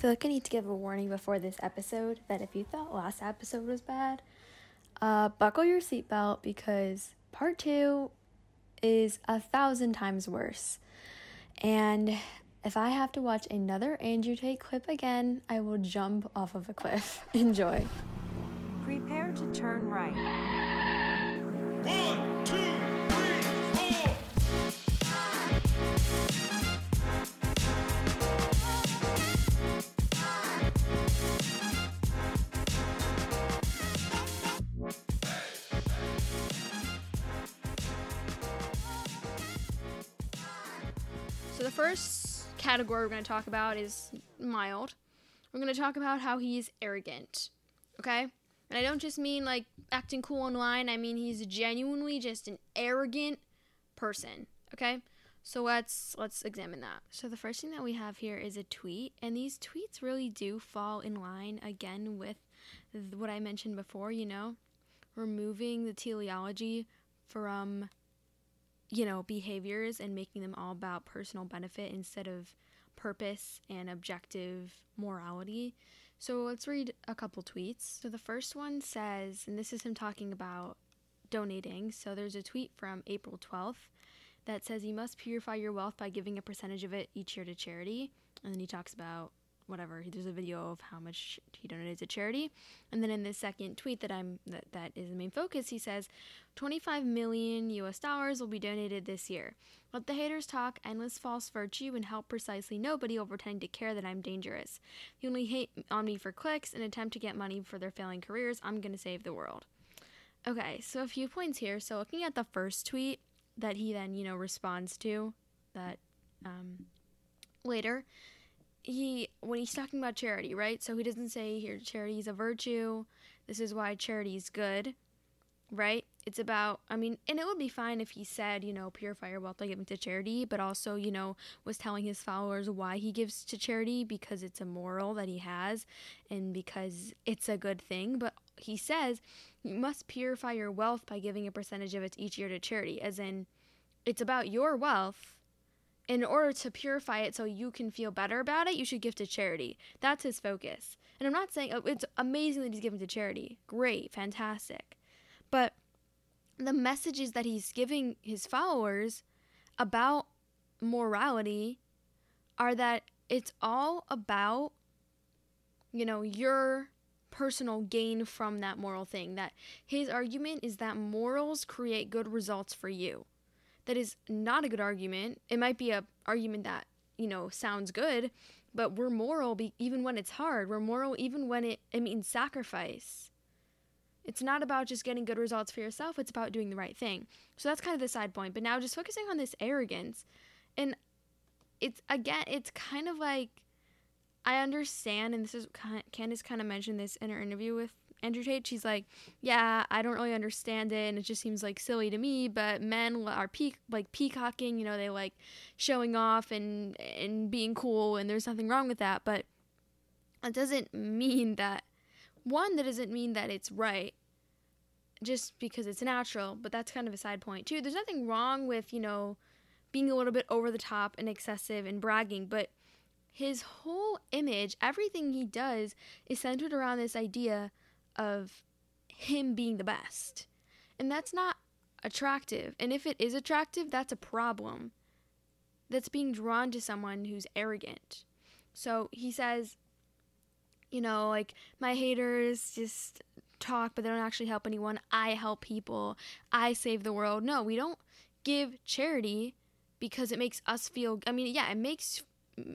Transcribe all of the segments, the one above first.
feel like I need to give a warning before this episode that if you thought last episode was bad, uh, buckle your seatbelt because part two is a thousand times worse. And if I have to watch another Andrew Tate clip again, I will jump off of a cliff. Enjoy. Prepare to turn right. One, first category we're going to talk about is mild. We're going to talk about how he's arrogant. Okay? And I don't just mean like acting cool online, I mean he's genuinely just an arrogant person. Okay? So let's let's examine that. So the first thing that we have here is a tweet, and these tweets really do fall in line again with th- what I mentioned before, you know, removing the teleology from you know, behaviors and making them all about personal benefit instead of purpose and objective morality. So let's read a couple tweets. So the first one says, and this is him talking about donating. So there's a tweet from April 12th that says, You must purify your wealth by giving a percentage of it each year to charity. And then he talks about whatever. There's a video of how much he donated to charity. And then in the second tweet that I'm that, that is the main focus, he says 25 million US dollars will be donated this year. Let the haters talk endless false virtue and help precisely nobody will pretend to care that I'm dangerous. You only hate on me for clicks and attempt to get money for their failing careers, I'm gonna save the world. Okay, so a few points here. So looking at the first tweet that he then, you know, responds to that um, later, he when he's talking about charity, right? So he doesn't say here charity is a virtue. This is why charity is good, right? It's about I mean, and it would be fine if he said, you know, purify your wealth by giving to charity, but also, you know, was telling his followers why he gives to charity because it's a moral that he has and because it's a good thing. But he says you must purify your wealth by giving a percentage of it each year to charity, as in it's about your wealth in order to purify it so you can feel better about it, you should give to charity. That's his focus. And I'm not saying oh, it's amazing that he's giving to charity. Great, fantastic. But the messages that he's giving his followers about morality are that it's all about, you know, your personal gain from that moral thing. That his argument is that morals create good results for you that is not a good argument. It might be a argument that, you know, sounds good, but we're moral be- even when it's hard. We're moral even when it, it means sacrifice. It's not about just getting good results for yourself, it's about doing the right thing. So that's kind of the side point. But now just focusing on this arrogance. And it's again, it's kind of like I understand, and this is Candace kind of mentioned this in her interview with Andrew Tate. She's like, yeah, I don't really understand it, and it just seems like silly to me. But men are peak like peacocking, you know, they like showing off and and being cool, and there's nothing wrong with that. But that doesn't mean that one that doesn't mean that it's right just because it's natural. But that's kind of a side point too. There's nothing wrong with you know being a little bit over the top and excessive and bragging, but his whole image, everything he does, is centered around this idea of him being the best. And that's not attractive. And if it is attractive, that's a problem. That's being drawn to someone who's arrogant. So he says, you know, like, my haters just talk, but they don't actually help anyone. I help people. I save the world. No, we don't give charity because it makes us feel. I mean, yeah, it makes.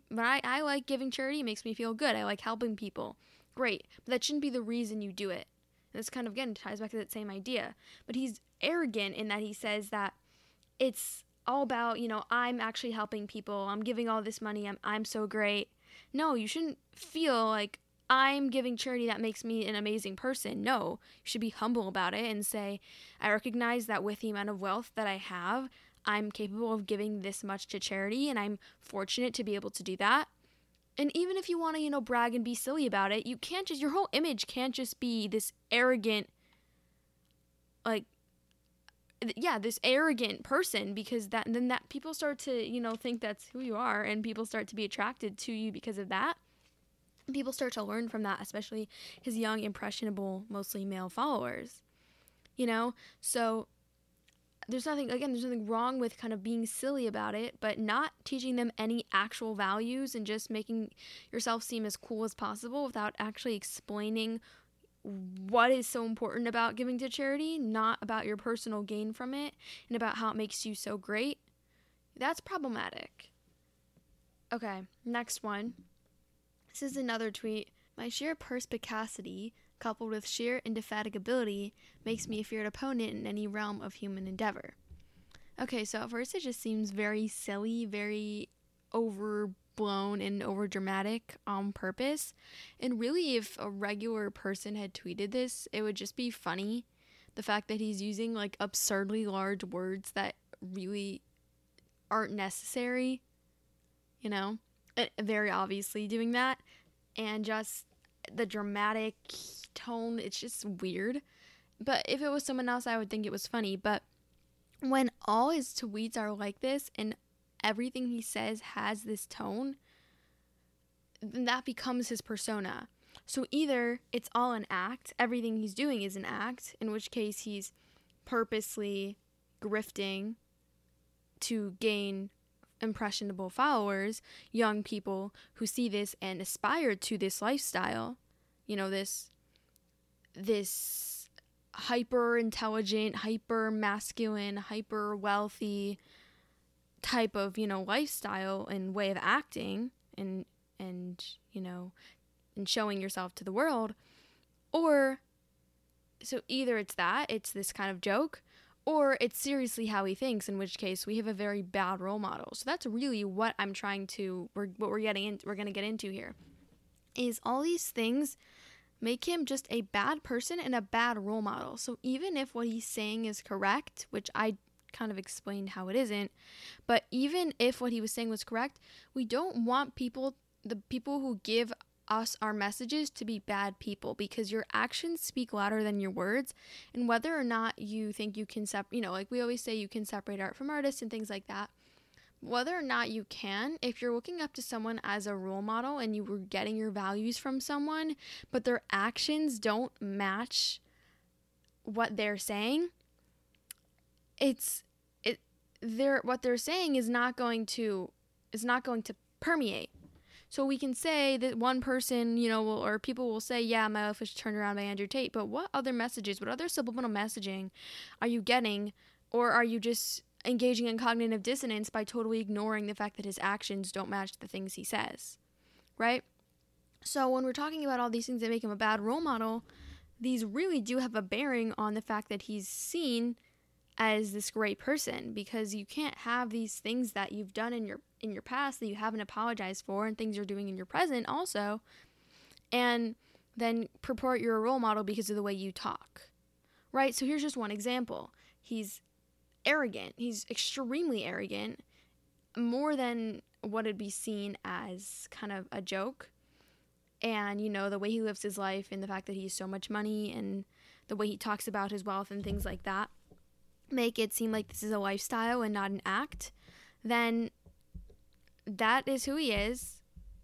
But I, I like giving charity. It makes me feel good. I like helping people. Great. But that shouldn't be the reason you do it. And this kind of, again, ties back to that same idea. But he's arrogant in that he says that it's all about, you know, I'm actually helping people. I'm giving all this money. I'm, I'm so great. No, you shouldn't feel like I'm giving charity that makes me an amazing person. No, you should be humble about it and say, I recognize that with the amount of wealth that I have, I'm capable of giving this much to charity and I'm fortunate to be able to do that. And even if you want to, you know, brag and be silly about it, you can't just, your whole image can't just be this arrogant, like, yeah, this arrogant person because that, then that people start to, you know, think that's who you are and people start to be attracted to you because of that. people start to learn from that, especially his young, impressionable, mostly male followers. You know? So there's nothing again there's nothing wrong with kind of being silly about it but not teaching them any actual values and just making yourself seem as cool as possible without actually explaining what is so important about giving to charity not about your personal gain from it and about how it makes you so great. That's problematic. Okay next one. This is another tweet. My sheer perspicacity coupled with sheer indefatigability, makes me a feared opponent in any realm of human endeavor. Okay, so at first it just seems very silly, very overblown and overdramatic on purpose. And really, if a regular person had tweeted this, it would just be funny. The fact that he's using like absurdly large words that really aren't necessary, you know, very obviously doing that, and just the dramatic tone it's just weird. But if it was someone else i would think it was funny. But when all his tweets are like this and everything he says has this tone then that becomes his persona. So either it's all an act everything he's doing is an act in which case he's purposely grifting to gain impressionable followers, young people who see this and aspire to this lifestyle, you know, this this hyper intelligent, hyper masculine, hyper wealthy type of, you know, lifestyle and way of acting and and, you know, and showing yourself to the world. Or so either it's that, it's this kind of joke, or it's seriously how he thinks in which case we have a very bad role model. So that's really what i'm trying to we're, what we're getting in we're going to get into here is all these things make him just a bad person and a bad role model. So even if what he's saying is correct which i kind of explained how it isn't but even if what he was saying was correct we don't want people the people who give us our messages to be bad people because your actions speak louder than your words. And whether or not you think you can separate you know like we always say you can separate art from artists and things like that. Whether or not you can if you're looking up to someone as a role model and you were getting your values from someone but their actions don't match what they're saying it's it they're what they're saying is not going to is not going to permeate so we can say that one person, you know, will, or people will say, yeah, my life was turned around by Andrew Tate, but what other messages, what other subliminal messaging are you getting? Or are you just engaging in cognitive dissonance by totally ignoring the fact that his actions don't match the things he says? Right? So when we're talking about all these things that make him a bad role model, these really do have a bearing on the fact that he's seen as this great person because you can't have these things that you've done in your in your past that you haven't apologized for and things you're doing in your present also and then purport you're a role model because of the way you talk right? So here's just one example. He's arrogant. He's extremely arrogant more than what would be seen as kind of a joke. And you know the way he lives his life and the fact that he has so much money and the way he talks about his wealth and things like that make it seem like this is a lifestyle and not an act, then that is who he is,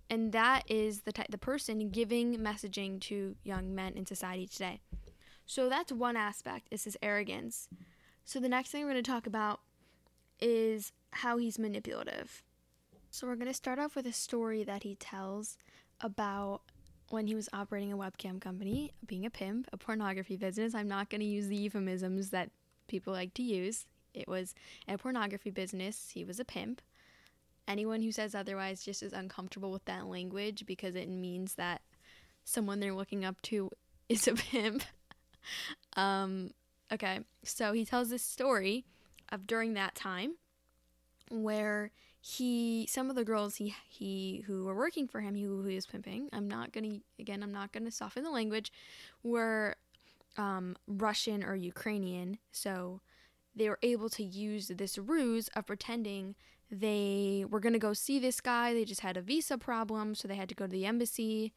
and that is the type, the person giving messaging to young men in society today. So that's one aspect is his arrogance. So the next thing we're going to talk about is how he's manipulative. So we're going to start off with a story that he tells about when he was operating a webcam company, being a pimp, a pornography business. I'm not going to use the euphemisms that people like to use. It was a pornography business. He was a pimp. Anyone who says otherwise just is uncomfortable with that language because it means that someone they're looking up to is a pimp. um, okay, so he tells this story of during that time where he some of the girls he he who were working for him who, who he was pimping i'm not gonna again i'm not gonna soften the language were um, russian or ukrainian so they were able to use this ruse of pretending they were gonna go see this guy they just had a visa problem so they had to go to the embassy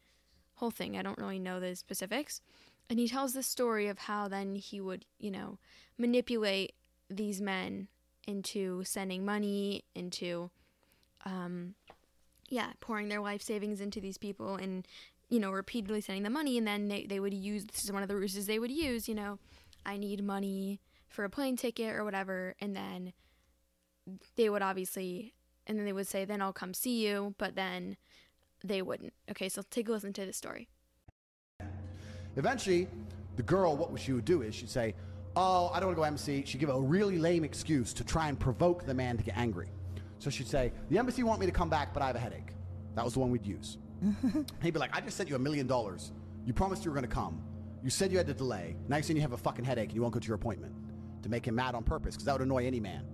whole thing i don't really know the specifics and he tells the story of how then he would you know manipulate these men into sending money, into um, yeah, pouring their life savings into these people and, you know, repeatedly sending them money. And then they, they would use this is one of the ruses they would use, you know, I need money for a plane ticket or whatever. And then they would obviously, and then they would say, then I'll come see you. But then they wouldn't. Okay, so take a listen to this story. Eventually, the girl, what she would do is she'd say, Oh, I don't want to go embassy. She'd give a really lame excuse to try and provoke the man to get angry. So she'd say, The embassy want me to come back, but I have a headache. That was the one we'd use. He'd be like, I just sent you a million dollars. You promised you were going to come. You said you had to delay. Now you're saying you have a fucking headache and you won't go to your appointment. To make him mad on purpose, because that would annoy any man.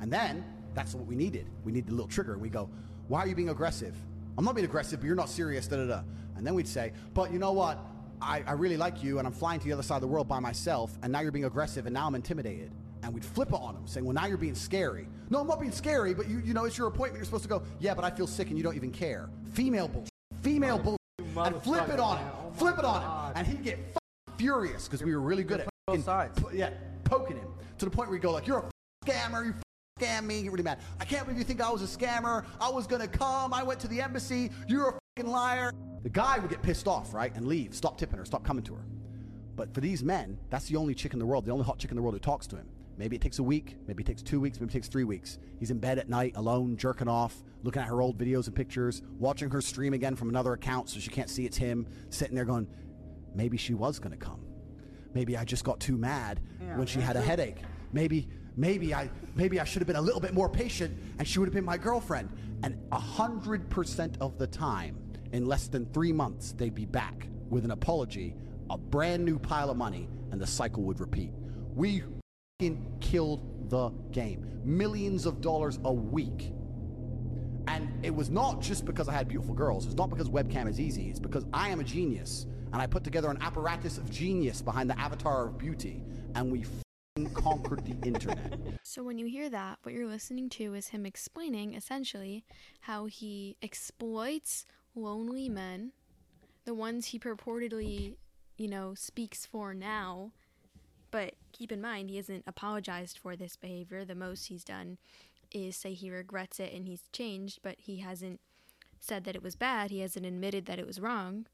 And then, that's what we needed. We needed a little trigger. We go, Why are you being aggressive? I'm not being aggressive, but you're not serious, da da da. And then we'd say, But you know what? I, I really like you, and I'm flying to the other side of the world by myself, and now you're being aggressive, and now I'm intimidated. And we'd flip it on him, saying, Well, now you're being scary. No, I'm not being scary, but you, you know, it's your appointment. You're supposed to go, Yeah, but I feel sick, and you don't even care. Female bullshit. Female bullshit. And flip it on him. Flip it on him. And he'd get fucking furious because we were really good at both sides. po- yeah, poking him to the point where you go, like, You're a scammer. You scam me. Get really mad. I can't believe you think I was a scammer. I was to come. I went to the embassy. You're a fucking liar. The guy would get pissed off, right? And leave. Stop tipping her. Stop coming to her. But for these men, that's the only chick in the world, the only hot chick in the world who talks to him. Maybe it takes a week, maybe it takes two weeks, maybe it takes three weeks. He's in bed at night, alone, jerking off, looking at her old videos and pictures, watching her stream again from another account so she can't see it's him, sitting there going, maybe she was going to come. Maybe I just got too mad when she had a headache. Maybe, maybe I, maybe I should have been a little bit more patient and she would have been my girlfriend. And a hundred percent of the time, in less than three months, they'd be back with an apology, a brand new pile of money, and the cycle would repeat. We killed the game. Millions of dollars a week. And it was not just because I had beautiful girls. It's not because webcam is easy. It's because I am a genius. And I put together an apparatus of genius behind the avatar of beauty. And we conquered the internet. So when you hear that, what you're listening to is him explaining essentially how he exploits lonely men, the ones he purportedly, you know, speaks for now. But keep in mind, he hasn't apologized for this behavior. The most he's done is say he regrets it and he's changed, but he hasn't said that it was bad. He hasn't admitted that it was wrong.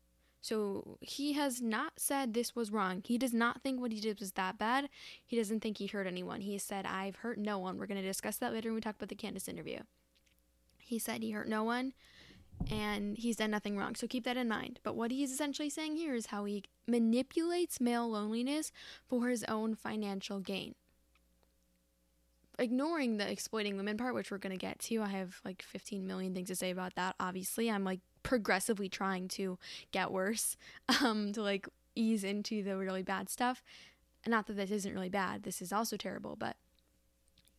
So he has not said this was wrong. He does not think what he did was that bad. He doesn't think he hurt anyone. He said, I've hurt no one. We're going to discuss that later when we talk about the Candace interview. He said he hurt no one and he's done nothing wrong. So keep that in mind. But what he's essentially saying here is how he manipulates male loneliness for his own financial gain. Ignoring the exploiting women part, which we're going to get to, I have like 15 million things to say about that. Obviously, I'm like progressively trying to get worse, um, to like ease into the really bad stuff. Not that this isn't really bad, this is also terrible, but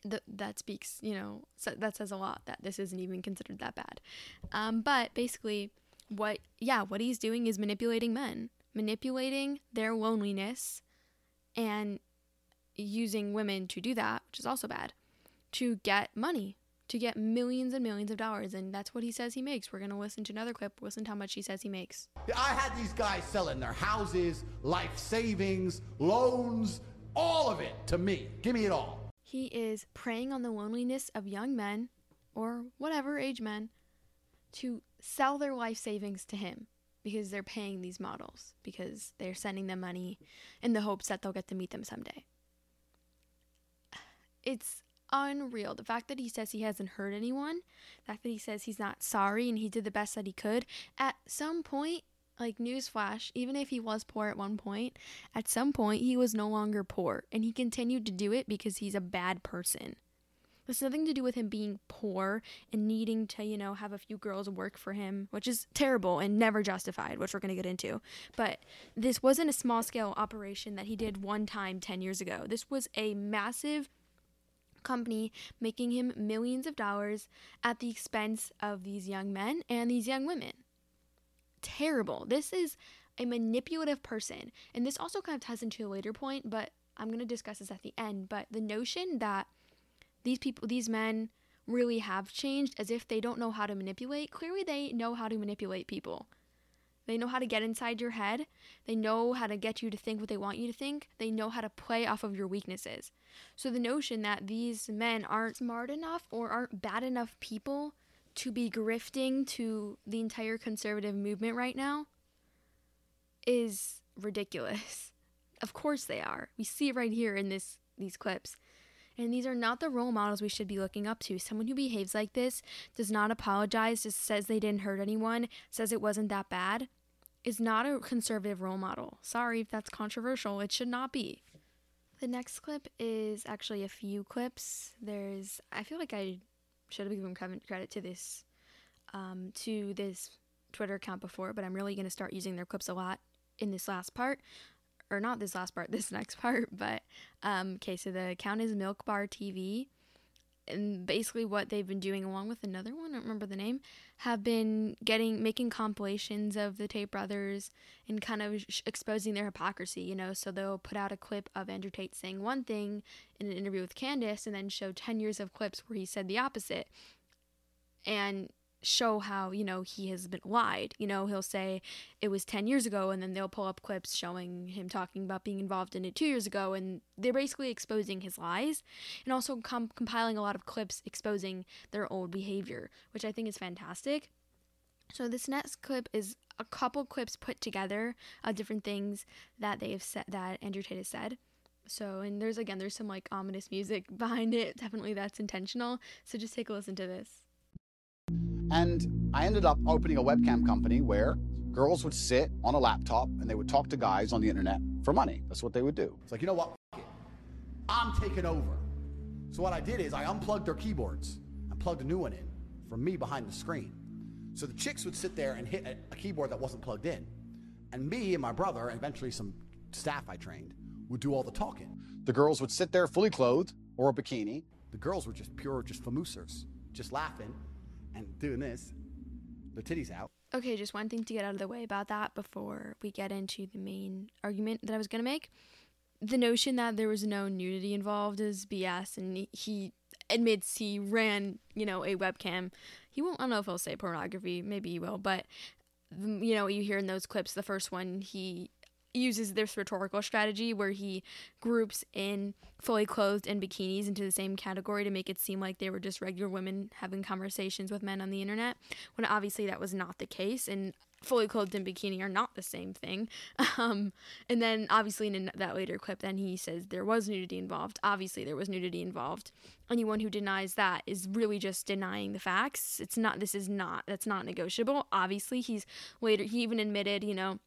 th- that speaks, you know, so that says a lot that this isn't even considered that bad. Um, but basically, what, yeah, what he's doing is manipulating men, manipulating their loneliness and using women to do that, which is also bad, to get money, to get millions and millions of dollars. And that's what he says he makes. We're going to listen to another clip, listen to how much he says he makes. I had these guys selling their houses, life savings, loans, all of it to me. Give me it all. He is preying on the loneliness of young men, or whatever age men, to sell their life savings to him because they're paying these models, because they're sending them money in the hopes that they'll get to meet them someday. It's unreal. The fact that he says he hasn't hurt anyone, the fact that he says he's not sorry and he did the best that he could, at some point, like newsflash, even if he was poor at one point, at some point he was no longer poor and he continued to do it because he's a bad person. It's nothing to do with him being poor and needing to, you know, have a few girls work for him, which is terrible and never justified, which we're going to get into. But this wasn't a small scale operation that he did one time 10 years ago. This was a massive company making him millions of dollars at the expense of these young men and these young women. Terrible. This is a manipulative person. And this also kind of ties into a later point, but I'm going to discuss this at the end. But the notion that these people, these men, really have changed as if they don't know how to manipulate. Clearly, they know how to manipulate people. They know how to get inside your head. They know how to get you to think what they want you to think. They know how to play off of your weaknesses. So the notion that these men aren't smart enough or aren't bad enough people to be grifting to the entire conservative movement right now is ridiculous. Of course they are. We see it right here in this these clips. And these are not the role models we should be looking up to. Someone who behaves like this, does not apologize, just says they didn't hurt anyone, says it wasn't that bad, is not a conservative role model. Sorry if that's controversial. It should not be. The next clip is actually a few clips. There's, I feel like I should have given credit to this, um, to this Twitter account before, but I'm really going to start using their clips a lot in this last part or not this last part, this next part, but um, okay, so the account is Milk Bar TV. And basically, what they've been doing, along with another one, I don't remember the name, have been getting making compilations of the Tate brothers and kind of sh- exposing their hypocrisy. You know, so they'll put out a clip of Andrew Tate saying one thing in an interview with Candace, and then show ten years of clips where he said the opposite. And show how you know he has been lied. You know he'll say it was 10 years ago and then they'll pull up clips showing him talking about being involved in it 2 years ago and they're basically exposing his lies and also com- compiling a lot of clips exposing their old behavior which i think is fantastic. So this next clip is a couple clips put together of different things that they have said that andrew tate has said. So and there's again there's some like ominous music behind it. Definitely that's intentional. So just take a listen to this And I ended up opening a webcam company where girls would sit on a laptop and they would talk to guys on the internet for money. That's what they would do. It's like, you know what? It. I'm taking over. So what I did is I unplugged their keyboards and plugged a new one in from me behind the screen. So the chicks would sit there and hit a, a keyboard that wasn't plugged in. And me and my brother, and eventually some staff I trained, would do all the talking. The girls would sit there fully clothed or a bikini. The girls were just pure, just famoosers, just laughing and doing this, the titties out. Okay, just one thing to get out of the way about that before we get into the main argument that I was going to make. The notion that there was no nudity involved is BS, and he admits he ran, you know, a webcam. He won't, I don't know if he'll say pornography, maybe he will, but, you know, you hear in those clips, the first one, he uses this rhetorical strategy where he groups in fully clothed and bikinis into the same category to make it seem like they were just regular women having conversations with men on the internet when obviously that was not the case and fully clothed and bikini are not the same thing. Um, and then obviously in that later clip then he says there was nudity involved. Obviously there was nudity involved. Anyone who denies that is really just denying the facts. It's not this is not that's not negotiable. Obviously he's later he even admitted you know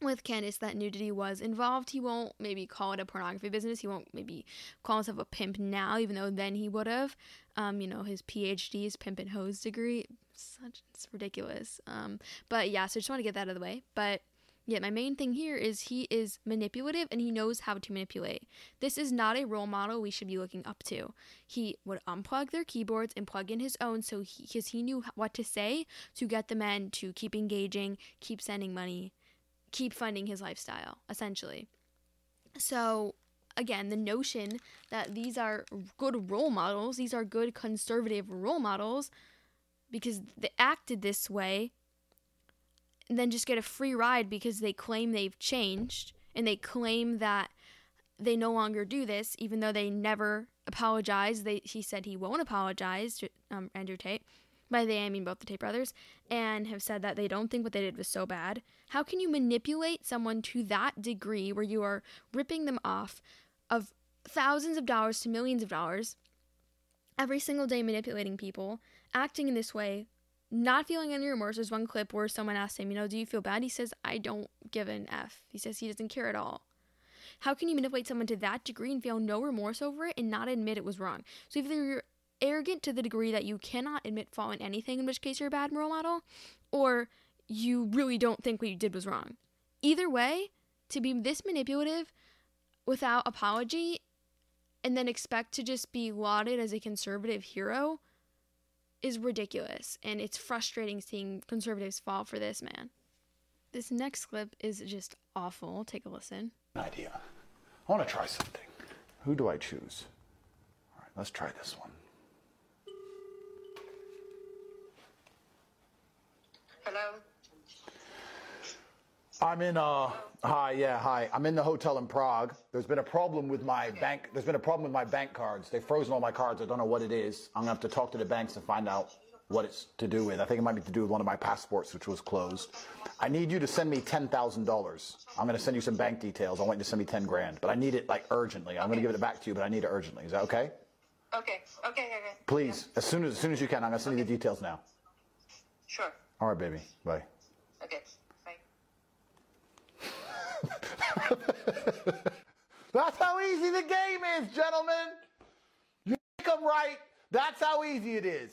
with Candace that nudity was involved. He won't maybe call it a pornography business. He won't maybe call himself a pimp now, even though then he would have. Um, you know, his PhD, pimp and hose degree. Such it's ridiculous. Um, but yeah, so I just want to get that out of the way. But yeah, my main thing here is he is manipulative and he knows how to manipulate. This is not a role model we should be looking up to. He would unplug their keyboards and plug in his own so he because he knew what to say to get the men to keep engaging, keep sending money, keep funding his lifestyle, essentially. So, again, the notion that these are good role models, these are good conservative role models because they acted this way, and then just get a free ride because they claim they've changed and they claim that they no longer do this, even though they never apologized. They, he said he won't apologize to um, Andrew Tate. By they, I mean both the Tate brothers, and have said that they don't think what they did was so bad. How can you manipulate someone to that degree where you are ripping them off of thousands of dollars to millions of dollars every single day, manipulating people, acting in this way, not feeling any remorse? There's one clip where someone asked him, You know, do you feel bad? He says, I don't give an F. He says he doesn't care at all. How can you manipulate someone to that degree and feel no remorse over it and not admit it was wrong? So either you're arrogant to the degree that you cannot admit fault in anything, in which case you're a bad role model, or you really don't think what you did was wrong. Either way, to be this manipulative without apology and then expect to just be lauded as a conservative hero is ridiculous. And it's frustrating seeing conservatives fall for this man. This next clip is just awful. Take a listen. idea. I want to try something. Who do I choose? All right, let's try this one. Hello? I'm in uh hi, yeah, hi. I'm in the hotel in Prague. There's been a problem with my bank there's been a problem with my bank cards. They've frozen all my cards. I don't know what it is. I'm gonna have to talk to the banks and find out. what it's to do with. I think it might be to do with one of my passports, which was closed. I need you to send me ten thousand dollars. I'm going to send you some bank details. I want you to send me ten grand, but I need it like urgently. I'm going to give it back to you, but I need it urgently. Is that okay? Okay, okay, okay. okay. Please, as soon as as soon as you can. I'm going to send you the details now. Sure. All right, baby. Bye. Okay, bye. That's how easy the game is, gentlemen. You make them right. That's how easy it is.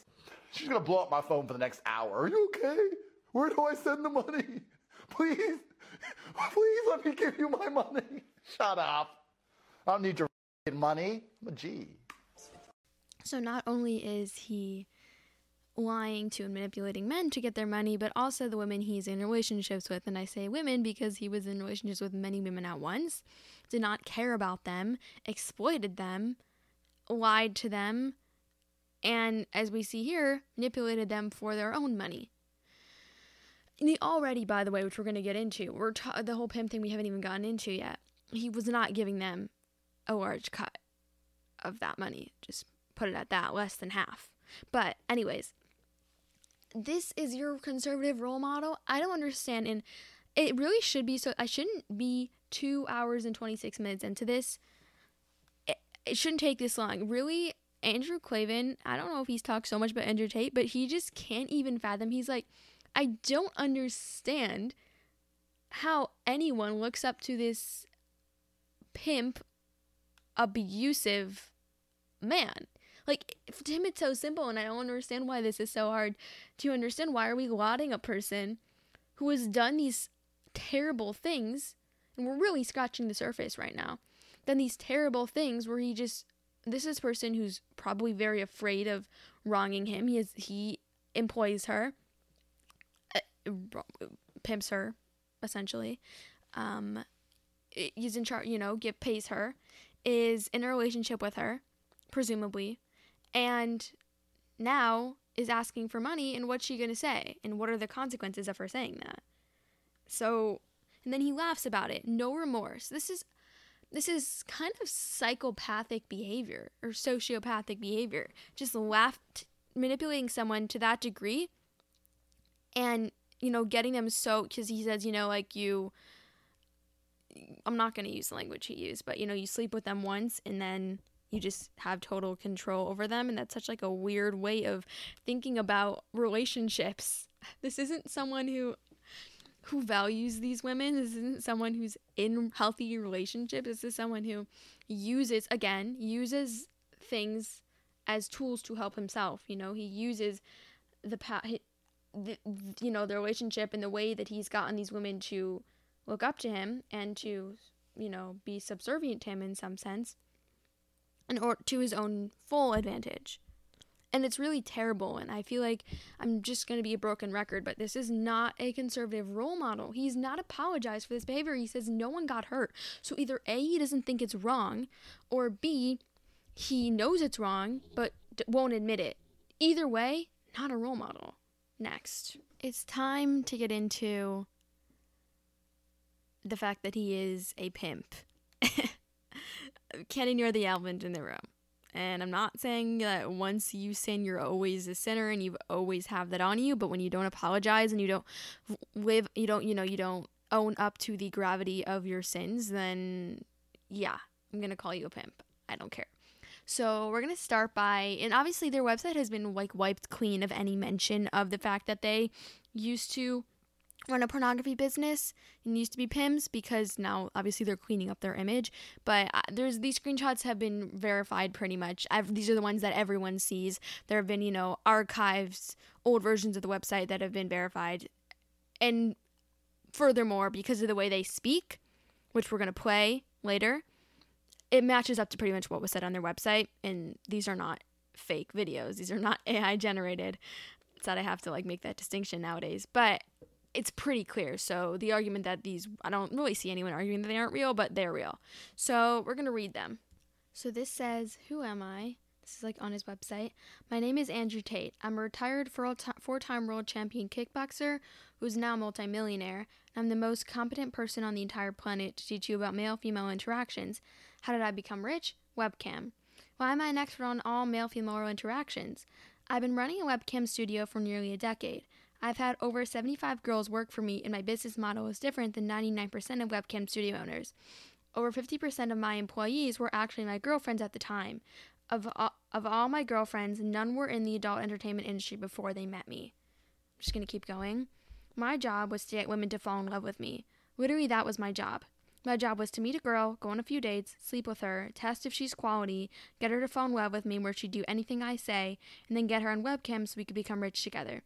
She's gonna blow up my phone for the next hour. Are you okay? Where do I send the money? Please, please let me give you my money. Shut up. I don't need your money. I'm a G. So not only is he lying to and manipulating men to get their money, but also the women he's in relationships with. And I say women because he was in relationships with many women at once, did not care about them, exploited them, lied to them, and as we see here, manipulated them for their own money. And he already, by the way, which we're going to get into, we're the whole pimp thing we haven't even gotten into yet. He was not giving them a large cut of that money. Just put it at that, less than half. But, anyways, this is your conservative role model. I don't understand, and it really should be so. I shouldn't be two hours and 26 minutes into this. It, it shouldn't take this long. Really, Andrew Klavan, I don't know if he's talked so much about Andrew Tate, but he just can't even fathom. He's like, I don't understand how anyone looks up to this pimp, abusive man. Like to him, it's so simple, and I don't understand why this is so hard to understand. Why are we lauding a person who has done these terrible things? And we're really scratching the surface right now. Done these terrible things where he just this is a person who's probably very afraid of wronging him. He is he employs her, uh, pimps her, essentially. Um, he's in charge, you know, give pays her, is in a relationship with her, presumably, and now is asking for money. And what's she gonna say? And what are the consequences of her saying that? So, and then he laughs about it. No remorse. This is this is kind of psychopathic behavior or sociopathic behavior. Just laughed, manipulating someone to that degree, and you know, getting them so because he says, you know, like you. I'm not going to use the language he used, but you know, you sleep with them once and then you just have total control over them and that's such like a weird way of thinking about relationships. This isn't someone who who values these women. This isn't someone who's in healthy relationships. This is someone who uses, again, uses things as tools to help himself. You know, he uses the, the you know, the relationship and the way that he's gotten these women to look up to him and to, you know, be subservient to him in some sense, and or to his own full advantage. And it's really terrible and i feel like i'm just going to be a broken record but this is not a conservative role model. He's not apologized for this behavior. He says no one got hurt. So either a he doesn't think it's wrong or b he knows it's wrong but d- won't admit it. Either way not a role model. Next. It's time to get into the fact that he is a pimp ignore the elephant in the room and I'm not saying that once you sin, you're always a sinner and you always have that on you. But when you don't apologize and you don't live, you don't, you know, you don't own up to the gravity of your sins, then yeah, I'm going to call you a pimp. I don't care. So we're going to start by, and obviously their website has been like wiped clean of any mention of the fact that they used to run a pornography business and used to be Pims because now obviously they're cleaning up their image. But uh, there's these screenshots have been verified pretty much. I've, these are the ones that everyone sees. There have been you know archives, old versions of the website that have been verified, and furthermore because of the way they speak, which we're gonna play later, it matches up to pretty much what was said on their website. And these are not fake videos. These are not AI generated. It's that I have to like make that distinction nowadays, but it's pretty clear. So the argument that these, I don't really see anyone arguing that they aren't real, but they're real. So we're going to read them. So this says, Who am I? This is like on his website. My name is Andrew Tate. I'm a retired four time world champion kickboxer who's now a multimillionaire. I'm the most competent person on the entire planet to teach you about male female interactions. How did I become rich? Webcam. Why am I an expert on all male female interactions? I've been running a webcam studio for nearly a decade. I've had over 75 girls work for me, and my business model is different than 99% of webcam studio owners. Over 50% of my employees were actually my girlfriends at the time. Of all, of all my girlfriends, none were in the adult entertainment industry before they met me. I'm just going to keep going. My job was to get women to fall in love with me. Literally, that was my job. My job was to meet a girl, go on a few dates, sleep with her, test if she's quality, get her to fall in love with me where she'd do anything I say, and then get her on webcam so we could become rich together.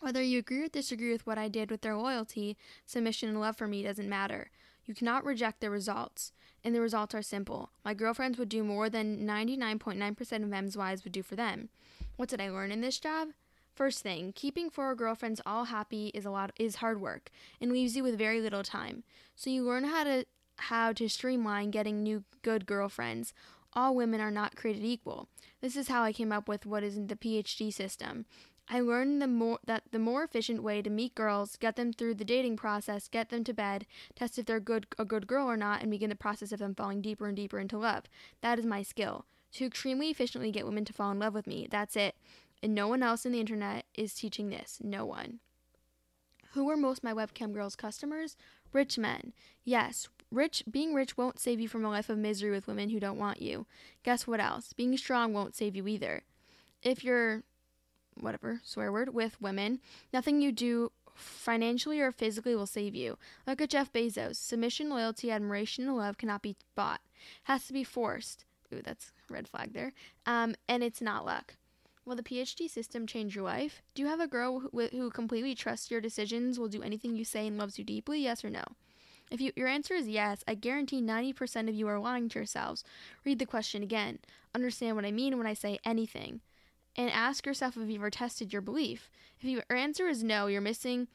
Whether you agree or disagree with what I did with their loyalty, submission, and love for me doesn't matter. You cannot reject the results, and the results are simple. My girlfriends would do more than 99.9% of M's wives would do for them. What did I learn in this job? First thing, keeping four girlfriends all happy is a lot is hard work and leaves you with very little time. So you learn how to how to streamline getting new good girlfriends. All women are not created equal. This is how I came up with what is in the PhD system. I learned the more that the more efficient way to meet girls, get them through the dating process, get them to bed, test if they're good a good girl or not, and begin the process of them falling deeper and deeper into love. That is my skill. To extremely efficiently get women to fall in love with me. That's it. And no one else in the internet is teaching this. No one. Who are most my webcam girls customers? Rich men. Yes, rich being rich won't save you from a life of misery with women who don't want you. Guess what else? Being strong won't save you either. If you're whatever, swear word, with women, nothing you do financially or physically will save you. Look at Jeff Bezos. Submission, loyalty, admiration, and love cannot be bought. Has to be forced. Ooh, that's red flag there. Um, and it's not luck. Will the PhD system change your life? Do you have a girl who, who completely trusts your decisions, will do anything you say, and loves you deeply? Yes or no? If you, your answer is yes, I guarantee 90% of you are lying to yourselves. Read the question again. Understand what I mean when I say anything. And ask yourself if you've ever tested your belief. If your answer is no, you're missing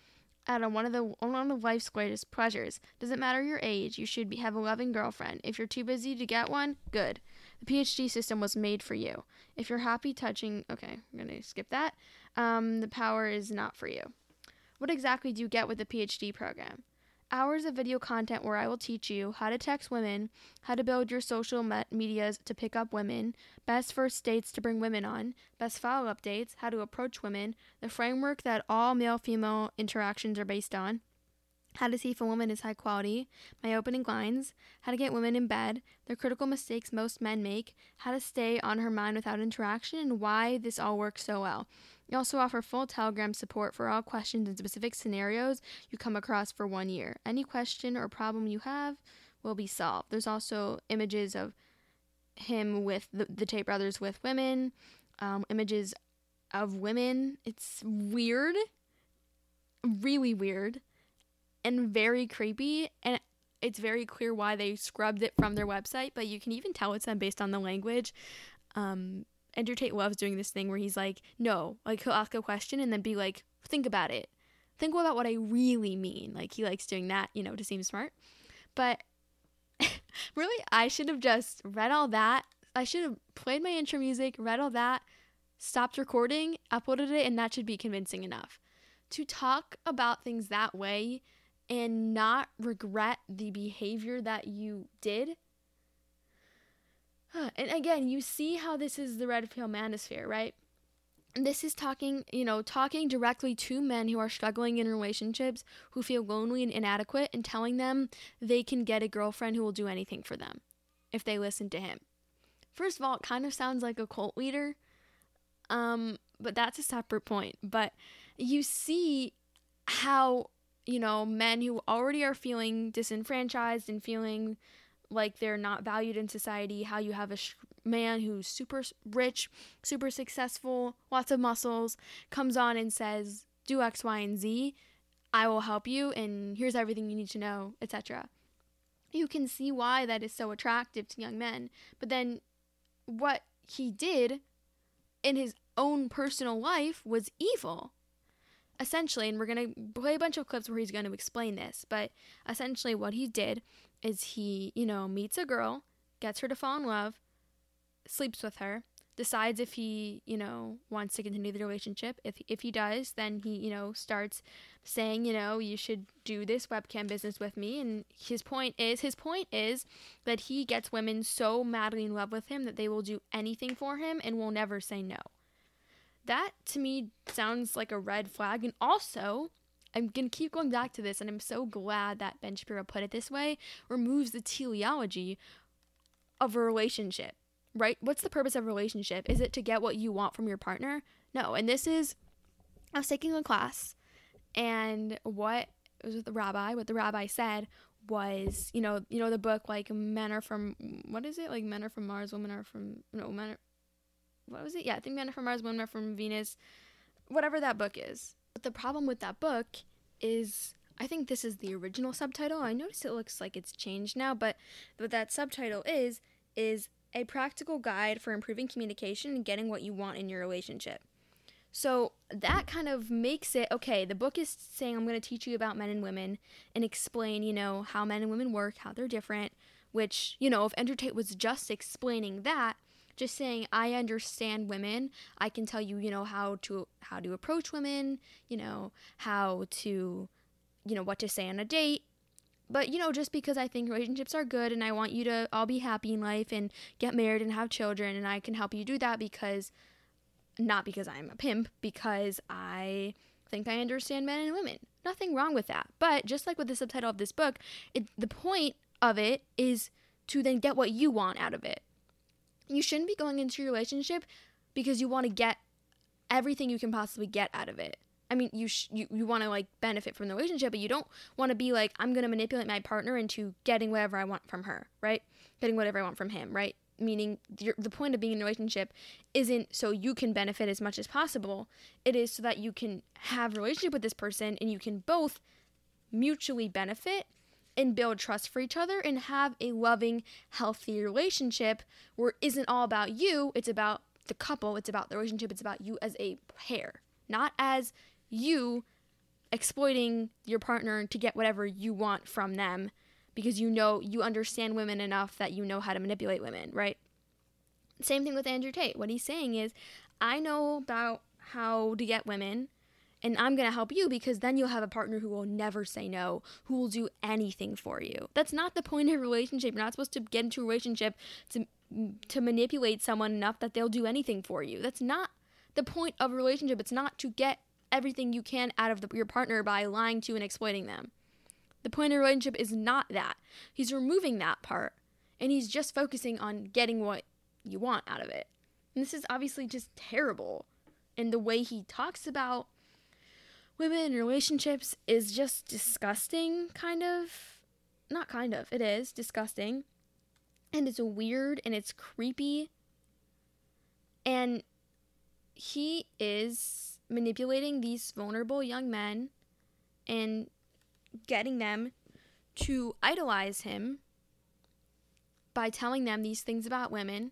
out on one of the one of life's greatest pleasures. Doesn't matter your age, you should be, have a loving girlfriend. If you're too busy to get one, good. The PhD system was made for you. If you're happy touching, okay, I'm gonna skip that. Um, the power is not for you. What exactly do you get with the PhD program? Hours of video content where I will teach you how to text women, how to build your social me- medias to pick up women, best first dates to bring women on, best follow up dates, how to approach women, the framework that all male female interactions are based on, how to see if a woman is high quality, my opening lines, how to get women in bed, the critical mistakes most men make, how to stay on her mind without interaction, and why this all works so well. We also offer full Telegram support for all questions and specific scenarios you come across for one year. Any question or problem you have will be solved. There's also images of him with the, the Tate brothers with women, um, images of women. It's weird, really weird, and very creepy. And it's very clear why they scrubbed it from their website, but you can even tell it's them based on the language. Um, Andrew Tate loves doing this thing where he's like, no, like he'll ask a question and then be like, think about it. Think about what I really mean. Like he likes doing that, you know, to seem smart. But really, I should have just read all that. I should have played my intro music, read all that, stopped recording, uploaded it, and that should be convincing enough. To talk about things that way and not regret the behavior that you did and again, you see how this is the red pill manosphere, right? This is talking, you know, talking directly to men who are struggling in relationships, who feel lonely and inadequate, and telling them they can get a girlfriend who will do anything for them if they listen to him. First of all, it kind of sounds like a cult leader, um, but that's a separate point. But you see how, you know, men who already are feeling disenfranchised and feeling like they're not valued in society, how you have a sh- man who's super rich, super successful, lots of muscles, comes on and says, "Do X, Y, and Z. I will help you and here's everything you need to know, etc." You can see why that is so attractive to young men. But then what he did in his own personal life was evil. Essentially, and we're going to play a bunch of clips where he's going to explain this, but essentially what he did is he, you know, meets a girl, gets her to fall in love, sleeps with her, decides if he, you know, wants to continue the relationship. If if he does, then he, you know, starts saying, you know, you should do this webcam business with me. And his point is, his point is that he gets women so madly in love with him that they will do anything for him and will never say no. That to me sounds like a red flag. And also, I'm going to keep going back to this, and I'm so glad that Ben Shapiro put it this way removes the teleology of a relationship, right? What's the purpose of a relationship? Is it to get what you want from your partner? No. And this is, I was taking a class, and what it was with the rabbi, what the rabbi said was, you know, you know the book like men are from what is it? Like men are from Mars, women are from no men are what was it? Yeah, I think men from Mars, are from Venus. Whatever that book is. But the problem with that book is I think this is the original subtitle. I notice it looks like it's changed now, but what that subtitle is is a practical guide for improving communication and getting what you want in your relationship. So that kind of makes it okay. The book is saying I'm going to teach you about men and women and explain, you know, how men and women work, how they're different. Which, you know, if Andrew Tate was just explaining that, just saying I understand women, I can tell you, you know, how to how to approach women, you know, how to, you know, what to say on a date. But you know, just because I think relationships are good and I want you to all be happy in life and get married and have children, and I can help you do that because not because I'm a pimp, because I think I understand men and women. Nothing wrong with that. But just like with the subtitle of this book, it, the point of it is to then get what you want out of it. You shouldn't be going into your relationship because you want to get everything you can possibly get out of it. I mean, you sh- you, you want to like benefit from the relationship, but you don't want to be like I'm going to manipulate my partner into getting whatever I want from her, right? Getting whatever I want from him, right? Meaning the point of being in a relationship isn't so you can benefit as much as possible. It is so that you can have a relationship with this person and you can both mutually benefit and build trust for each other and have a loving, healthy relationship where it isn't all about you, it's about the couple, it's about the relationship, it's about you as a pair, not as you exploiting your partner to get whatever you want from them because you know you understand women enough that you know how to manipulate women, right? Same thing with Andrew Tate. What he's saying is, I know about how to get women and I'm going to help you because then you'll have a partner who will never say no, who will do anything for you. That's not the point of a relationship. You're not supposed to get into a relationship to to manipulate someone enough that they'll do anything for you. That's not the point of a relationship. It's not to get everything you can out of the, your partner by lying to and exploiting them. The point of a relationship is not that. He's removing that part and he's just focusing on getting what you want out of it. And this is obviously just terrible. And the way he talks about women and relationships is just disgusting, kind of. Not kind of, it is disgusting. And it's weird and it's creepy. And he is manipulating these vulnerable young men and getting them to idolize him by telling them these things about women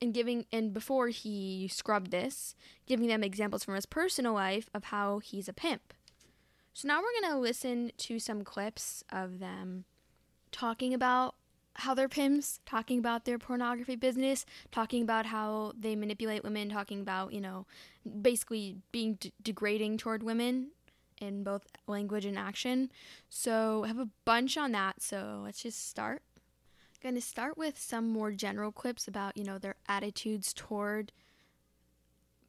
and giving and before he scrubbed this giving them examples from his personal life of how he's a pimp. So now we're going to listen to some clips of them talking about how they're pimps talking about their pornography business talking about how they manipulate women talking about you know basically being d- degrading toward women in both language and action. So I have a bunch on that so let's just start going to start with some more general clips about, you know, their attitudes toward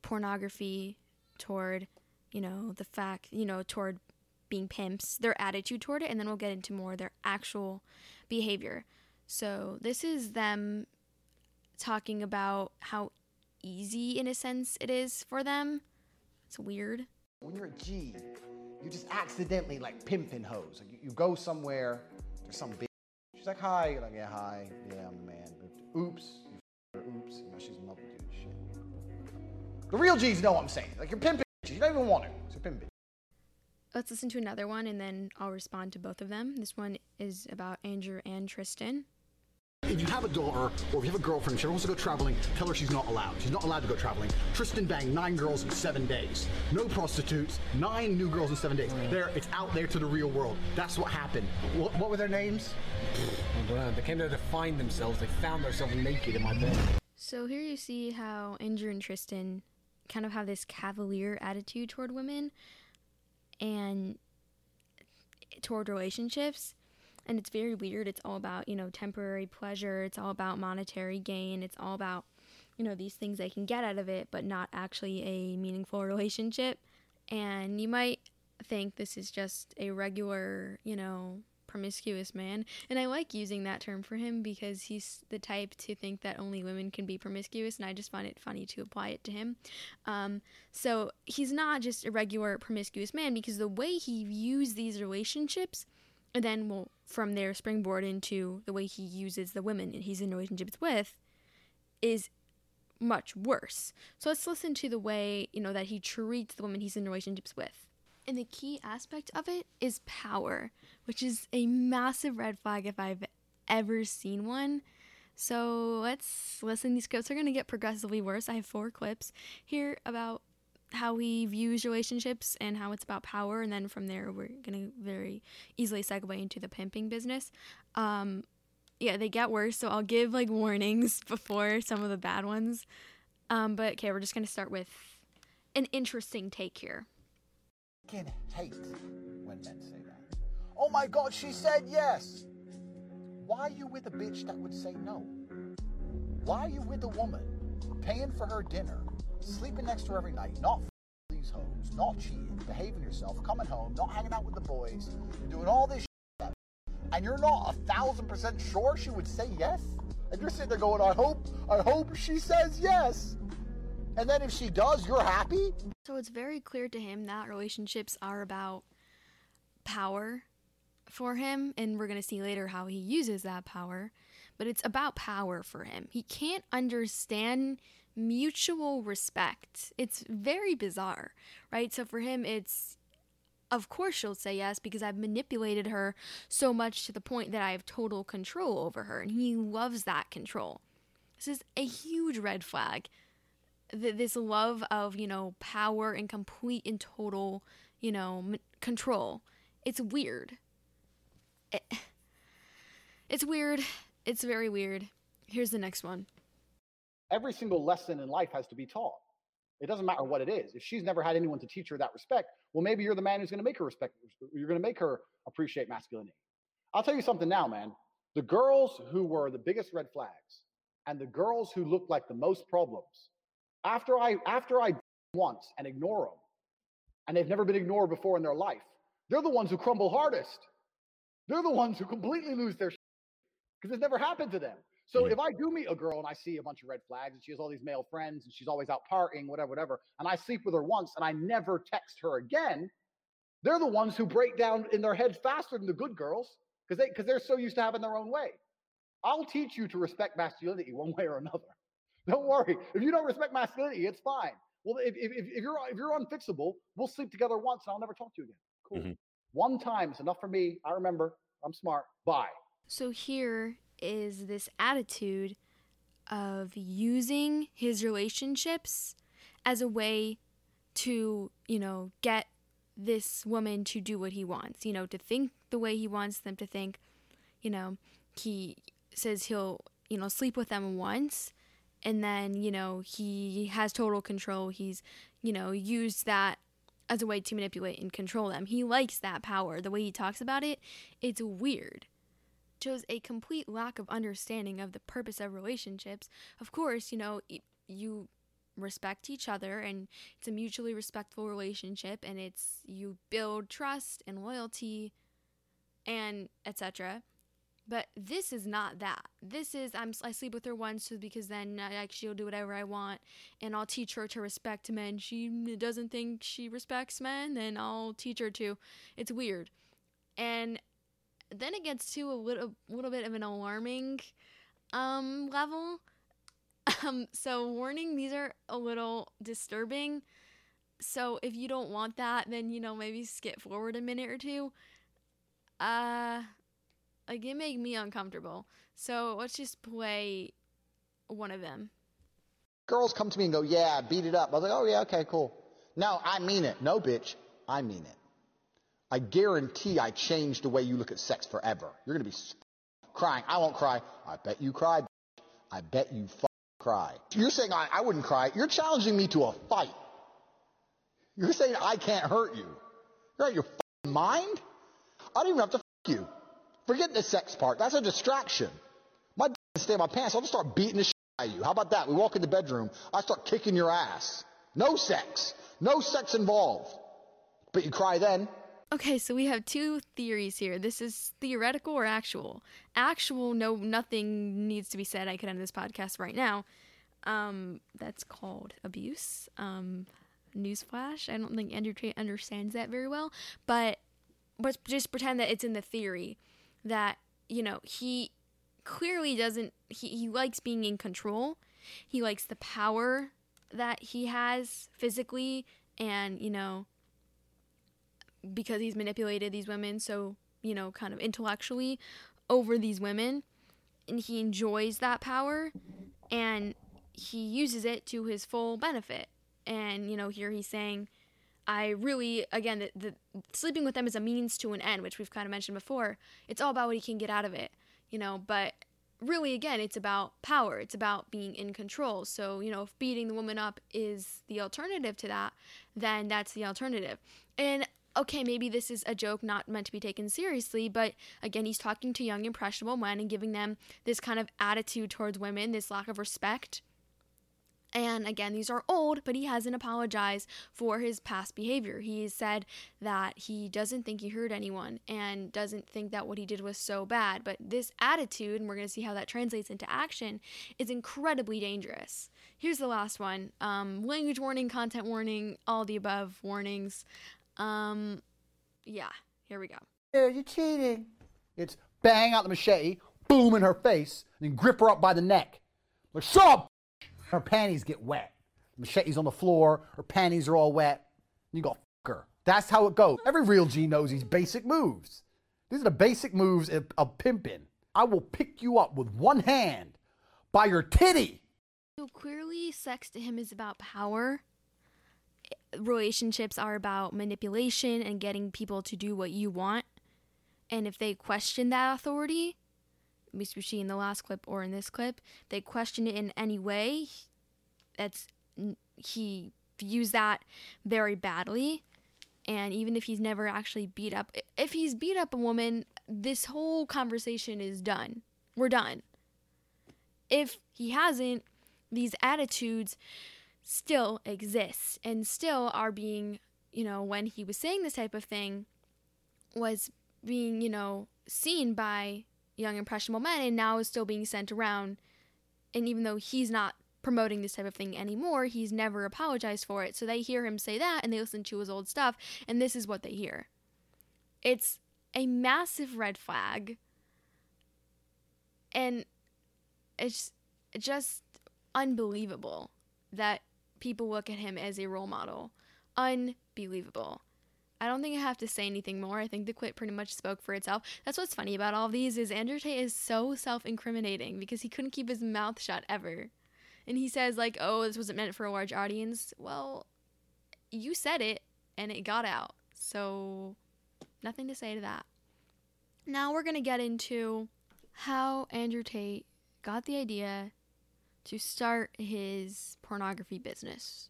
pornography, toward, you know, the fact, you know, toward being pimps, their attitude toward it, and then we'll get into more their actual behavior. So, this is them talking about how easy, in a sense, it is for them. It's weird. When you're a G, you just accidentally like pimping hoes. You, you go somewhere, there's some big. She's like, hi. You're like, yeah, hi. Yeah, I'm the man. Oops. You oops. She's in love with you. Shit. The real G's know what I'm saying. Like you're pimping. You don't even want her. So you're pimping. Let's listen to another one and then I'll respond to both of them. This one is about Andrew and Tristan. If you have a daughter or if you have a girlfriend, she wants to go traveling, tell her she's not allowed. She's not allowed to go traveling. Tristan banged nine girls in seven days. No prostitutes, nine new girls in seven days. There, it's out there to the real world. That's what happened. What, what were their names? I don't know. They came there to find themselves. They found themselves naked in my bed. So here you see how Andrew and Tristan kind of have this cavalier attitude toward women and toward relationships. And it's very weird. It's all about, you know, temporary pleasure. It's all about monetary gain. It's all about you know, these things they can get out of it, but not actually a meaningful relationship. And you might think this is just a regular, you know, promiscuous man. And I like using that term for him because he's the type to think that only women can be promiscuous, and I just find it funny to apply it to him. Um, so he's not just a regular promiscuous man because the way he views these relationships, and then will from there springboard into the way he uses the women he's in relationships with, is much worse. So let's listen to the way, you know, that he treats the women he's in relationships with. And the key aspect of it is power, which is a massive red flag if I've ever seen one. So let's listen. These clips are going to get progressively worse. I have four clips here about how he views relationships and how it's about power. And then from there, we're to very easily segue into the pimping business. Um, yeah, they get worse. So I'll give like warnings before some of the bad ones. Um, but okay, we're just to start with an interesting take here. Fucking hate when men say that. Oh my god, she said yes. Why are you with a bitch that would say no? Why are you with a woman paying for her dinner, sleeping next to her every night, not these hoes, not cheating, behaving yourself, coming home, not hanging out with the boys, doing all this shit, and you're not a thousand percent sure she would say yes? And you're sitting there going, I hope, I hope she says yes. And then if she does, you're happy? So it's very clear to him that relationships are about power for him, and we're going to see later how he uses that power, but it's about power for him. He can't understand mutual respect. It's very bizarre, right? So for him, it's of course she'll say yes because I've manipulated her so much to the point that I have total control over her, and he loves that control. This is a huge red flag. Th- This love of, you know, power and complete and total, you know, m- control. It's weird. It, it's weird. It's very weird. Here's the next one. Every single lesson in life has to be taught. It doesn't matter what it is. If she's never had anyone to teach her that respect, well, maybe you're the man who's going to make her respect. You're going to make her appreciate masculinity. I'll tell you something now, man. The girls who were the biggest red flags and the girls who looked like the most problems, after I after I once and ignore them, and they've never been ignored before in their life, they're the ones who crumble hardest. They're the ones who completely lose their because it's never happened to them. So if I do meet a girl and I see a bunch of red flags and she has all these male friends and she's always out partying, whatever, whatever, and I sleep with her once and I never text her again, they're the ones who break down in their heads faster than the good girls because they because they're so used to having their own way. I'll teach you to respect masculinity one way or another. Don't worry. If you don't respect masculinity, it's fine. Well, if, if, if if you're if you're unfixable, we'll sleep together once and I'll never talk to you again. Cool. Mm-hmm. One time is enough for me. I remember. I'm smart. Bye. So here is this attitude of using his relationships as a way to, you know, get this woman to do what he wants, you know, to think the way he wants them to think. You know, he says he'll, you know, sleep with them once and then, you know, he has total control. He's, you know, used that as a way to manipulate and control them. He likes that power. The way he talks about it, it's weird shows a complete lack of understanding of the purpose of relationships. Of course, you know, you respect each other and it's a mutually respectful relationship and it's you build trust and loyalty and etc. But this is not that. This is I'm I sleep with her once because then like she'll do whatever I want and I'll teach her to respect men. She doesn't think she respects men, then I'll teach her to. It's weird. And then it gets to a little little bit of an alarming um level. Um so warning these are a little disturbing. So if you don't want that then you know maybe skip forward a minute or two. Uh like it make me uncomfortable. So let's just play one of them. Girls come to me and go, yeah, beat it up. I was like, oh yeah, okay, cool. No, I mean it. No, bitch, I mean it. I guarantee I changed the way you look at sex forever. You're gonna be crying. I won't cry. I bet you cry. I bet you cry. You're saying I, I wouldn't cry. You're challenging me to a fight. You're saying I can't hurt you. You're out of your mind. I don't even have to f- you. Forget the sex part. That's a distraction. My d- stay in my pants. I'll just start beating the shit out of you. How about that? We walk in the bedroom, I start kicking your ass. No sex. No sex involved. But you cry then. Okay, so we have two theories here. This is theoretical or actual. Actual, no, nothing needs to be said. I could end this podcast right now. Um, that's called abuse. Um, newsflash. I don't think Andrew Tate understands that very well, but but just pretend that it's in the theory that you know he clearly doesn't. He he likes being in control. He likes the power that he has physically, and you know because he's manipulated these women so you know kind of intellectually over these women and he enjoys that power and he uses it to his full benefit. And you know here he's saying i really again the, the sleeping with them is a means to an end which we've kind of mentioned before. It's all about what he can get out of it you know but really again it's about power. It's about being in control. So you know if beating the woman up is the alternative to that then that's the alternative. And okay maybe this is a joke not meant to be taken seriously but again he's talking to young impressionable men and giving them this kind of attitude towards women this lack of respect and again, these are old, but he hasn't apologized for his past behavior. He said that he doesn't think he hurt anyone and doesn't think that what he did was so bad. But this attitude, and we're going to see how that translates into action, is incredibly dangerous. Here's the last one um, language warning, content warning, all the above warnings. Um, yeah, here we go. Yeah, you're cheating. It's bang out the machete, boom in her face, and then grip her up by the neck. Like, shut up! Her panties get wet. The machete's on the floor, her panties are all wet. And you go, fuck her. That's how it goes. Every real G knows these basic moves. These are the basic moves of, of pimping. I will pick you up with one hand by your titty. So clearly, sex to him is about power. Relationships are about manipulation and getting people to do what you want. And if they question that authority, see in the last clip or in this clip, they question it in any way. That's he views that very badly. And even if he's never actually beat up, if he's beat up a woman, this whole conversation is done. We're done. If he hasn't, these attitudes still exist and still are being, you know, when he was saying this type of thing, was being, you know, seen by young impressionable men and now is still being sent around. And even though he's not promoting this type of thing anymore, he's never apologized for it. So they hear him say that and they listen to his old stuff, and this is what they hear. It's a massive red flag. And it's just unbelievable that people look at him as a role model. Unbelievable. I don't think I have to say anything more. I think the clip pretty much spoke for itself. That's what's funny about all these is Andrew Tate is so self-incriminating because he couldn't keep his mouth shut ever. And he says like, "Oh, this wasn't meant for a large audience." Well, you said it and it got out. So, nothing to say to that. Now we're going to get into how Andrew Tate got the idea to start his pornography business.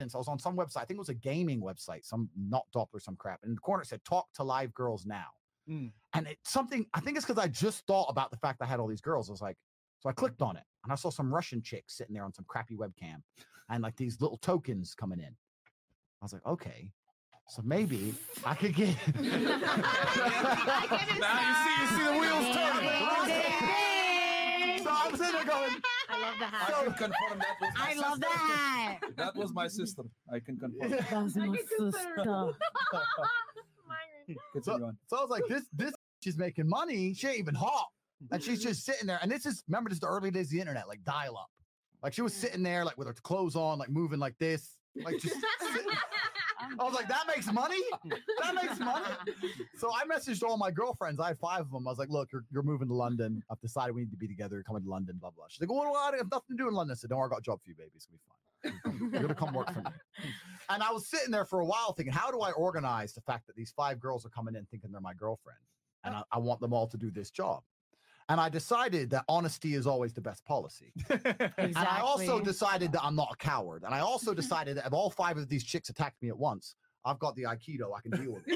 Since I was on some website, I think it was a gaming website, some not Doppler, some crap. And in the corner it said, talk to live girls now. Mm. And it's something, I think it's because I just thought about the fact I had all these girls. I was like, so I clicked on it and I saw some Russian chicks sitting there on some crappy webcam and like these little tokens coming in. I was like, okay, so maybe I could get. now you see, you see the wheels turning. So I'm sitting there going, I love the I can confirm that was my I love that. That was my sister. I can confirm. That's my sister. so, Continue on. so I was like, this this she's making money. She ain't even hot, and she's just sitting there. And this is remember this is the early days of the internet, like dial up. Like she was sitting there, like with her clothes on, like moving like this, like just. I was like, that makes money. That makes money. So I messaged all my girlfriends. I had five of them. I was like, look, you're, you're moving to London. I've decided we need to be together. You're coming to London. Blah blah. She's like, well, I have nothing to do in London. I said, don't worry, I got a job for you, baby. It's gonna be fine. You're gonna come work for me. And I was sitting there for a while thinking, how do I organize the fact that these five girls are coming in thinking they're my girlfriend? And oh. I, I want them all to do this job. And I decided that honesty is always the best policy. And I also decided that I'm not a coward. And I also decided that if all five of these chicks attacked me at once, I've got the Aikido. I can deal with it.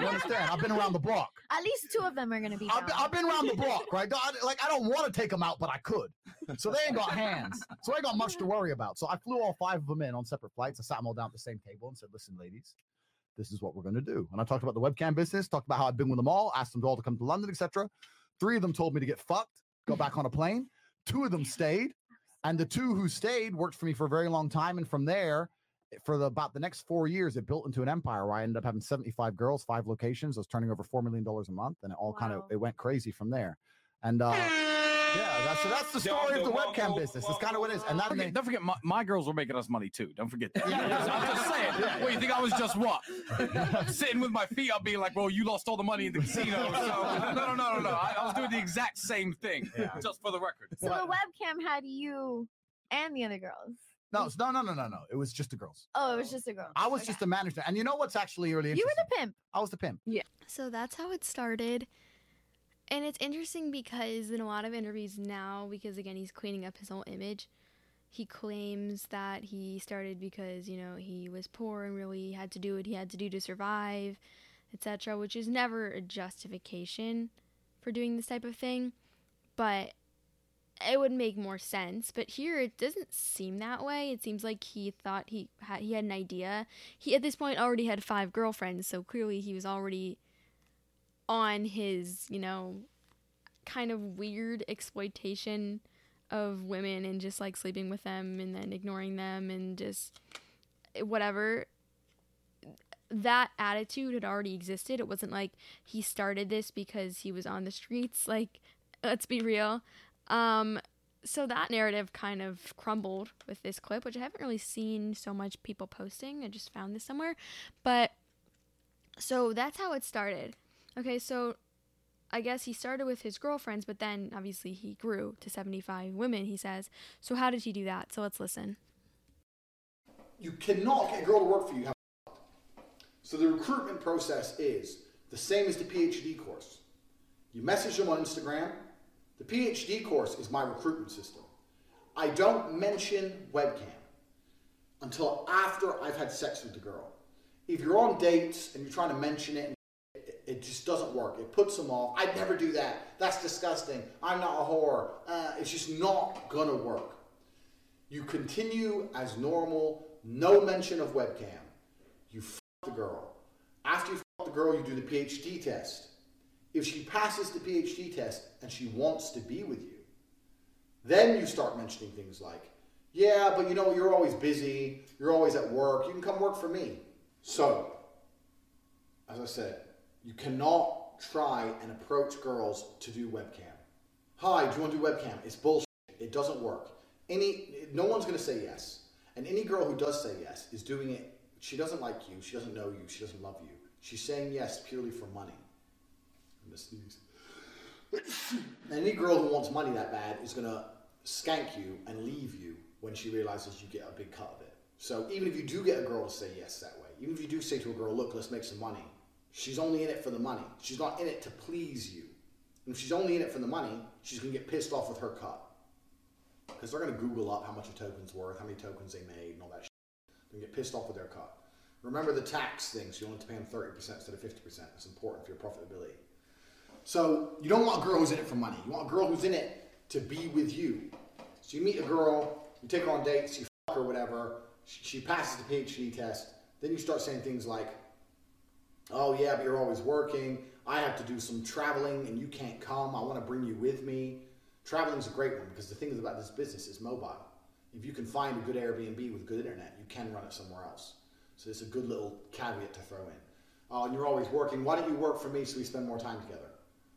you understand? I've been around the block. At least two of them are gonna be. I've been. I've been around the block, right? I- like I don't want to take them out, but I could. So they ain't got hands. So I ain't got much to worry about. So I flew all five of them in on separate flights. I sat them all down at the same table and said, "Listen, ladies, this is what we're going to do." And I talked about the webcam business, talked about how I've been with them all, asked them all to come to London, etc. Three of them told me to get fucked, go back on a plane. Two of them stayed, and the two who stayed worked for me for a very long time. And from there, for the, about the next four years, it built into an empire where I ended up having 75 girls, five locations. I was turning over $4 million a month and it all kind of, it went crazy from there. And, uh, yeah, that's, so that's the story of the webcam business. That's kind of what it is. And that, Don't forget, don't forget my, my girls were making us money too. Don't forget that. Yeah, yeah, I'm just saying. yeah. What, you think I was just what? Sitting with my feet up being like, well, you lost all the money in the casino. So, no, no, no, no, no. I, I was doing the exact same thing, just for the record. So the webcam had you and the other girls. no, no, no, no, no, no. It was just the girls. Oh, it was just the girls. I was just the manager. And you know what's actually really interesting. You were the pimp. I was the pimp. Yeah. So that's how it started. And it's interesting because in a lot of interviews now, because again, he's cleaning up his whole image, he claims that he started because, you know, he was poor and really had to do what he had to do to survive, etc., which is never a justification for doing this type of thing. But it would make more sense. But here it doesn't seem that way. It seems like he thought he had he had an idea. He at this point already had five girlfriends, so clearly he was already on his, you know, kind of weird exploitation of women and just like sleeping with them and then ignoring them and just whatever that attitude had already existed. It wasn't like he started this because he was on the streets. Like, let's be real. Um, so that narrative kind of crumbled with this clip, which I haven't really seen so much people posting. I just found this somewhere. But so that's how it started. Okay, so I guess he started with his girlfriends, but then obviously he grew to 75 women, he says. So how did he do that? So let's listen. You cannot get a girl to work for you. So the recruitment process is the same as the PhD course. You message them on Instagram. The PhD course is my recruitment system. I don't mention webcam until after I've had sex with the girl. If you're on dates and you're trying to mention it, it, just doesn't work. It puts them off. I'd never do that. That's disgusting. I'm not a whore. Uh, it's just not gonna work. You continue as normal, no mention of webcam. You fuck the girl. After you fuck the girl, you do the PhD test. If she passes the PhD test and she wants to be with you, then you start mentioning things like, yeah, but you know, you're always busy, you're always at work, you can come work for me. So, as I said, you cannot try and approach girls to do webcam. Hi, do you want to do webcam? It's bullshit. It doesn't work. Any, no one's going to say yes. And any girl who does say yes is doing it. She doesn't like you. She doesn't know you. She doesn't love you. She's saying yes purely for money. I'm gonna sneeze. Any girl who wants money that bad is going to skank you and leave you when she realizes you get a big cut of it. So even if you do get a girl to say yes that way, even if you do say to a girl, look, let's make some money, she's only in it for the money. She's not in it to please you. And if she's only in it for the money, she's going to get pissed off with her cut. Because they're going to Google up how much a token's worth, how many tokens they made, and all that shit. They're going to get pissed off with their cut. Remember the tax thing, so you only have to pay them 30% instead of 50%. It's important for your profitability. So you don't want a girl who's in it for money. You want a girl who's in it to be with you. So you meet a girl, you take her on dates, you fuck her, whatever. She, she passes the PhD test. Then you start saying things like, "Oh yeah, but you're always working. I have to do some traveling, and you can't come. I want to bring you with me." Traveling's a great one because the thing is about this business is mobile. If you can find a good Airbnb with good internet, you can run it somewhere else. So it's a good little caveat to throw in. Oh, and you're always working. Why don't you work for me so we spend more time together?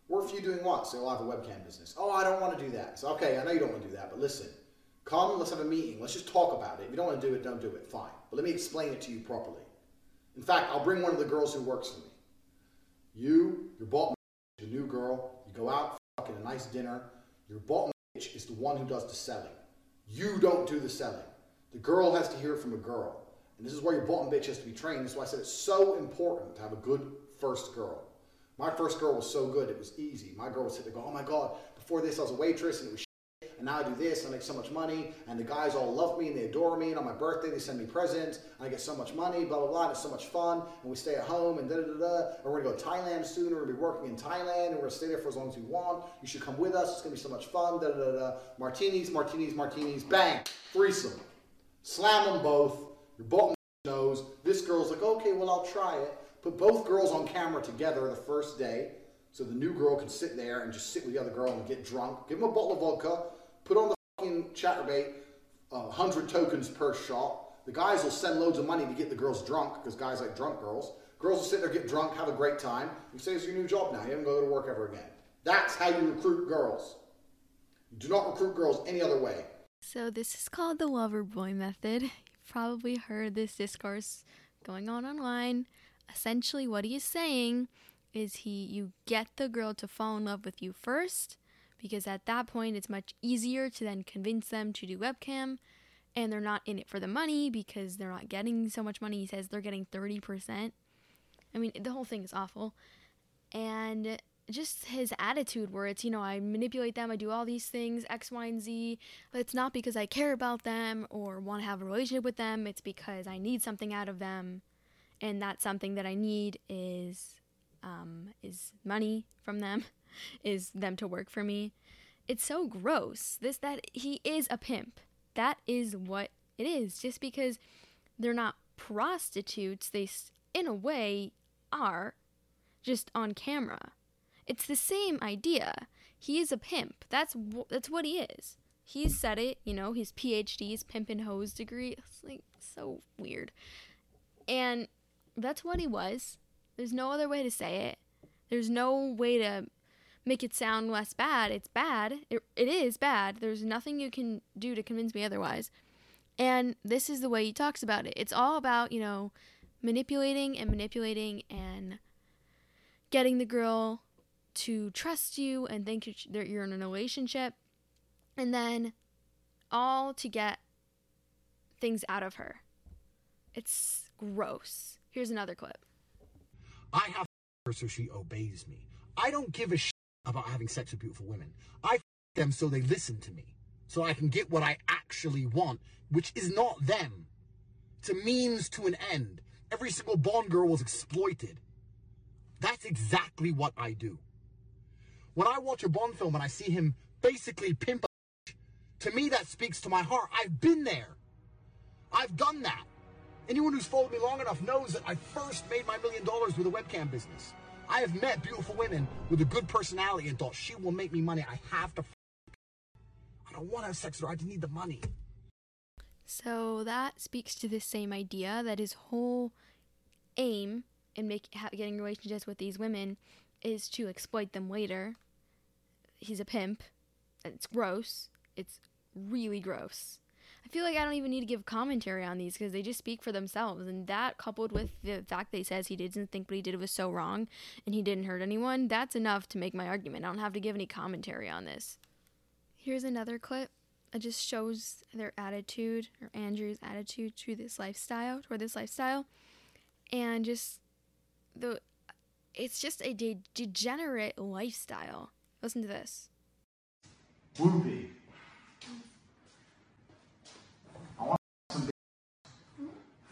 Work for you doing what? So I'll have a webcam business. Oh, I don't want to do that. So okay, I know you don't want to do that, but listen, come, let's have a meeting. Let's just talk about it. If you don't want to do it, don't do it. Fine. But let me explain it to you properly. In fact, I'll bring one of the girls who works for me. You, your bottom the new girl, you go out, fucking a nice dinner. Your bottom bitch is the one who does the selling. You don't do the selling. The girl has to hear from a girl. And this is where your bottom bitch has to be trained. That's why I said it's so important to have a good first girl. My first girl was so good, it was easy. My girl would sit there and go, oh my God, before this I was a waitress and it was and now I do this, I make so much money, and the guys all love me and they adore me, and on my birthday they send me presents, and I get so much money, blah blah blah, and it's so much fun, and we stay at home, and da da da da, and we're gonna go to Thailand soon, we're gonna be working in Thailand, and we're gonna stay there for as long as we want. You should come with us. It's gonna be so much fun. Da da da da. Martinis, martinis, martinis. Bang, threesome. Slam them both. Your bottom knows. This girl's like, okay, well I'll try it. Put both girls on camera together the first day. So the new girl can sit there and just sit with the other girl and get drunk. Give them a bottle of vodka. Put on the fucking Chaturbate. Uh, 100 tokens per shot. The guys will send loads of money to get the girls drunk because guys like drunk girls. Girls will sit there, get drunk, have a great time. You say it's your new job now. You haven't go to work ever again. That's how you recruit girls. You do not recruit girls any other way. So this is called the lover boy method. You've probably heard this discourse going on online. Essentially what he is saying is he you get the girl to fall in love with you first because at that point it's much easier to then convince them to do webcam and they're not in it for the money because they're not getting so much money. He says they're getting 30%. I mean, the whole thing is awful. And just his attitude where it's, you know, I manipulate them, I do all these things, X, Y, and Z. It's not because I care about them or want to have a relationship with them. It's because I need something out of them. And that something that I need is um, is money from them, is them to work for me. It's so gross. This that he is a pimp. That is what it is. Just because they're not prostitutes, they in a way are just on camera. It's the same idea. He is a pimp. That's wh- that's what he is. He's said it, you know, his PhD, his pimp and hose degree. It's like so weird. And that's what he was. There's no other way to say it. There's no way to make it sound less bad. It's bad. It, it is bad. There's nothing you can do to convince me otherwise. And this is the way he talks about it. It's all about, you know, manipulating and manipulating and getting the girl to trust you and think that you're in a relationship. And then all to get things out of her. It's gross. Here's another clip. I have her so she obeys me. I don't give a shit about having sex with beautiful women. I them so they listen to me, so I can get what I actually want, which is not them. It's a means to an end. Every single Bond girl was exploited. That's exactly what I do. When I watch a Bond film and I see him basically pimp a to me that speaks to my heart. I've been there. I've done that. Anyone who's followed me long enough knows that I first made my million dollars with a webcam business. I have met beautiful women with a good personality and thought she will make me money. I have to. I don't want to have sex with her. I just need the money. So that speaks to the same idea that his whole aim in make, getting relationships with these women is to exploit them later. He's a pimp. It's gross. It's really gross. I feel like I don't even need to give commentary on these because they just speak for themselves. And that, coupled with the fact that he says he didn't think what he did was so wrong and he didn't hurt anyone, that's enough to make my argument. I don't have to give any commentary on this. Here's another clip It just shows their attitude or Andrew's attitude to this lifestyle, toward this lifestyle, and just the it's just a de- degenerate lifestyle. Listen to this. Whoopee. I want some bitches.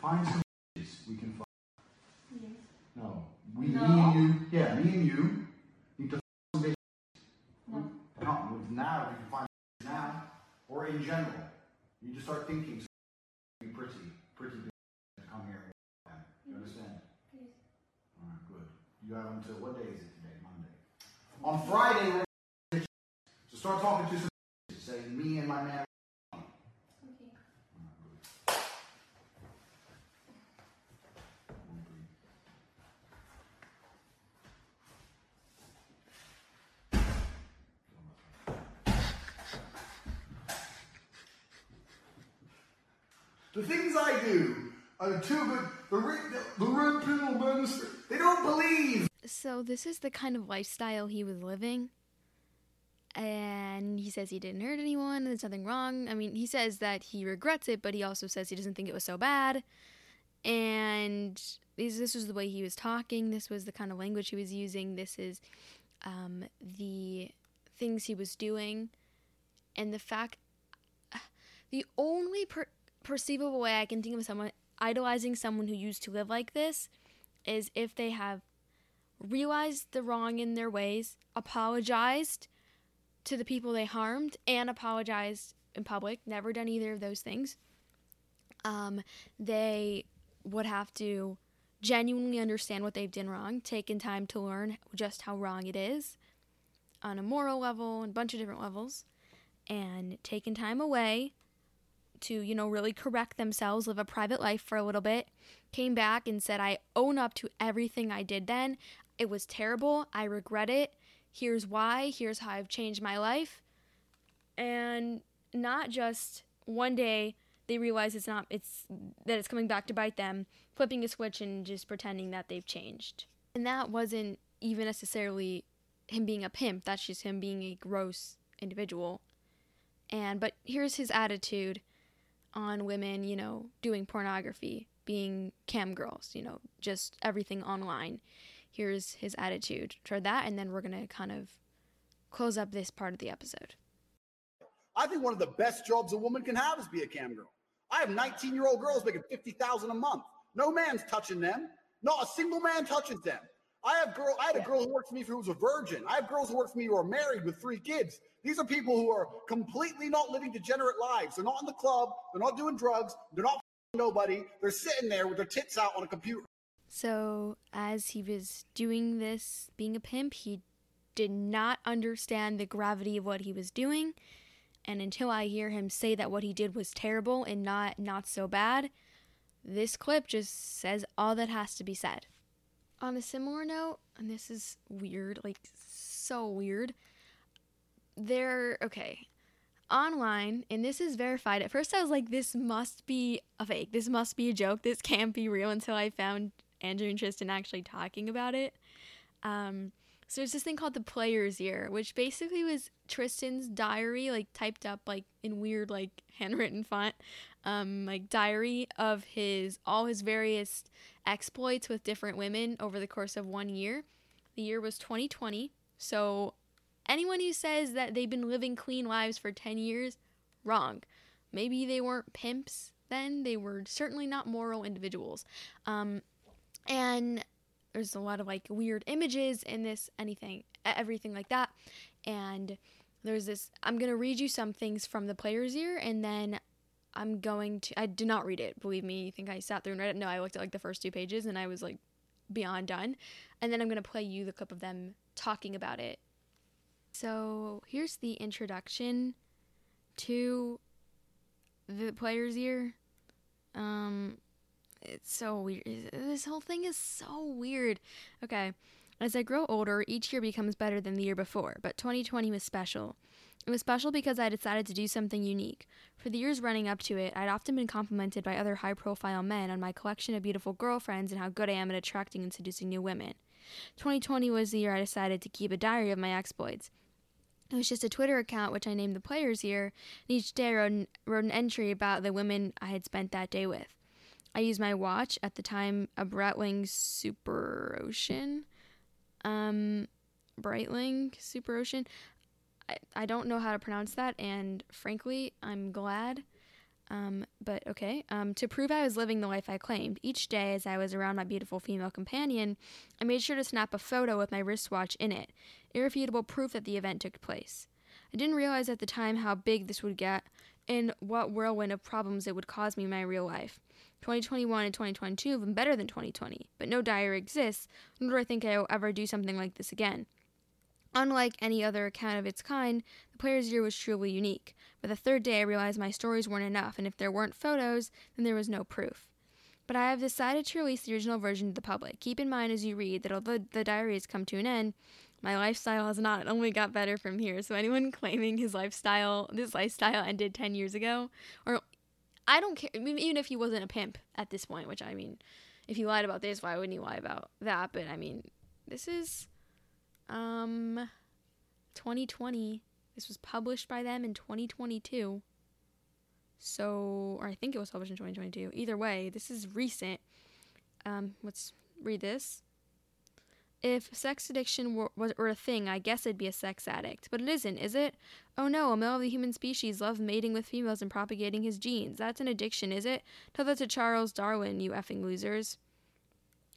Find some we can find. No. We, No? me and you, yeah, me and you need to find some. No. No, now we can find now, or in general. You just start thinking, be pretty, pretty come here and work them. You understand? All right, good. You have until, what day is it today? Monday. On Friday, so start talking to some. Say, me and my man. The things I do are too good. The red, the red pill minister, they don't believe. So this is the kind of lifestyle he was living. And he says he didn't hurt anyone, there's nothing wrong. I mean, he says that he regrets it, but he also says he doesn't think it was so bad. And this, this was the way he was talking, this was the kind of language he was using, this is um, the things he was doing. And the fact, the only per- perceivable way I can think of someone idolizing someone who used to live like this is if they have realized the wrong in their ways, apologized to the people they harmed, and apologized in public. Never done either of those things. Um, they would have to genuinely understand what they've done wrong, taken time to learn just how wrong it is on a moral level and a bunch of different levels, and taken time away to, you know, really correct themselves, live a private life for a little bit, came back and said, I own up to everything I did then. It was terrible. I regret it. Here's why. Here's how I've changed my life. And not just one day they realize it's not it's that it's coming back to bite them, flipping a switch and just pretending that they've changed. And that wasn't even necessarily him being a pimp. That's just him being a gross individual. And but here's his attitude on women, you know, doing pornography, being cam girls, you know, just everything online. Here's his attitude toward that, and then we're gonna kind of close up this part of the episode. I think one of the best jobs a woman can have is be a cam girl. I have 19 year old girls making 50,000 a month. No man's touching them. Not a single man touches them. I have girl. I had a girl who worked for me who was a virgin. I have girls who work for me who are married with three kids. These are people who are completely not living degenerate lives. They're not in the club. They're not doing drugs. They're not nobody. They're sitting there with their tits out on a computer. So, as he was doing this, being a pimp, he did not understand the gravity of what he was doing. And until I hear him say that what he did was terrible and not not so bad, this clip just says all that has to be said. On a similar note, and this is weird, like so weird. They're okay, online, and this is verified. At first, I was like, this must be a fake. This must be a joke. This can't be real until I found Andrew and Tristan actually talking about it. Um, so there's this thing called the Player's Year, which basically was Tristan's diary, like typed up like in weird like handwritten font, um, like diary of his all his various exploits with different women over the course of one year. The year was 2020. So anyone who says that they've been living clean lives for 10 years, wrong. Maybe they weren't pimps then. They were certainly not moral individuals. Um, and there's a lot of like weird images in this anything everything like that. And there's this i'm going to read you some things from the player's year and then i'm going to i did not read it believe me you think i sat through and read it? No i looked at like the first two pages and i was like beyond done. And then i'm going to play you the clip of them talking about it. So here's the introduction to the player's year um it's so weird. This whole thing is so weird. Okay. As I grow older, each year becomes better than the year before, but 2020 was special. It was special because I decided to do something unique. For the years running up to it, I'd often been complimented by other high profile men on my collection of beautiful girlfriends and how good I am at attracting and seducing new women. 2020 was the year I decided to keep a diary of my exploits. It was just a Twitter account which I named the Players Year, and each day I wrote an, wrote an entry about the women I had spent that day with. I used my watch at the time, a Breitling Super Ocean. Um, Breitling Super Ocean. I, I don't know how to pronounce that, and frankly, I'm glad. Um, but okay. Um, to prove I was living the life I claimed, each day as I was around my beautiful female companion, I made sure to snap a photo with my wristwatch in it, irrefutable proof that the event took place. I didn't realize at the time how big this would get and what whirlwind of problems it would cause me in my real life. 2021 and 2022 have been better than 2020, but no diary exists, nor do I think I will ever do something like this again. Unlike any other account of its kind, the player's year was truly unique. By the third day, I realized my stories weren't enough, and if there weren't photos, then there was no proof. But I have decided to release the original version to the public. Keep in mind as you read that although the diary has come to an end, my lifestyle has not. Only got better from here. So anyone claiming his lifestyle, this lifestyle ended 10 years ago, or I don't care, even if he wasn't a pimp at this point, which I mean, if he lied about this, why wouldn't he lie about that? But I mean, this is um 2020. This was published by them in 2022. So, or I think it was published in 2022. Either way, this is recent. Um, let's read this. If sex addiction were, were, a thing, I guess I'd be a sex addict. But it isn't, is it? Oh no, a male of the human species loves mating with females and propagating his genes. That's an addiction, is it? Tell that to Charles Darwin, you effing losers.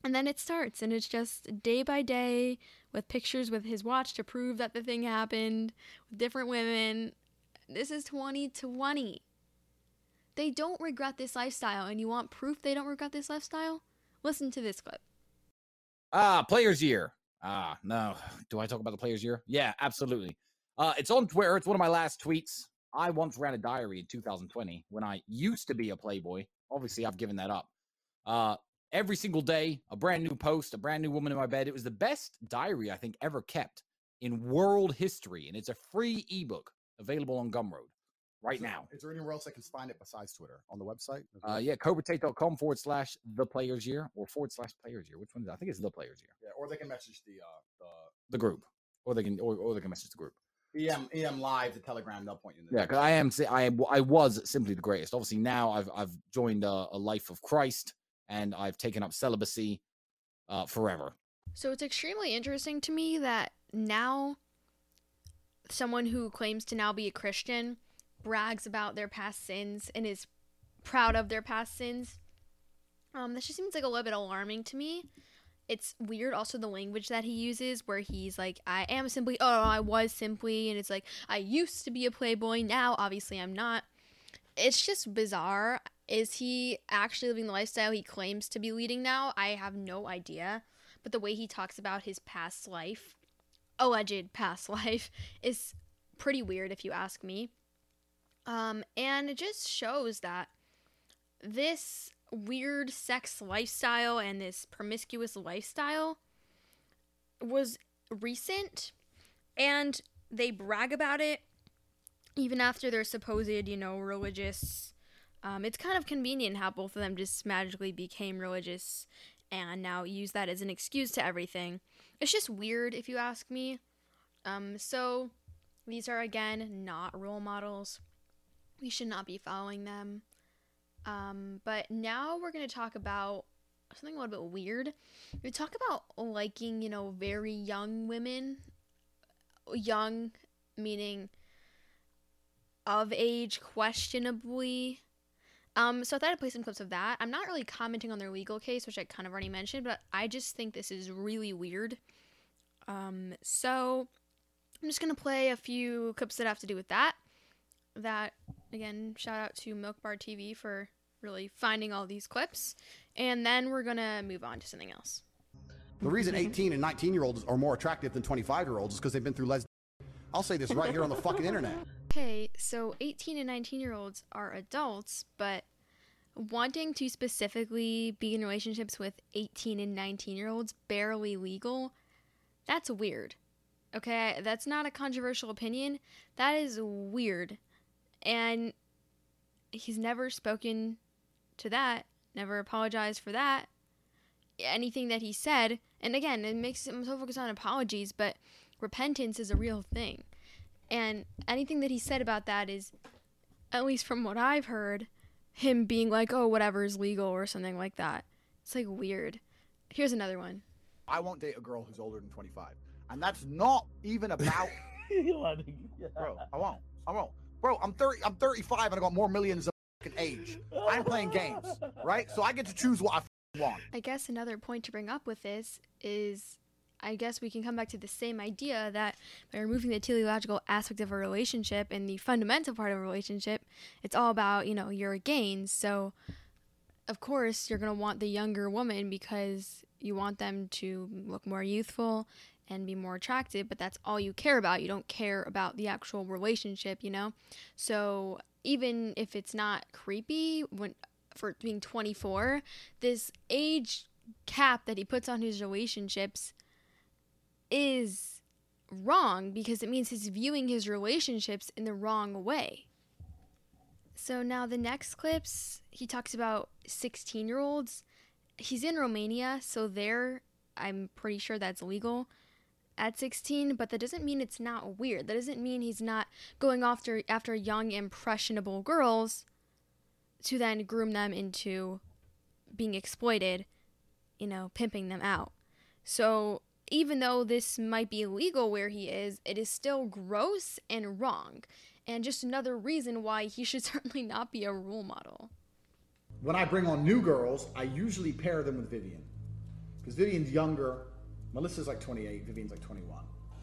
And then it starts, and it's just day by day with pictures with his watch to prove that the thing happened, with different women. This is 2020. They don't regret this lifestyle, and you want proof they don't regret this lifestyle? Listen to this clip. Ah, Players Year. Ah, no. Do I talk about the Players Year? Yeah, absolutely. Uh, it's on Twitter. It's one of my last tweets. I once ran a diary in 2020 when I used to be a Playboy. Obviously, I've given that up. Uh, every single day, a brand new post, a brand new woman in my bed. It was the best diary I think ever kept in world history, and it's a free ebook available on Gumroad right Is now. Is there anywhere else I can find it besides Twitter on the website? Uh, yeah, cobratate.com forward slash the players year or forward slash players year. Which one is it? I think it's the players year. Yeah, or they can message the uh, The the group. Or they can or, or they can message the group. EM EM live, the Telegram. They'll point you in the Yeah, because I am I I was simply the greatest. Obviously now I've I've joined a, a life of Christ and I've taken up celibacy uh, forever. So it's extremely interesting to me that now someone who claims to now be a Christian brags about their past sins and is proud of their past sins. Um, this just seems like a little bit alarming to me. It's weird also the language that he uses where he's like, I am simply, oh, I was simply, and it's like, I used to be a playboy, now obviously I'm not. It's just bizarre. Is he actually living the lifestyle he claims to be leading now? I have no idea. But the way he talks about his past life, alleged past life, is pretty weird if you ask me. Um, and it just shows that this weird sex lifestyle and this promiscuous lifestyle was recent and they brag about it even after their supposed, you know, religious. Um, it's kind of convenient how both of them just magically became religious and now use that as an excuse to everything. It's just weird if you ask me. Um, so these are again not role models. We should not be following them. Um, but now we're going to talk about something a little bit weird. We talk about liking, you know, very young women. Young meaning of age questionably. Um, so I thought I'd play some clips of that. I'm not really commenting on their legal case, which I kind of already mentioned, but I just think this is really weird. Um, so I'm just gonna play a few clips that have to do with that. That again, shout out to Milk Bar TV for really finding all these clips, and then we're gonna move on to something else. The reason 18 and 19 year olds are more attractive than 25 year olds is because they've been through les. I'll say this right here on the fucking internet. Okay, so 18 and 19 year olds are adults, but wanting to specifically be in relationships with 18 and 19 year olds barely legal, that's weird. Okay, that's not a controversial opinion. That is weird. And he's never spoken to that, never apologized for that. Anything that he said, and again, it makes him so focused on apologies, but repentance is a real thing. And anything that he said about that is, at least from what I've heard, him being like, oh, whatever is legal or something like that. It's like weird. Here's another one. I won't date a girl who's older than 25. And that's not even about. Bro, I won't. I won't. Bro, I'm 30. I'm 35 and I got more millions of fucking age. I'm playing games, right? So I get to choose what I want. I guess another point to bring up with this is I guess we can come back to the same idea that by removing the teleological aspect of a relationship and the fundamental part of a relationship, it's all about, you know, your gains. So, of course, you're going to want the younger woman because you want them to look more youthful and be more attractive, but that's all you care about. You don't care about the actual relationship, you know? So, even if it's not creepy when for being 24, this age cap that he puts on his relationships is wrong because it means he's viewing his relationships in the wrong way. So now the next clips, he talks about 16 year olds. He's in Romania, so there, I'm pretty sure that's legal at 16, but that doesn't mean it's not weird. That doesn't mean he's not going after after young impressionable girls to then groom them into being exploited, you know, pimping them out. So even though this might be illegal where he is, it is still gross and wrong. And just another reason why he should certainly not be a role model. When I bring on new girls, I usually pair them with Vivian. Because Vivian's younger. Melissa's like 28, Vivian's like 21.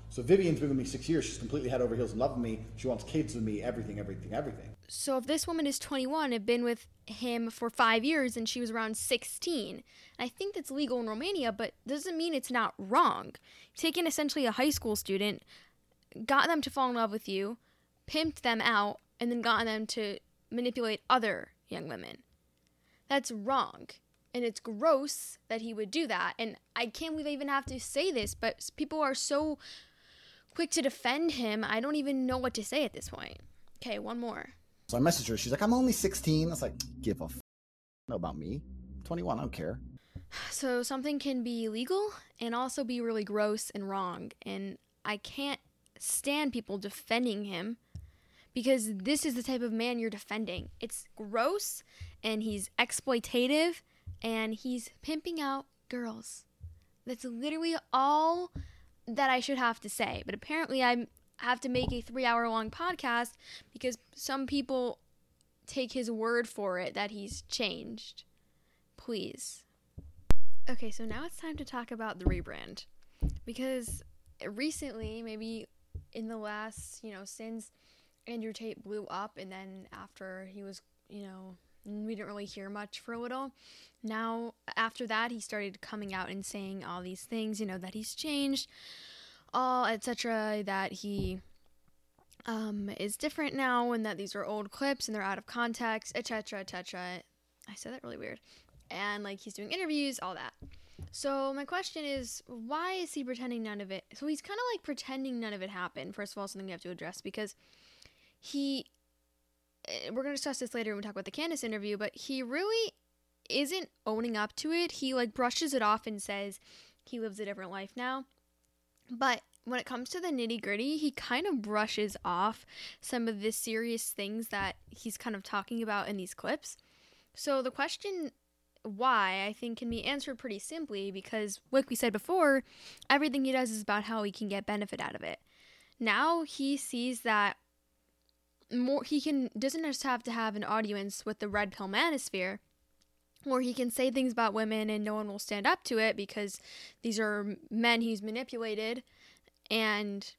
So Vivian's been with me six years. She's completely head over heels in love with me. She wants kids with me, everything, everything, everything. So if this woman is 21, had been with him for five years, and she was around 16, I think that's legal in Romania, but doesn't mean it's not wrong. Taking essentially a high school student, got them to fall in love with you, pimped them out, and then gotten them to manipulate other young women. That's wrong. And it's gross that he would do that. And I can't believe I even have to say this, but people are so quick to defend him. I don't even know what to say at this point. Okay, one more. So I messaged her. She's like, I'm only 16. I was like, give a f- know about me. 21, I don't care. So something can be legal and also be really gross and wrong. And I can't stand people defending him because this is the type of man you're defending. It's gross and he's exploitative and he's pimping out girls. That's literally all that I should have to say. But apparently, I have to make a three hour long podcast because some people take his word for it that he's changed. Please. Okay, so now it's time to talk about the rebrand. Because recently, maybe in the last, you know, since Andrew Tate blew up and then after he was, you know, we didn't really hear much for a little. Now, after that, he started coming out and saying all these things, you know, that he's changed, all etc., that he um, is different now, and that these are old clips and they're out of context, etc., etc. I said that really weird. And like he's doing interviews, all that. So my question is, why is he pretending none of it? So he's kind of like pretending none of it happened. First of all, something we have to address because he Eh, we're going to discuss this later when we talk about the Candace interview, but he really isn't owning up to it. He like brushes it off and says he lives a different life now. But when it comes to the nitty gritty, he kind of brushes off some of the serious things that he's kind of talking about in these clips. So the question why I think can be answered pretty simply because, like we said before, everything he does is about how he can get benefit out of it. Now he sees that more he can doesn't just have to have an audience with the red pill manosphere or he can say things about women and no one will stand up to it because these are men he's manipulated and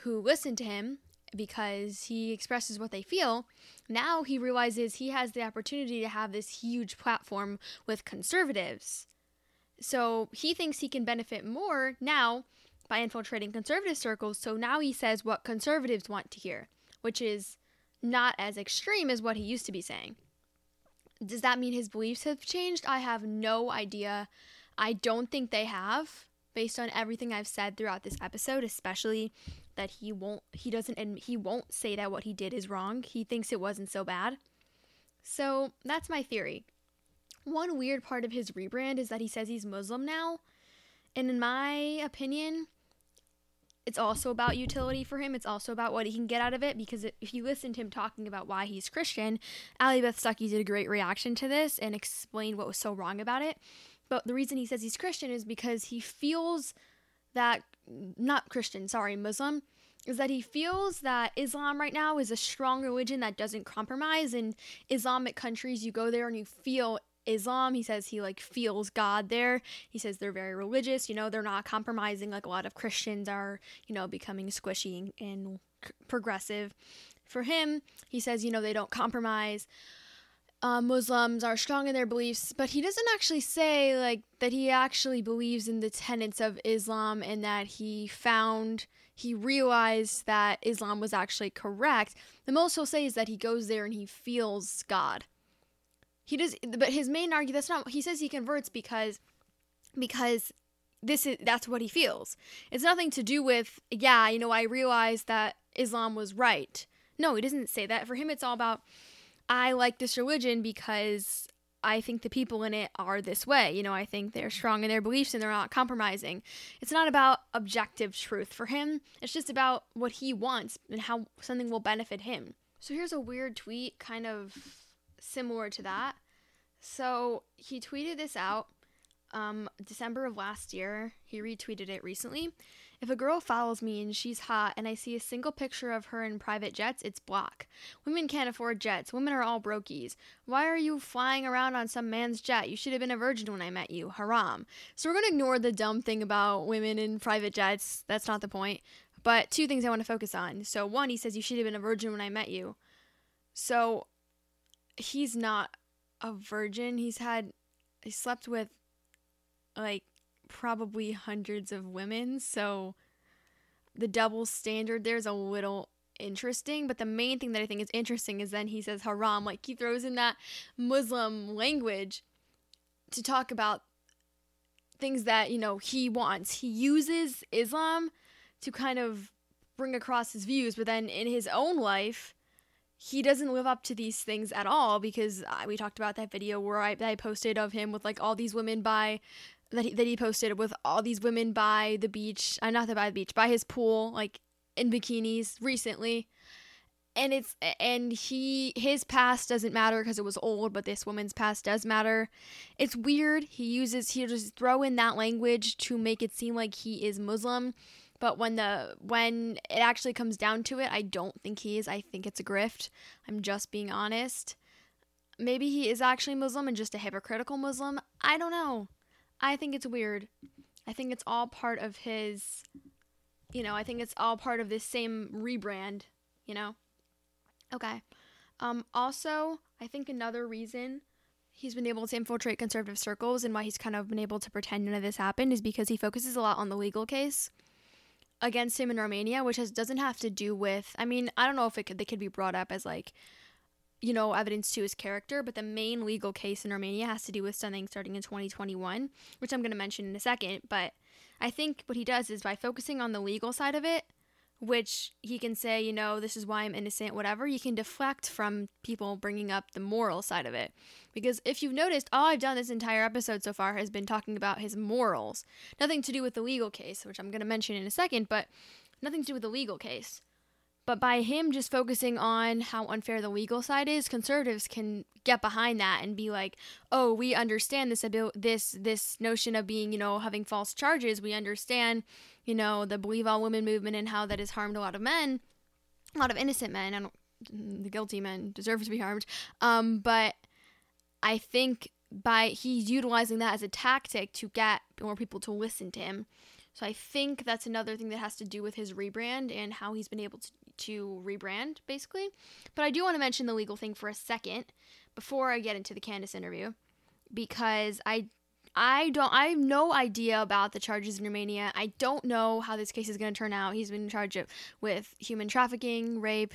who listen to him because he expresses what they feel. Now he realizes he has the opportunity to have this huge platform with conservatives. So he thinks he can benefit more now by infiltrating conservative circles. So now he says what conservatives want to hear, which is not as extreme as what he used to be saying. Does that mean his beliefs have changed? I have no idea. I don't think they have, based on everything I've said throughout this episode, especially that he won't he doesn't and he won't say that what he did is wrong. He thinks it wasn't so bad. So, that's my theory. One weird part of his rebrand is that he says he's Muslim now. And in my opinion, it's also about utility for him. It's also about what he can get out of it because if you listen to him talking about why he's Christian, Allie Beth Stuckey did a great reaction to this and explained what was so wrong about it. But the reason he says he's Christian is because he feels that, not Christian, sorry, Muslim, is that he feels that Islam right now is a strong religion that doesn't compromise. In Islamic countries, you go there and you feel Islam. He says he like feels God there. He says they're very religious, you know, they're not compromising like a lot of Christians are, you know, becoming squishy and progressive. For him, he says, you know, they don't compromise. Uh, Muslims are strong in their beliefs, but he doesn't actually say like that he actually believes in the tenets of Islam and that he found he realized that Islam was actually correct. The most he'll say is that he goes there and he feels God he does but his main argument that's not he says he converts because because this is that's what he feels. It's nothing to do with yeah you know i realized that islam was right. No he doesn't say that. For him it's all about i like this religion because i think the people in it are this way. You know i think they're strong in their beliefs and they're not compromising. It's not about objective truth for him. It's just about what he wants and how something will benefit him. So here's a weird tweet kind of similar to that. So he tweeted this out. um, December of last year. He retweeted it recently. If a girl follows me and she's hot and I see a single picture of her in private jets, it's block. Women can't afford jets. Women are all brokies. Why are you flying around on some man's jet? You should have been a virgin when I met you. Haram. So we're going to ignore the dumb thing about women in private jets. That's not the point. But two things I want to focus on. So, one, he says you should have been a virgin when I met you. So, he's not a virgin. He's had, he slept with like probably hundreds of women. So, the double standard there's a little interesting. But the main thing that I think is interesting is then he says haram. Like, he throws in that Muslim language to talk about things that, you know, he wants. He uses Islam to kind of bring across his views, but then in his own life, he doesn't live up to these things at all because we talked about that video where I, I posted of him with like all these women by that he, that he posted with all these women by the beach, uh, not the by the beach, by his pool, like in bikinis recently. And it's and he his past doesn't matter because it was old, but this woman's past does matter. It's weird. He uses he just throw in that language to make it seem like he is Muslim but when the when it actually comes down to it i don't think he is. I think it's a grift. I'm just being honest. Maybe he is actually muslim and just a hypocritical muslim. I don't know. I think it's weird. I think it's all part of his you know i think it's all part of this same rebrand you know? Okay. Um also i think another reason he's been able to infiltrate conservative circles and why he's kind of been able to pretend none of this happened is because he focuses a lot on the legal case against him in Romania, which has doesn't have to do with. I mean, I don't know if it could they could be brought up as like, you know, evidence to his character, but the main legal case in Romania has to do with something starting in 2021, which I'm going to mention in a second. But I think what he does is by focusing on the legal side of it, which he can say, you know, this is why I'm innocent, whatever, you can deflect from people bringing up the moral side of it. Because if you've noticed, all I've done this entire episode so far has been talking about his morals. Nothing to do with the legal case, which I'm going to mention in a second, but nothing to do with the legal case. But by him just focusing on how unfair the legal side is, conservatives can get behind that and be like, "Oh, we understand this abil- this this notion of being, you know, having false charges. We understand, you know, the believe all women movement and how that has harmed a lot of men, a lot of innocent men. I don't the guilty men deserve to be harmed. Um, but I think by he's utilizing that as a tactic to get more people to listen to him. So I think that's another thing that has to do with his rebrand and how he's been able to, to rebrand, basically. But I do want to mention the legal thing for a second before I get into the Candace interview, because I I don't I have no idea about the charges in Romania. I don't know how this case is going to turn out. He's been charged with human trafficking, rape,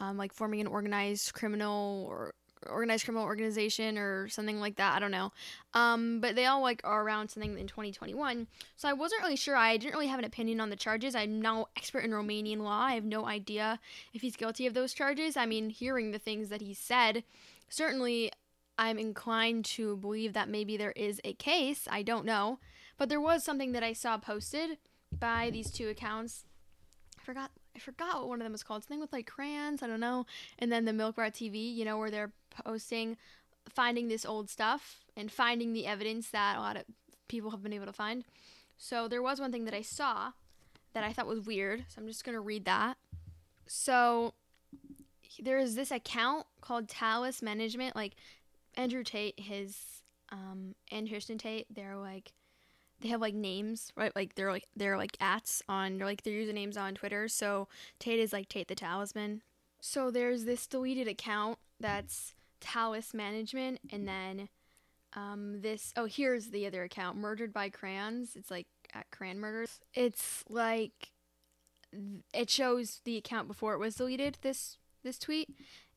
um, like forming an organized criminal or organized criminal organization or something like that. I don't know. Um, but they all like are around something in 2021. So I wasn't really sure. I didn't really have an opinion on the charges. I'm no expert in Romanian law. I have no idea if he's guilty of those charges. I mean, hearing the things that he said, certainly I'm inclined to believe that maybe there is a case. I don't know. But there was something that I saw posted by these two accounts. I forgot I forgot what one of them was called. Something with like crayons, I don't know. And then the Milk Rat TV, you know, where they're posting finding this old stuff and finding the evidence that a lot of people have been able to find. So there was one thing that I saw that I thought was weird. So I'm just going to read that. So there is this account called Talus Management. Like Andrew Tate, his um, and Tristan Tate, they're like they have like names, right? Like they're like they're like ats on they're like their usernames on Twitter. So Tate is like Tate the Talisman. So there's this deleted account that's Talus Management, and then um, this. Oh, here's the other account, Murdered by Crayons. It's like at Crayon Murders. It's like it shows the account before it was deleted. This this tweet,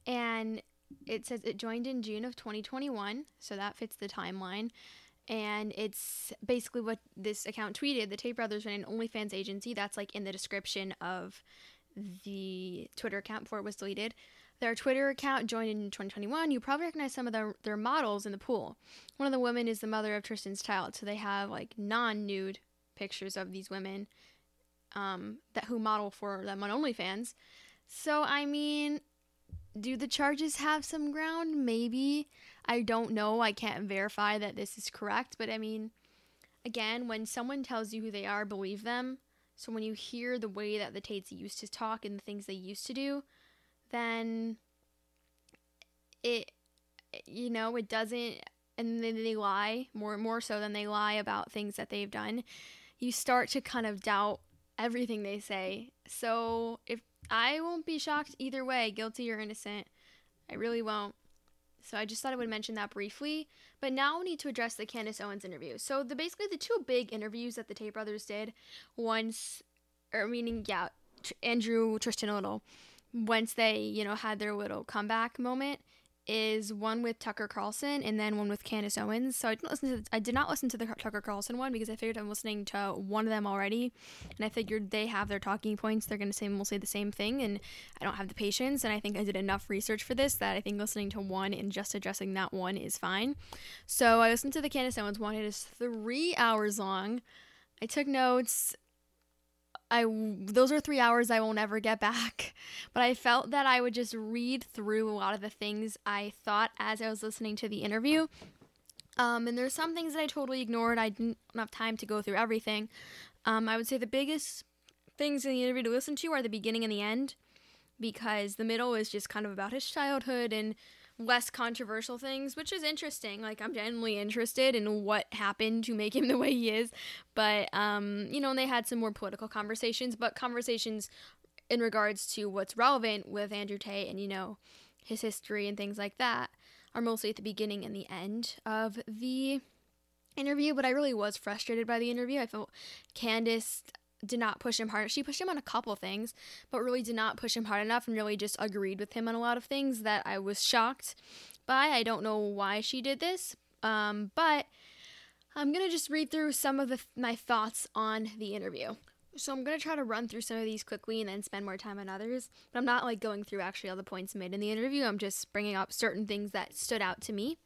and it says it joined in June of 2021, so that fits the timeline. And it's basically what this account tweeted. The Tate brothers ran an OnlyFans agency. That's like in the description of the Twitter account before it was deleted. Their Twitter account joined in 2021. You probably recognize some of their, their models in the pool. One of the women is the mother of Tristan's child, so they have like non-nude pictures of these women um, that who model for them on OnlyFans. So I mean, do the charges have some ground? Maybe. I don't know. I can't verify that this is correct, but I mean, again, when someone tells you who they are, believe them. So when you hear the way that the Tates used to talk and the things they used to do, then it, you know, it doesn't, and then they lie more more so than they lie about things that they've done. You start to kind of doubt everything they say. So if I won't be shocked either way, guilty or innocent, I really won't. So I just thought I would mention that briefly. But now we need to address the Candace Owens interview. So the basically the two big interviews that the Tate brothers did, once, or meaning yeah, Andrew Tristan Little, once they you know had their little comeback moment, is one with Tucker Carlson and then one with Candace Owens. So I didn't listen to I did not listen to the Tucker Carlson one because I figured I'm listening to one of them already, and I figured they have their talking points. They're going to say mostly the same thing, and I don't have the patience. And I think I did enough research for this that I think listening to one and just addressing that one is fine. So I listened to the Candace Owens one. It is three hours long. I took notes. I those are three hours I won't ever get back. But I felt that I would just read through a lot of the things I thought as I was listening to the interview. Um, and there's some things that I totally ignored. I didn't have time to go through everything. Um, I would say the biggest things in the interview to listen to are the beginning and the end, because the middle is just kind of about his childhood and less controversial things, which is interesting. Like I'm genuinely interested in what happened to make him the way he is. But um, you know, and they had some more political conversations, but conversations in regards to what's relevant with Andrew Tate and you know his history and things like that are mostly at the beginning and the end of the interview. But I really was frustrated by the interview. I felt Candace did not push him hard. She pushed him on a couple things, but really did not push him hard enough and really just agreed with him on a lot of things that I was shocked by. I don't know why she did this, um, but I'm going to just read through some of the, my thoughts on the interview. So I'm going to try to run through some of these quickly and then spend more time on others. But I'm not like going through actually all the points made in the interview. I'm just bringing up certain things that stood out to me.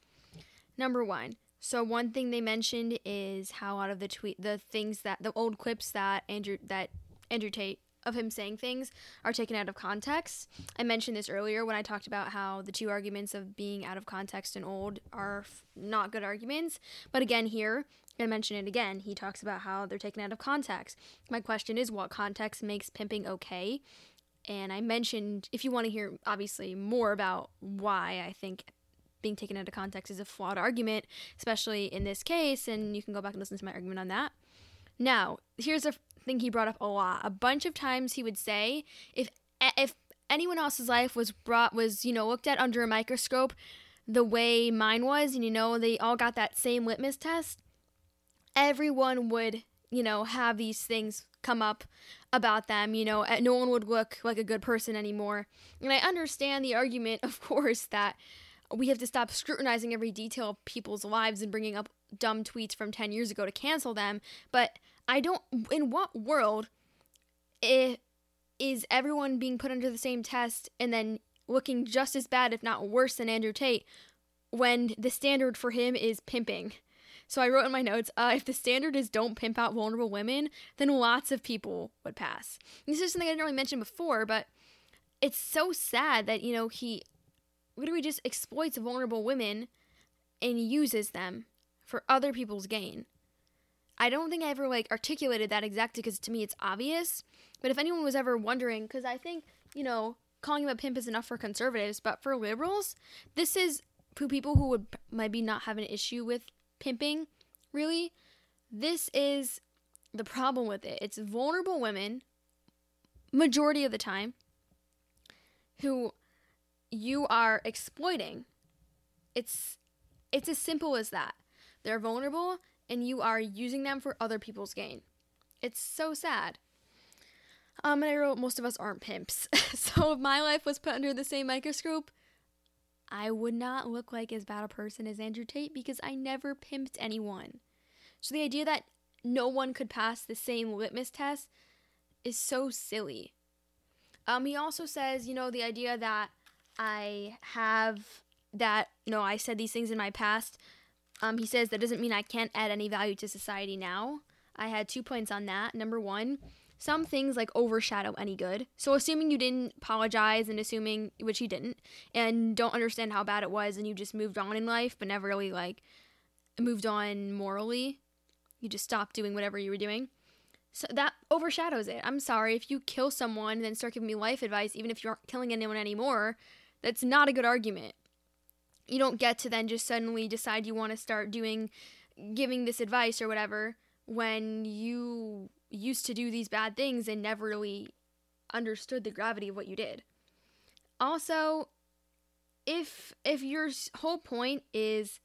Number 1. So one thing they mentioned is how out of the tweet the things that the old clips that Andrew that Andrew Tate of him saying things are taken out of context. I mentioned this earlier when I talked about how the two arguments of being out of context and old are f- not good arguments. But again, here, I mention it again. He talks about how they're taken out of context. My question is, what context makes pimping okay? And I mentioned, if you want to hear obviously more about why I think being taken out of context is a flawed argument, especially in this case, and you can go back and listen to my argument on that. Now, here's a thing he brought up a lot. A bunch of times he would say, if if anyone else's life was brought was you know looked at under a microscope, the way mine was, and you know they all got that same litmus test, everyone would you know have these things come up about them. You know, no one would look like a good person anymore. And I understand the argument, of course, that we have to stop scrutinizing every detail of people's lives and bringing up dumb tweets from 10 years ago to cancel them. But I don't, in what world i- is everyone being put under the same test and then looking just as bad, if not worse, than Andrew Tate when the standard for him is pimping? So I wrote in my notes, uh, if the standard is don't pimp out vulnerable women, then lots of people would pass. This is something I didn't really mention before, but it's so sad that, you know, he literally just exploits vulnerable women and uses them for other people's gain. I don't think I ever like articulated that exactly because to me it's obvious. But if anyone was ever wondering, because I think you know calling him a pimp is enough for conservatives, but for liberals, this is for people who would maybe not have an issue with pimping. Really, this is the problem with it. It's vulnerable women, majority of the time, who you are exploiting. It's it's as simple as that. They're vulnerable and you are using them for other people's gain. It's so sad. Um, and I wrote most of us aren't pimps. so if my life was put under the same microscope, I would not look like as bad a person as Andrew Tate because I never pimped anyone. So the idea that no one could pass the same litmus test is so silly. Um, he also says, you know, the idea that I have that, no, I said these things in my past. Um, he says that doesn't mean I can't add any value to society now. I had two points on that. Number one, some things like overshadow any good. So assuming you didn't apologize and assuming which you didn't and don't understand how bad it was and you just moved on in life but never really like moved on morally, You just stopped doing whatever you were doing. So that overshadows it. I'm sorry if you kill someone and then start giving me life advice, even if you aren't killing anyone anymore. That's not a good argument. You don't get to then just suddenly decide you want to start doing, giving this advice or whatever when you used to do these bad things and never really understood the gravity of what you did. Also, if if your whole point is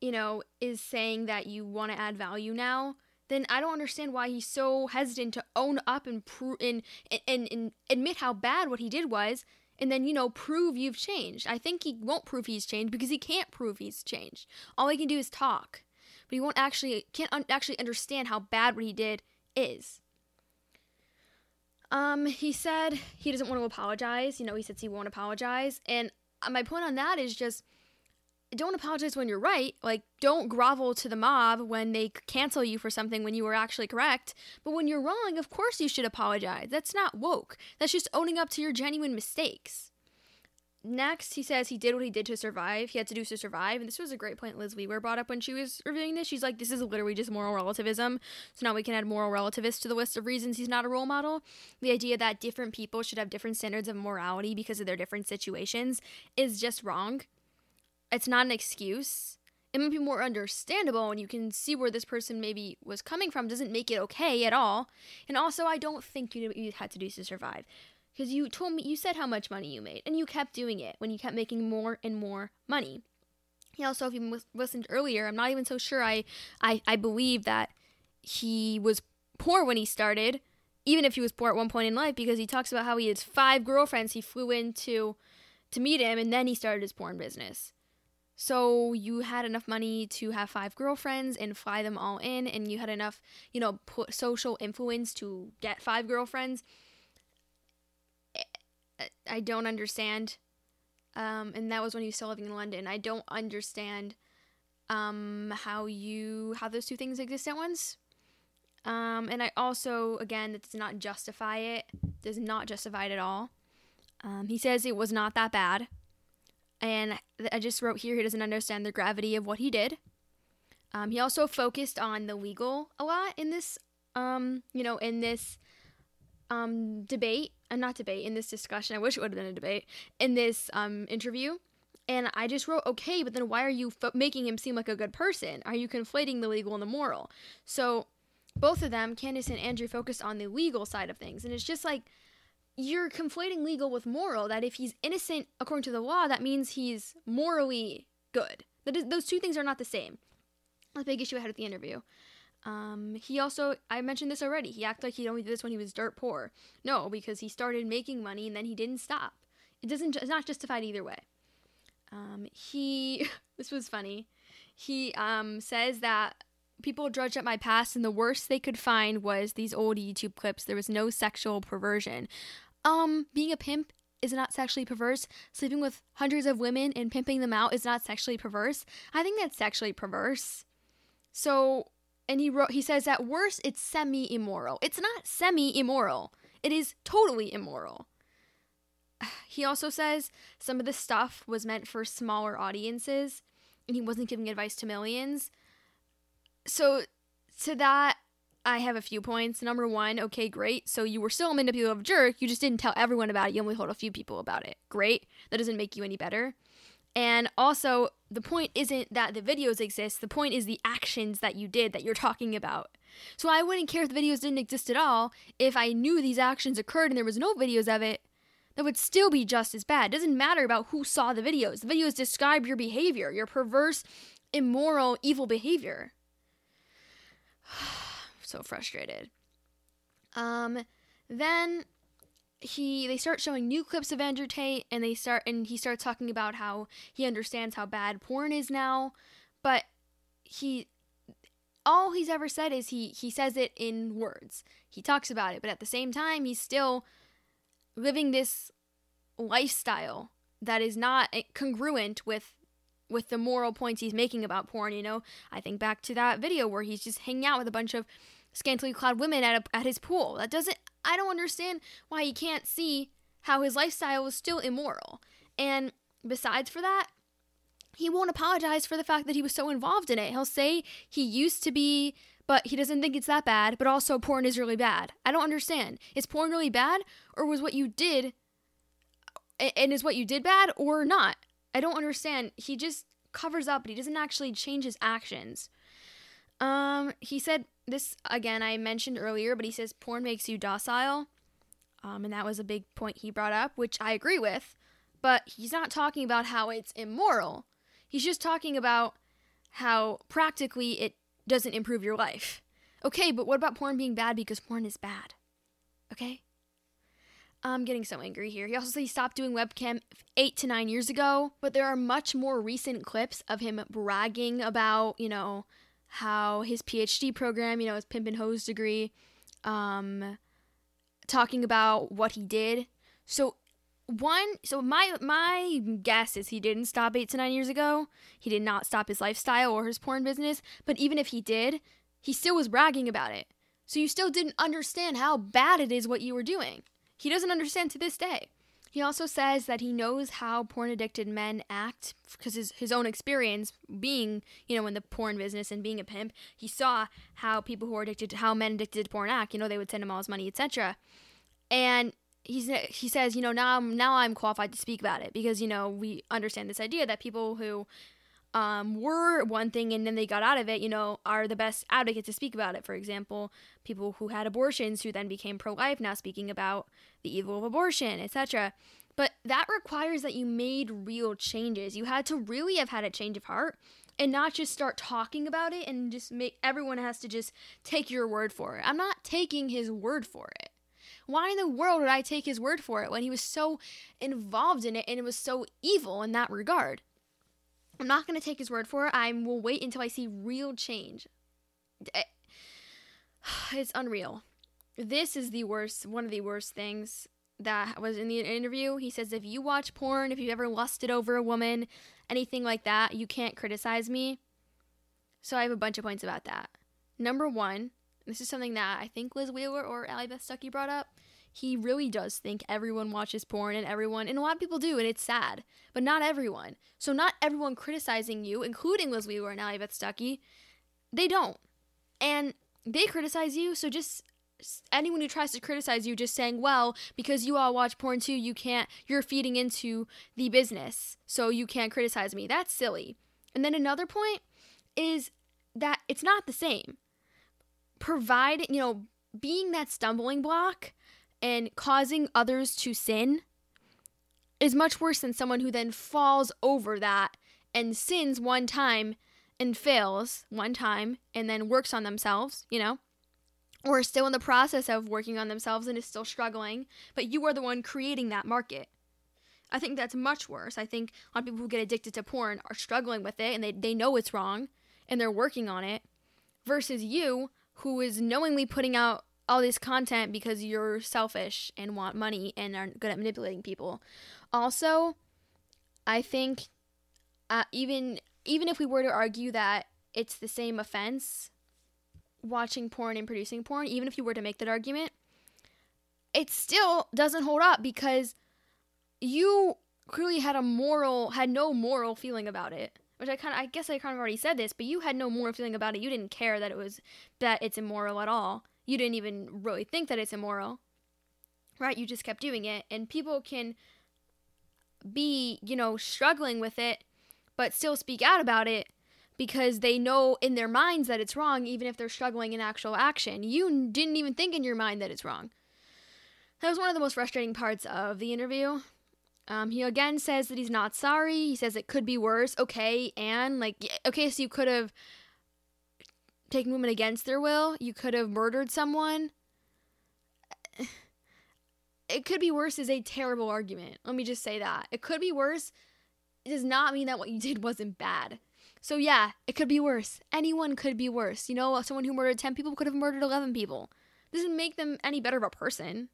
you know, is saying that you want to add value now, then I don't understand why he's so hesitant to own up and pro- and, and and admit how bad what he did was, and then you know prove you've changed. I think he won't prove he's changed because he can't prove he's changed. All he can do is talk, but he won't actually can't un- actually understand how bad what he did is. Um, he said he doesn't want to apologize. You know, he says he won't apologize, and uh, my point on that is just don't apologize when you're right. Like, don't grovel to the mob when they cancel you for something when you were actually correct. But when you're wrong, of course you should apologize. That's not woke. That's just owning up to your genuine mistakes. Next, he says he did what he did to survive. He had to do to survive. And this was a great point Liz Wheeler brought up when she was reviewing this. She's like, this is literally just moral relativism. So now we can add moral relativists to the list of reasons he's not a role model. The idea that different people should have different standards of morality because of their different situations is just wrong it's not an excuse. It might be more understandable and you can see where this person maybe was coming from doesn't make it okay at all. And also I don't think you you had to do to survive. Because you told me you said how much money you made and you kept doing it when you kept making more and more money. He also if you listened earlier, I'm not even so sure I I, I believe that he was poor when he started, even if he was poor at one point in life, because he talks about how he has five girlfriends he flew into to meet him and then he started his porn business. So you had enough money to have five girlfriends and fly them all in, and you had enough, you know, social influence to get five girlfriends. I- I don't understand. Um, and that was when he was still living in London. I don't understand um, how you how those two things exist at once. Um, and I also, again, that does not justify it. Does not justify it at all. Um, he says it was not that bad. And I just wrote here he doesn't understand the gravity of what he did. Um, he also focused on the legal a lot in this, um, you know, in this um, debate, uh, not debate, in this discussion. I wish it would have been a debate in this um, interview. And I just wrote, okay, but then why are you fo- making him seem like a good person? Are you conflating the legal and the moral? So both of them, Candace and Andrew, focused on the legal side of things. And it's just like, you're conflating legal with moral. That if he's innocent according to the law, that means he's morally good. That is, those two things are not the same. A big issue I had with the interview. Um, he also, I mentioned this already. He acted like he only did this when he was dirt poor. No, because he started making money and then he didn't stop. It doesn't. It's not justified either way. Um, he. this was funny. He um says that people drudged up my past and the worst they could find was these old YouTube clips. There was no sexual perversion. Um, being a pimp is not sexually perverse. Sleeping with hundreds of women and pimping them out is not sexually perverse. I think that's sexually perverse. So, and he wrote, he says at worst it's semi immoral. It's not semi immoral. It is totally immoral. He also says some of the stuff was meant for smaller audiences and he wasn't giving advice to millions. So, to that, I have a few points. Number one, okay, great. So you were still a manipulative jerk. You just didn't tell everyone about it. You only told a few people about it. Great. That doesn't make you any better. And also, the point isn't that the videos exist. The point is the actions that you did that you're talking about. So I wouldn't care if the videos didn't exist at all. If I knew these actions occurred and there was no videos of it, that would still be just as bad. It doesn't matter about who saw the videos. The videos describe your behavior, your perverse, immoral, evil behavior. so frustrated. Um, then he they start showing new clips of Andrew Tate, and they start and he starts talking about how he understands how bad porn is now, but he all he's ever said is he he says it in words. He talks about it, but at the same time, he's still living this lifestyle that is not eh, congruent with with the moral points he's making about porn. You know, I think back to that video where he's just hanging out with a bunch of scantily clad women at a, at his pool. That doesn't. I don't understand why he can't see how his lifestyle is still immoral. And besides for that, he won't apologize for the fact that he was so involved in it. He'll say he used to be, but he doesn't think it's that bad, but also porn is really bad. I don't understand. Is porn really bad, or was what you did, and is what you did bad, or not? I don't understand. He just covers up, but he doesn't actually change his actions. Um, he said this again, I mentioned earlier, but he says porn makes you docile. Um, and that was a big point he brought up, which I agree with. But he's not talking about how it's immoral. He's just talking about how practically it doesn't improve your life. Okay, but what about porn being bad because porn is bad? Okay? I'm getting so angry here. He also said he stopped doing webcam eight to nine years ago, but there are much more recent clips of him bragging about, you know, how his PhD program, you know, his pimp and hose degree, um, talking about what he did. So one, so my my guess is he didn't stop eight to nine years ago. He did not stop his lifestyle or his porn business. But even if he did, he still was bragging about it. So you still didn't understand how bad it is what you were doing. He doesn't understand to this day. He also says that he knows how porn addicted men act because his, his own experience being, you know, in the porn business and being a pimp, he saw how people who are addicted to how men addicted to porn act. You know, they would send him all his money, etc. And he's he says, you know, now I'm now I'm qualified to speak about it because you know we understand this idea that people who um, were one thing and then they got out of it, you know, are the best advocates to speak about it. For example, people who had abortions who then became pro life now speaking about the evil of abortion, etc. But that requires that you made real changes. You had to really have had a change of heart and not just start talking about it and just make everyone has to just take your word for it. I'm not taking his word for it. Why in the world would I take his word for it when he was so involved in it and it was so evil in that regard? I'm not going to take his word for it. I will wait until I see real change. Eh, it's unreal. This is the worst, one of the worst things that was in the interview. He says, if you watch porn, if you've ever lusted over a woman, anything like that, you can't criticize me. So I have a bunch of points about that. Number one, this is something that I think Liz Wheeler or Allie Beth Stuckey brought up. He really does think everyone watches porn and everyone, and a lot of people do, and it's sad, but not everyone. So, not everyone criticizing you, including Liz Wheeler and Beth Stuckey, they don't. And they criticize you, so just anyone who tries to criticize you just saying, well, because you all watch porn too, you can't, you're feeding into the business, so you can't criticize me. That's silly. And then another point is that it's not the same provide, you know, being that stumbling block and causing others to sin is much worse than someone who then falls over that and sins one time and fails one time and then works on themselves, you know, or is still in the process of working on themselves and is still struggling, but you are the one creating that market. I think that's much worse. I think a lot of people who get addicted to porn are struggling with it and they, they know it's wrong and they're working on it versus you who is knowingly putting out all this content because you're selfish and want money and are good at manipulating people. Also, I think uh, even even if we were to argue that it's the same offense watching porn and producing porn, even if you were to make that argument, it still doesn't hold up because you clearly had a moral had no moral feeling about it which I kind of I guess I kind of already said this, but you had no moral feeling about it. You didn't care that it was that it's immoral at all. You didn't even really think that it's immoral. Right? You just kept doing it and people can be, you know, struggling with it but still speak out about it because they know in their minds that it's wrong even if they're struggling in actual action. You didn't even think in your mind that it's wrong. That was one of the most frustrating parts of the interview um, he again says that he's not sorry. He says it could be worse. Okay, and like, okay, so you could have taken women against their will. You could have murdered someone. It could be worse is a terrible argument. Let me just say that. It could be worse. It does not mean that what you did wasn't bad. So yeah, it could be worse. Anyone could be worse. You know, someone who murdered 10 people could have murdered 11 people. Doesn't make them any better of a person.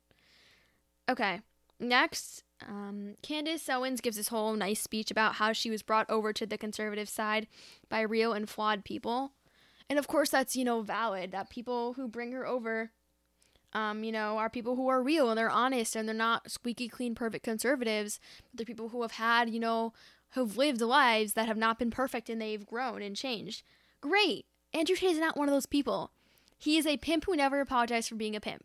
Okay. Next, um, Candace Owens gives this whole nice speech about how she was brought over to the conservative side by real and flawed people. And of course, that's, you know, valid that people who bring her over, um, you know, are people who are real and they're honest and they're not squeaky clean, perfect conservatives. But they're people who have had, you know, who've lived lives that have not been perfect and they've grown and changed. Great. Andrew Tate is not one of those people. He is a pimp who never apologized for being a pimp.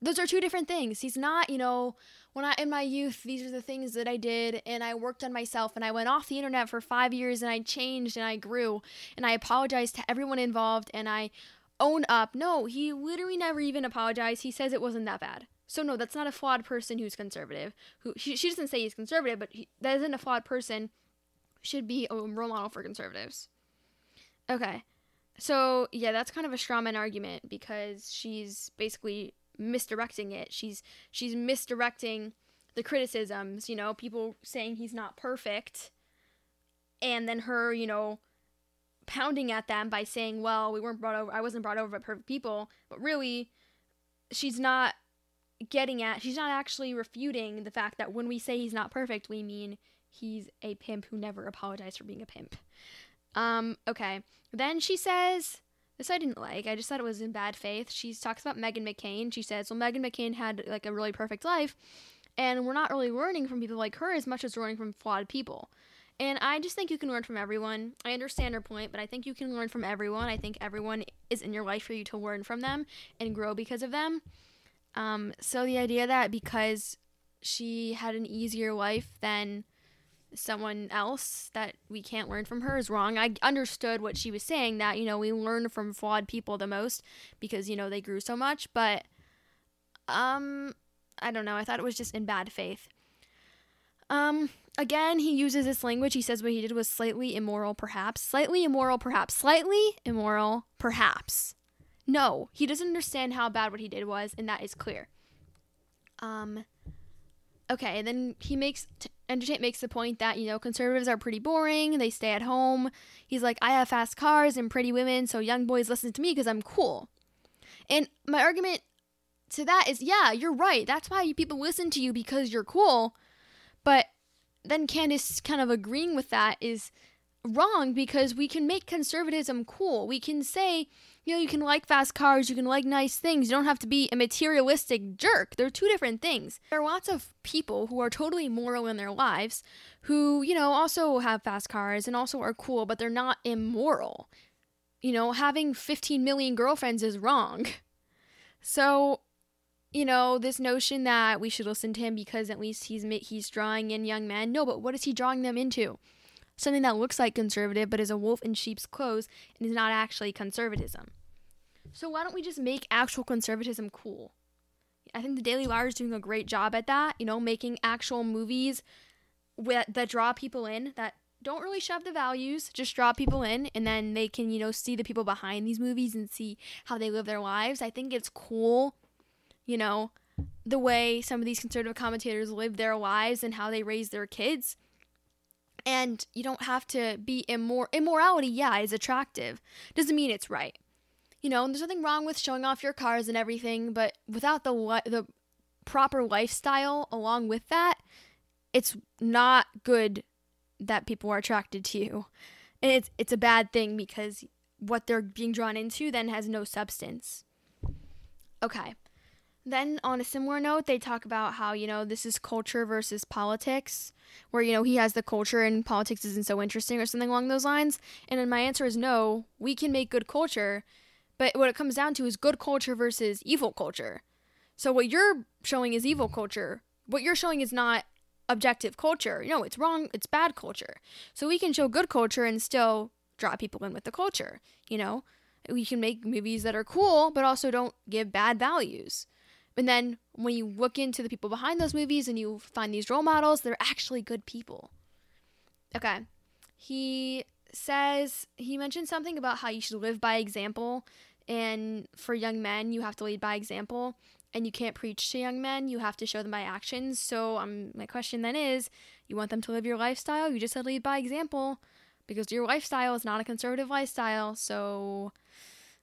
Those are two different things. He's not, you know, when I in my youth, these are the things that I did and I worked on myself and I went off the internet for 5 years and I changed and I grew and I apologized to everyone involved and I own up. No, he literally never even apologized. He says it wasn't that bad. So no, that's not a flawed person who's conservative. Who she, she doesn't say he's conservative, but he, that isn't a flawed person. Should be a role model for conservatives. Okay, so yeah, that's kind of a straw man argument because she's basically misdirecting it. She's she's misdirecting the criticisms. You know, people saying he's not perfect, and then her, you know, pounding at them by saying, "Well, we weren't brought over. I wasn't brought over by perfect people," but really, she's not getting at. She's not actually refuting the fact that when we say he's not perfect, we mean he's a pimp who never apologized for being a pimp. Um. Okay. Then she says. This I didn't like. I just thought it was in bad faith. She talks about Meghan McCain. She says, "Well, Meghan McCain had like a really perfect life, and we're not really learning from people like her as much as learning from flawed people." And I just think you can learn from everyone. I understand her point, but I think you can learn from everyone. I think everyone is in your life for you to learn from them and grow because of them. Um, so the idea that because she had an easier life than someone else that we can't learn from her is wrong. I understood what she was saying that, you know, we learn from flawed people the most because, you know, they grew so much, but um I don't know. I thought it was just in bad faith. Um again, he uses this language. He says what he did was slightly immoral perhaps. Slightly immoral perhaps. Slightly immoral perhaps. No, he doesn't understand how bad what he did was and that is clear. Um okay, then he makes t- Tate makes the point that you know conservatives are pretty boring. They stay at home. He's like, I have fast cars and pretty women, so young boys listen to me because I'm cool. And my argument to that is, yeah, you're right. That's why people listen to you because you're cool. But then Candace kind of agreeing with that is wrong because we can make conservatism cool. We can say, you know, you can like fast cars, you can like nice things. You don't have to be a materialistic jerk. They're two different things. There are lots of people who are totally moral in their lives who, you know, also have fast cars and also are cool, but they're not immoral. You know, having 15 million girlfriends is wrong. So, you know, this notion that we should listen to him because at least he's he's drawing in young men. No, but what is he drawing them into? Something that looks like conservative but is a wolf in sheep's clothes and is not actually conservatism. So why don't we just make actual conservatism cool? I think the Daily Wire is doing a great job at that, you know, making actual movies with, that draw people in that don't really shove the values, just draw people in and then they can, you know, see the people behind these movies and see how they live their lives. I think it's cool, you know, the way some of these conservative commentators live their lives and how they raise their kids. And you don't have to be immor immorality, yeah, is attractive. Doesn't mean it's right you know, there's nothing wrong with showing off your cars and everything, but without the the proper lifestyle along with that, it's not good that people are attracted to you. And it's it's a bad thing because what they're being drawn into then has no substance. Okay. Then on a similar note, they talk about how, you know, this is culture versus politics, where, you know, he has the culture and politics isn't so interesting or something along those lines. And then my answer is no, we can make good culture but what it comes down to is good culture versus evil culture. So what you're showing is evil culture. What you're showing is not objective culture. No, it's wrong. It's bad culture. So we can show good culture and still draw people in with the culture. You know, we can make movies that are cool, but also don't give bad values. And then when you look into the people behind those movies and you find these role models, they're actually good people. Okay. He says, he mentioned something about how you should live by example. And for young men, you have to lead by example. And you can't preach to young men, you have to show them by actions. So, um, my question then is you want them to live your lifestyle? You just said lead by example because your lifestyle is not a conservative lifestyle. So,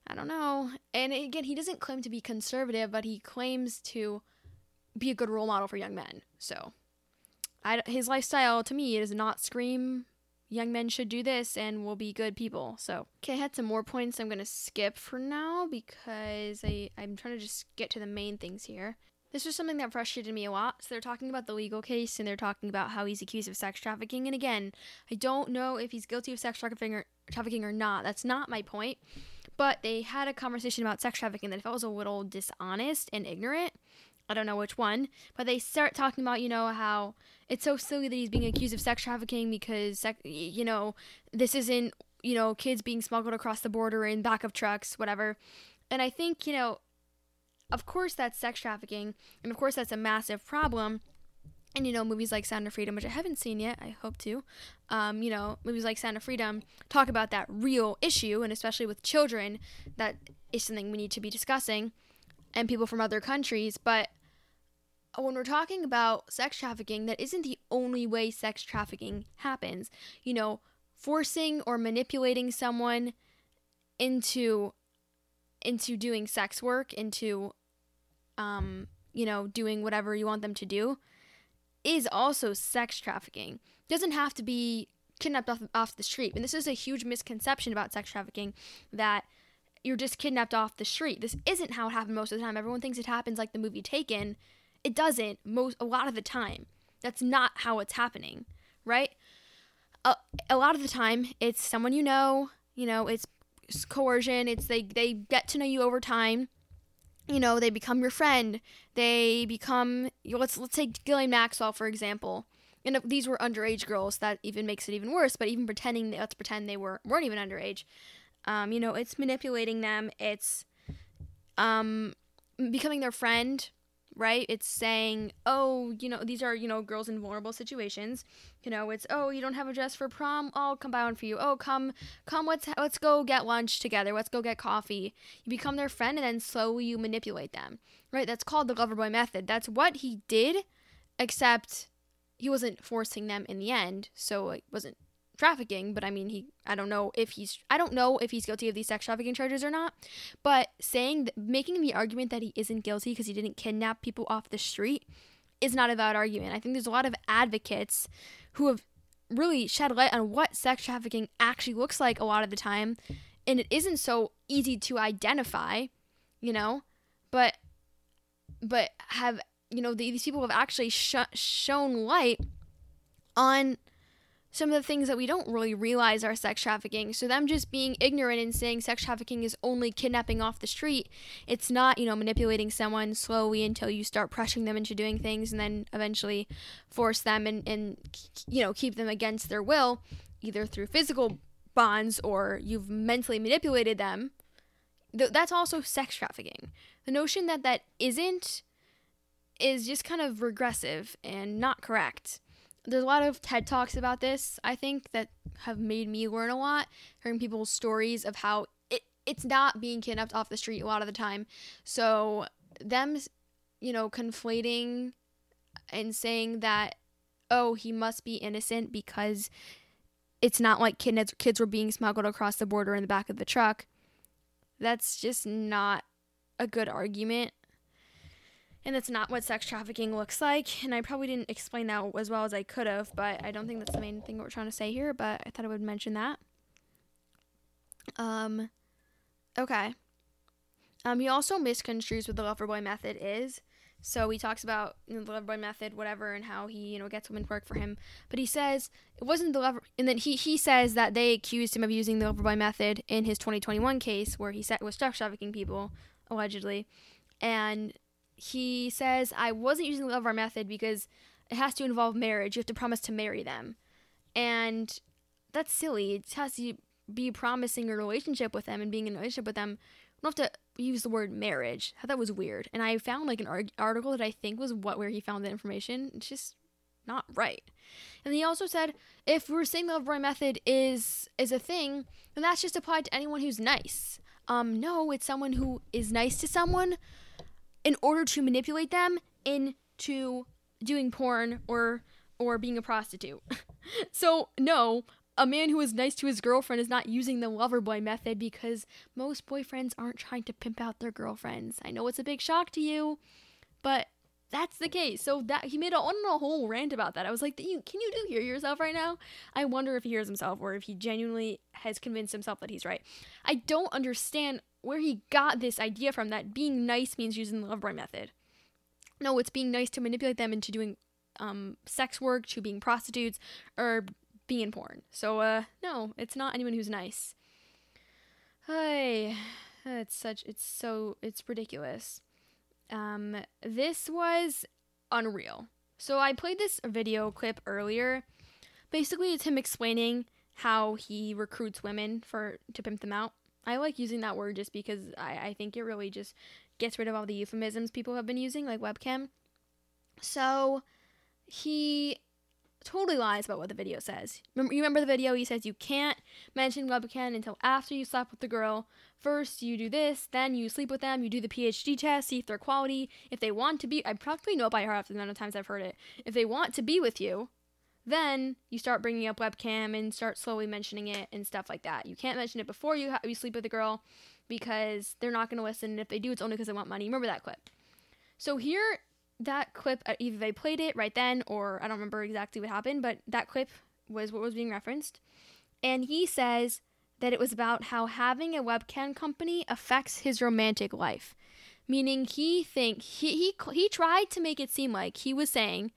I don't know. And again, he doesn't claim to be conservative, but he claims to be a good role model for young men. So, I, his lifestyle to me does not scream young men should do this and we'll be good people. So, okay, I had some more points I'm going to skip for now because I, I'm trying to just get to the main things here. this was something that frustrated me a lot. So they're talking about the legal case and they're talking about how he's accused of sex trafficking. And again, I don't know if he's guilty of sex trafficking or, trafficking or not. That's not my point. But they had a conversation about sex trafficking that I felt was a little dishonest and ignorant. I don't know which one, but they start talking about, you know, how it's so silly that he's being accused of sex trafficking because, sec- you know, this isn't, you know, kids being smuggled across the border in back of trucks, whatever. And I think, you know, of course that's sex trafficking, and of course that's a massive problem. And you know, movies like Sound of Freedom, which I haven't seen yet, I hope to. Um, you know, movies like Sound of Freedom talk about that real issue, and especially with children, that is something we need to be discussing, and people from other countries. But when we're talking about sex trafficking, that isn't the only way sex trafficking happens. You know, forcing or manipulating someone into into doing sex work, into um, you know, doing whatever you want them to do is also sex trafficking. Doesn't have to be kidnapped off off the street. And this is a huge misconception about sex trafficking that you're just kidnapped off the street. This isn't how it happened most of the time. Everyone thinks it happens like the movie Taken. It doesn't most a lot of the time. That's not how it's happening, right? A, a lot of the time it's someone you know, you know, it's coercion, it's they they get to know you over time. You know, they become your friend. They become let's let's take Ghislaine Maxwell for example. And these were underage girls, that even makes it even worse. But even pretending, let's pretend they were weren't even underage. Um, you know, it's manipulating them. It's um, becoming their friend, right? It's saying, oh, you know, these are, you know, girls in vulnerable situations. You know, it's, oh, you don't have a dress for prom. I'll come buy one for you. Oh, come, come, let's, let's go get lunch together. Let's go get coffee. You become their friend and then slowly you manipulate them, right? That's called the Loverboy method. That's what he did, except he wasn't forcing them in the end. So it wasn't trafficking, but I mean, he, I don't know if he's, I don't know if he's guilty of these sex trafficking charges or not, but saying, making the argument that he isn't guilty because he didn't kidnap people off the street is not a valid argument. I think there's a lot of advocates who have really shed light on what sex trafficking actually looks like a lot of the time, and it isn't so easy to identify, you know, but, but have, you know, these people have actually sh- shown light on some of the things that we don't really realize are sex trafficking. So them just being ignorant and saying sex trafficking is only kidnapping off the street. It's not, you know, manipulating someone slowly until you start pressuring them into doing things and then eventually force them and, and you know, keep them against their will, either through physical bonds or you've mentally manipulated them. Th- that's also sex trafficking. The notion that that isn't is just kind of regressive and not correct there's a lot of TED Talks about this, I think, that have made me learn a lot, hearing people's stories of how it, it's not being kidnapped off the street a lot of the time. So, them, you know, conflating and saying that, oh, he must be innocent because it's not like kids, kids were being smuggled across the border in the back of the truck, that's just not a good argument and that's not what sex trafficking looks like. And I probably didn't explain that as well as I could have, but I don't think that's the main thing we're trying to say here. But I thought I would mention that. Um, okay. Um, he also misconstrues what the loverboy method is. So he talks about you know, the loverboy method, whatever, and how he you know gets women to work for him. But he says it wasn't the lover, and then he he says that they accused him of using the loverboy method in his 2021 case where he said was sex trafficking people allegedly, and he says, I wasn't using the love our method because it has to involve marriage. You have to promise to marry them. And that's silly. It has to be promising a relationship with them and being in a relationship with them. You don't have to use the word marriage. That was weird. And I found like an article that I think was what where he found the information. It's just not right. And he also said if we're saying the Lover method is is a thing, then that's just applied to anyone who's nice. Um, no, it's someone who is nice to someone in order to manipulate them into doing porn or or being a prostitute. so, no, a man who is nice to his girlfriend is not using the lover boy method because most boyfriends aren't trying to pimp out their girlfriends. I know it's a big shock to you, but that's the case. So that he made a, a whole rant about that. I was like, can you do hear yourself right now? I wonder if he hears himself or if he genuinely has convinced himself that he's right. I don't understand where he got this idea from that being nice means using the Loverboy method. No, it's being nice to manipulate them into doing um, sex work, to being prostitutes, or being porn. So, uh, no, it's not anyone who's nice. Hey, it's such, it's so, it's ridiculous. Um, this was unreal. So I played this video clip earlier. Basically, it's him explaining how he recruits women for to pimp them out. I like using that word just because I, I think it really just gets rid of all the euphemisms people have been using, like webcam. So he totally lies about what the video says. Remember, you remember the video? He says you can't mention webcam until after you slept with the girl. First, you do this, then you sleep with them, you do the PhD test, see if they're quality. If they want to be, I practically know by heart after the amount of times I've heard it. If they want to be with you, then you start bringing up webcam and start slowly mentioning it and stuff like that. You can't mention it before you ha- you sleep with a girl because they're not going to listen. And if they do, it's only because they want money. Remember that clip. So here, that clip, uh, either they played it right then or I don't remember exactly what happened, but that clip was what was being referenced. And he says that it was about how having a webcam company affects his romantic life. Meaning he think he he he tried to make it seem like he was saying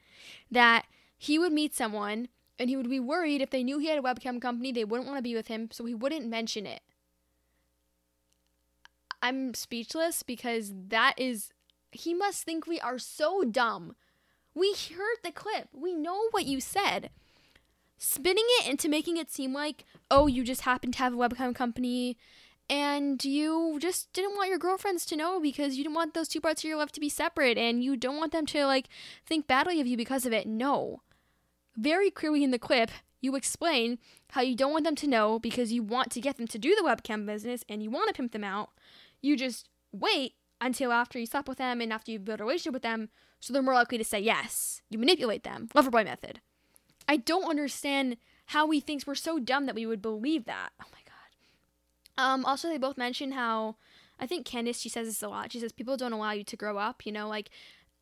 that he would meet someone and he would be worried if they knew he had a webcam company, they wouldn't want to be with him, so he wouldn't mention it. I'm speechless because that is. He must think we are so dumb. We heard the clip, we know what you said. Spinning it into making it seem like, oh, you just happen to have a webcam company and you just didn't want your girlfriends to know because you didn't want those two parts of your life to be separate and you don't want them to like think badly of you because of it. No. Very clearly in the clip, you explain how you don't want them to know because you want to get them to do the webcam business and you want to pimp them out. You just wait until after you slept with them and after you build a relationship with them so they're more likely to say yes. You manipulate them. Loverboy method. I don't understand how he thinks we're so dumb that we would believe that. Oh my god. Um, also, they both mention how I think Candace she says this a lot. She says people don't allow you to grow up. You know, like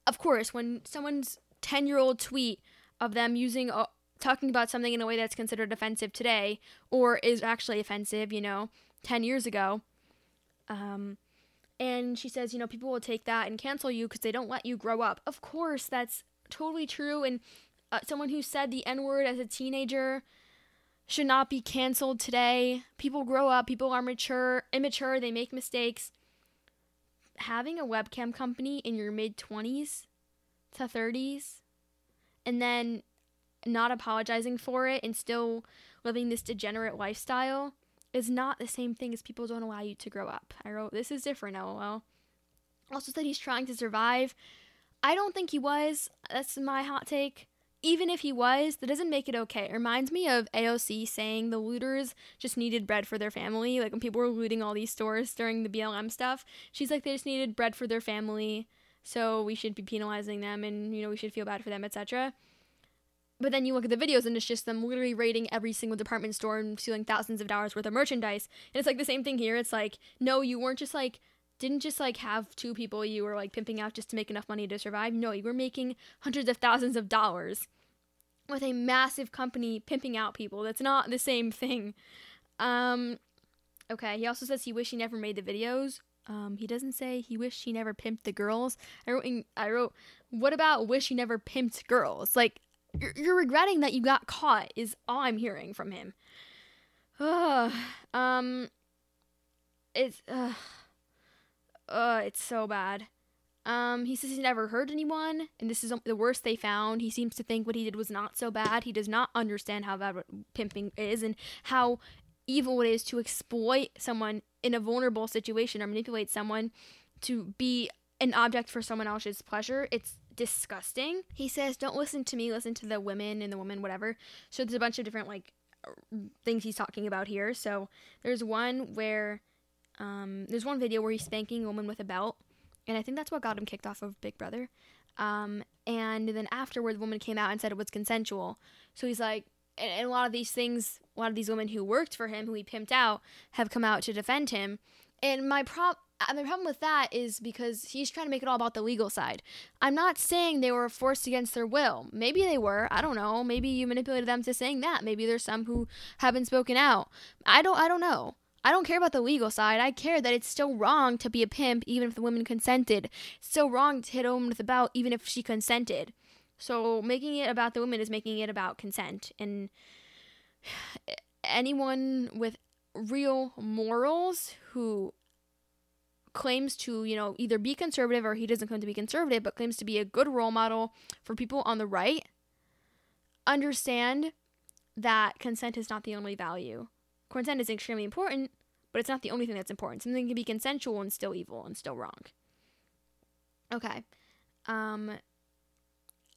of course when someone's ten year old tweet of them using uh, talking about something in a way that's considered offensive today or is actually offensive, you know, ten years ago. Um, and she says, you know, people will take that and cancel you because they don't let you grow up. Of course, that's totally true. And uh, someone who said the N word as a teenager should not be canceled today. People grow up, people are mature, immature, they make mistakes. Having a webcam company in your mid 20s to 30s and then not apologizing for it and still living this degenerate lifestyle is not the same thing as people don't allow you to grow up. I wrote, This is different, lol. Also said he's trying to survive. I don't think he was. That's my hot take. Even if he was, that doesn't make it okay. It reminds me of AOC saying the looters just needed bread for their family. Like when people were looting all these stores during the BLM stuff, she's like, they just needed bread for their family. So we should be penalizing them and, you know, we should feel bad for them, etc. But then you look at the videos and it's just them literally raiding every single department store and stealing thousands of dollars worth of merchandise. And it's like the same thing here. It's like, no, you weren't just like, didn't just like have two people you were like pimping out just to make enough money to survive. No, you were making hundreds of thousands of dollars with a massive company pimping out people. That's not the same thing. Um, okay, he also says he wished he never made the videos. Um, he doesn't say he wished he never pimped the girls. I wrote, I wrote, what about wish he never pimped girls? Like, you're, you're regretting that you got caught is all I'm hearing from him. Ugh. um, it's, uh, uh, it's so bad. Um, he says he never hurt anyone, and this is the worst they found. He seems to think what he did was not so bad. He does not understand how bad pimping is and how evil it is to exploit someone in a vulnerable situation or manipulate someone to be an object for someone else's pleasure. It's disgusting. He says, "Don't listen to me. Listen to the women and the woman, whatever." So there's a bunch of different like things he's talking about here. So there's one where um, there's one video where he's spanking a woman with a belt and I think that's what got him kicked off of Big Brother. Um, and then afterward, the woman came out and said it was consensual. So he's like, and, and a lot of these things, a lot of these women who worked for him, who he pimped out, have come out to defend him. And my prop, uh, my problem with that is because he's trying to make it all about the legal side. I'm not saying they were forced against their will. Maybe they were. I don't know. Maybe you manipulated them to saying that. Maybe there's some who haven't spoken out. I don't. I don't know. I don't care about the legal side. I care that it's still wrong to be a pimp even if the woman consented. It's still wrong to hit a woman with a belt even if she consented. So making it about the woman is making it about consent. And anyone with real morals who claims to, you know, either be conservative or he doesn't claim to be conservative, but claims to be a good role model for people on the right, understand that consent is not the only value. Consent is extremely important, but it's not the only thing that's important. Something can be consensual and still evil and still wrong. Okay. Um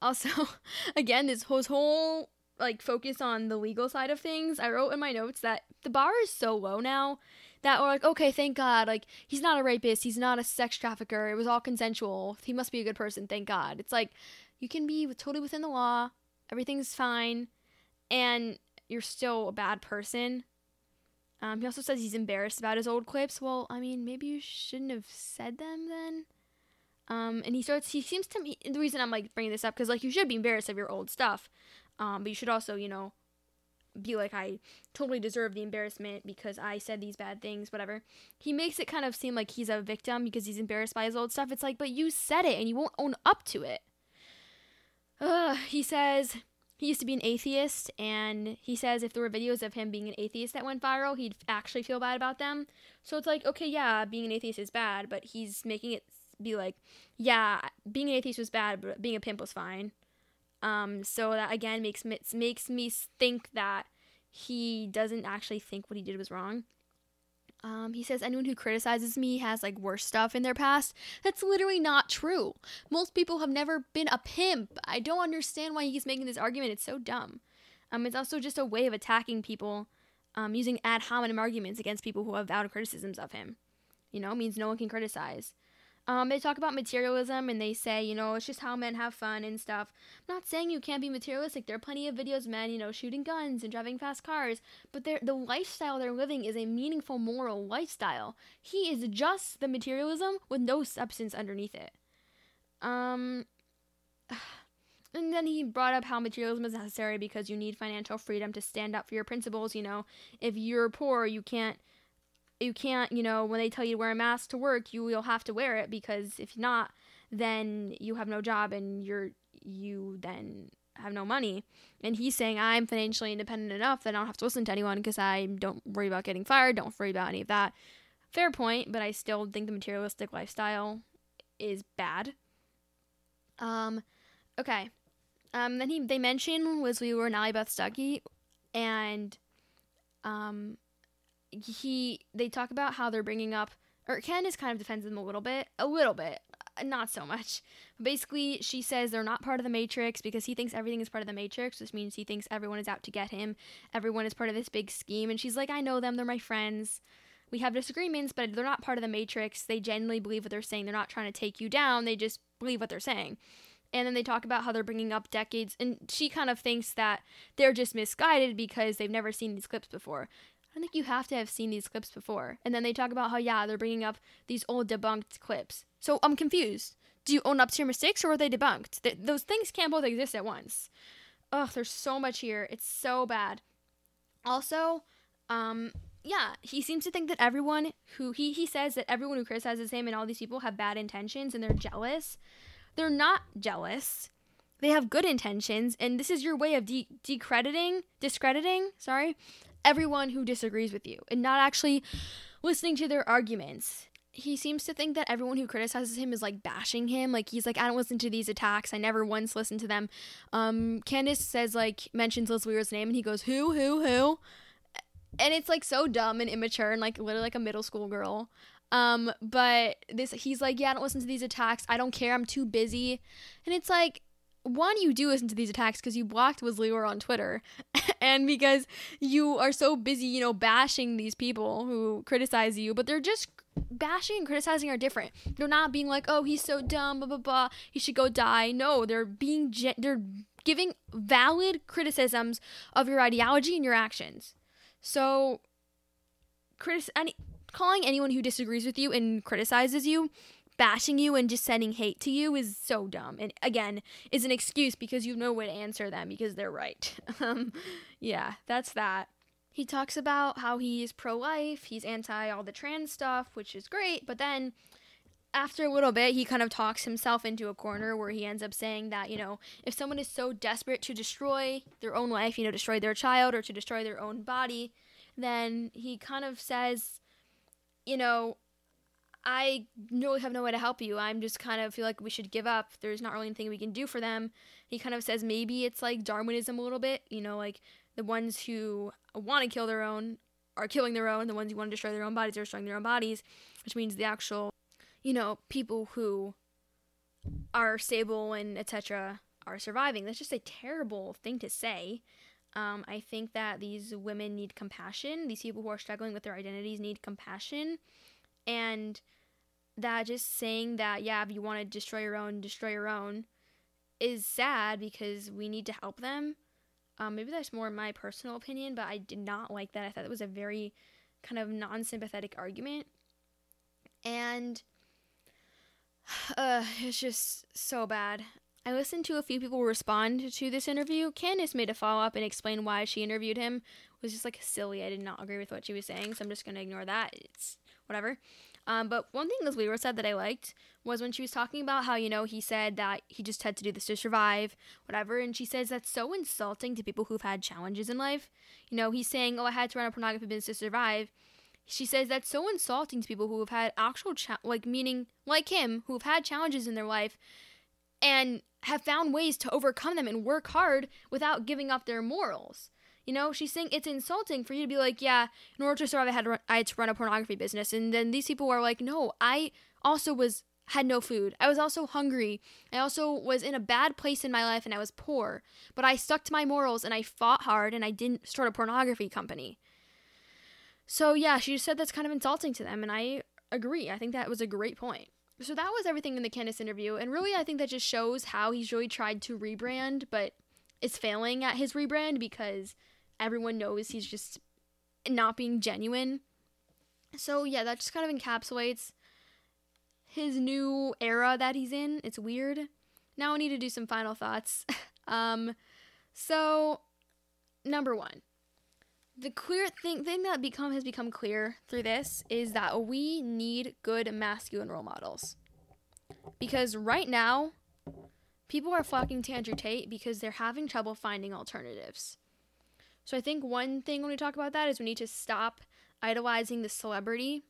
also again this whole, like focus on the legal side of things. I wrote in my notes that the bar is so low now that we're like, okay, thank God. Like, he's not a rapist. He's not a sex trafficker. It was all consensual. He must be a good person. Thank God. It's like, you can be totally within the law. Everything's fine. And you're still a bad person. Um, he also says he's embarrassed about his old clips. Well, I mean, maybe you shouldn't have said them then. Um, and he starts, he seems to me, the reason I'm like bringing this up, because like you should be embarrassed of your old stuff. Um, but you should also, you know, be like, I totally deserve the embarrassment because I said these bad things, whatever. He makes it kind of seem like he's a victim because he's embarrassed by his old stuff. It's like, but you said it and you won't own up to it. Uh, he says he used to be an atheist, and he says if there were videos of him being an atheist that went viral, he'd actually feel bad about them. So it's like, okay, yeah, being an atheist is bad, but he's making it be like, yeah, being an atheist was bad, but being a pimp was fine. Um, so that again makes me, makes me think that he doesn't actually think what he did was wrong. Um, he says anyone who criticizes me has like worse stuff in their past. That's literally not true. Most people have never been a pimp. I don't understand why he's making this argument. It's so dumb. Um, it's also just a way of attacking people, um, using ad hominem arguments against people who have valid criticisms of him. You know, means no one can criticize. Um, they talk about materialism and they say, you know, it's just how men have fun and stuff. I'm not saying you can't be materialistic. There are plenty of videos of men, you know, shooting guns and driving fast cars, but the lifestyle they're living is a meaningful moral lifestyle. He is just the materialism with no substance underneath it. Um, and then he brought up how materialism is necessary because you need financial freedom to stand up for your principles. You know, if you're poor, you can't you can't, you know, when they tell you to wear a mask to work, you will have to wear it because if not, then you have no job and you're you then have no money. And he's saying I'm financially independent enough that I don't have to listen to anyone because I don't worry about getting fired, don't worry about any of that. Fair point, but I still think the materialistic lifestyle is bad. Um, okay. Um, then he they mention Leslie or Allie Beth Stuckey, and um, he they talk about how they're bringing up or Candace kind of defends them a little bit, a little bit, uh, not so much. Basically, she says they're not part of the Matrix because he thinks everything is part of the Matrix, which means he thinks everyone is out to get him. Everyone is part of this big scheme, and she's like, I know them, they're my friends. We have disagreements, but they're not part of the Matrix. They genuinely believe what they're saying. They're not trying to take you down. They just believe what they're saying. And then they talk about how they're bringing up decades, and she kind of thinks that they're just misguided because they've never seen these clips before. I think you have to have seen these clips before. And then they talk about how, yeah, they're bringing up these old debunked clips. So I'm confused. Do you own up to your mistakes or are they debunked? Th- those things can't both exist at once. Ugh, there's so much here. It's so bad. Also, um, yeah, he seems to think that everyone who he he says that everyone who criticizes him and all these people have bad intentions and they're jealous. They're not jealous. They have good intentions, and this is your way of de- decrediting, discrediting, sorry, everyone who disagrees with you and not actually listening to their arguments. He seems to think that everyone who criticizes him is like bashing him. Like he's like, I don't listen to these attacks. I never once listened to them. Um, Candace says like mentions Liz Wheeler's name and he goes, Who, who, who? And it's like so dumb and immature and like literally like a middle school girl. Um, but this he's like, Yeah, I don't listen to these attacks. I don't care, I'm too busy. And it's like one, you do listen to these attacks because you blocked Liz Wheeler on Twitter, and because you are so busy, you know, bashing these people who criticize you, but they're just bashing and criticizing are different. They're not being like, "Oh, he's so dumb," blah blah blah. He should go die. No, they're being they're giving valid criticisms of your ideology and your actions. So, critic any calling anyone who disagrees with you and criticizes you bashing you and just sending hate to you is so dumb. And again, is an excuse because you know what to answer them because they're right. um, yeah, that's that. he talks about how he's pro life, he's anti all the trans stuff, which is great, but then after a little bit, he kind of talks himself into a corner where he ends up saying that, you know, if someone is so desperate to destroy their own life, you know, destroy their child or to destroy their own body, then he kind of says, you know, I really have no way to help you. I'm just kind of feel like we should give up. There's not really anything we can do for them. He kind of says maybe it's like Darwinism a little bit, you know, like the ones who want to kill their own are killing their own, the ones who want to destroy their own bodies are destroying their own bodies, which means the actual, you know, people who are stable and etc. are surviving. That's just a terrible thing to say. Um, I think that these women need compassion. These people who are struggling with their identities need compassion. And that just saying that, yeah, if you want to destroy your own, destroy your own, is sad because we need to help them. Um, maybe that's more my personal opinion, but I did not like that. I thought it was a very kind of non sympathetic argument. And uh, it's just so bad. I listened to a few people respond to this interview. Candace made a follow up and explained why she interviewed him. It was just like silly. I did not agree with what she was saying, so I'm just gonna ignore that. It's whatever. Um, but one thing Liz Wheeler said that I liked was when she was talking about how, you know, he said that he just had to do this to survive, whatever. And she says that's so insulting to people who've had challenges in life. You know, he's saying, oh, I had to run a pornography business to survive. She says that's so insulting to people who have had actual, cha- like, meaning, like him, who've had challenges in their life and have found ways to overcome them and work hard without giving up their morals. You know, she's saying it's insulting for you to be like, yeah, in order to survive, I had to run, I had to run a pornography business, and then these people are like, no, I also was had no food. I was also hungry. I also was in a bad place in my life, and I was poor. But I stuck to my morals, and I fought hard, and I didn't start a pornography company. So yeah, she said that's kind of insulting to them, and I agree. I think that was a great point. So that was everything in the Candace interview, and really, I think that just shows how he's really tried to rebrand, but is failing at his rebrand because everyone knows he's just not being genuine. So yeah, that just kind of encapsulates his new era that he's in. It's weird. Now I need to do some final thoughts. um so number 1. The clear thing thing that become has become clear through this is that we need good masculine role models. Because right now people are flocking to Andrew Tate because they're having trouble finding alternatives. So I think one thing when we talk about that is we need to stop idolizing the celebrity.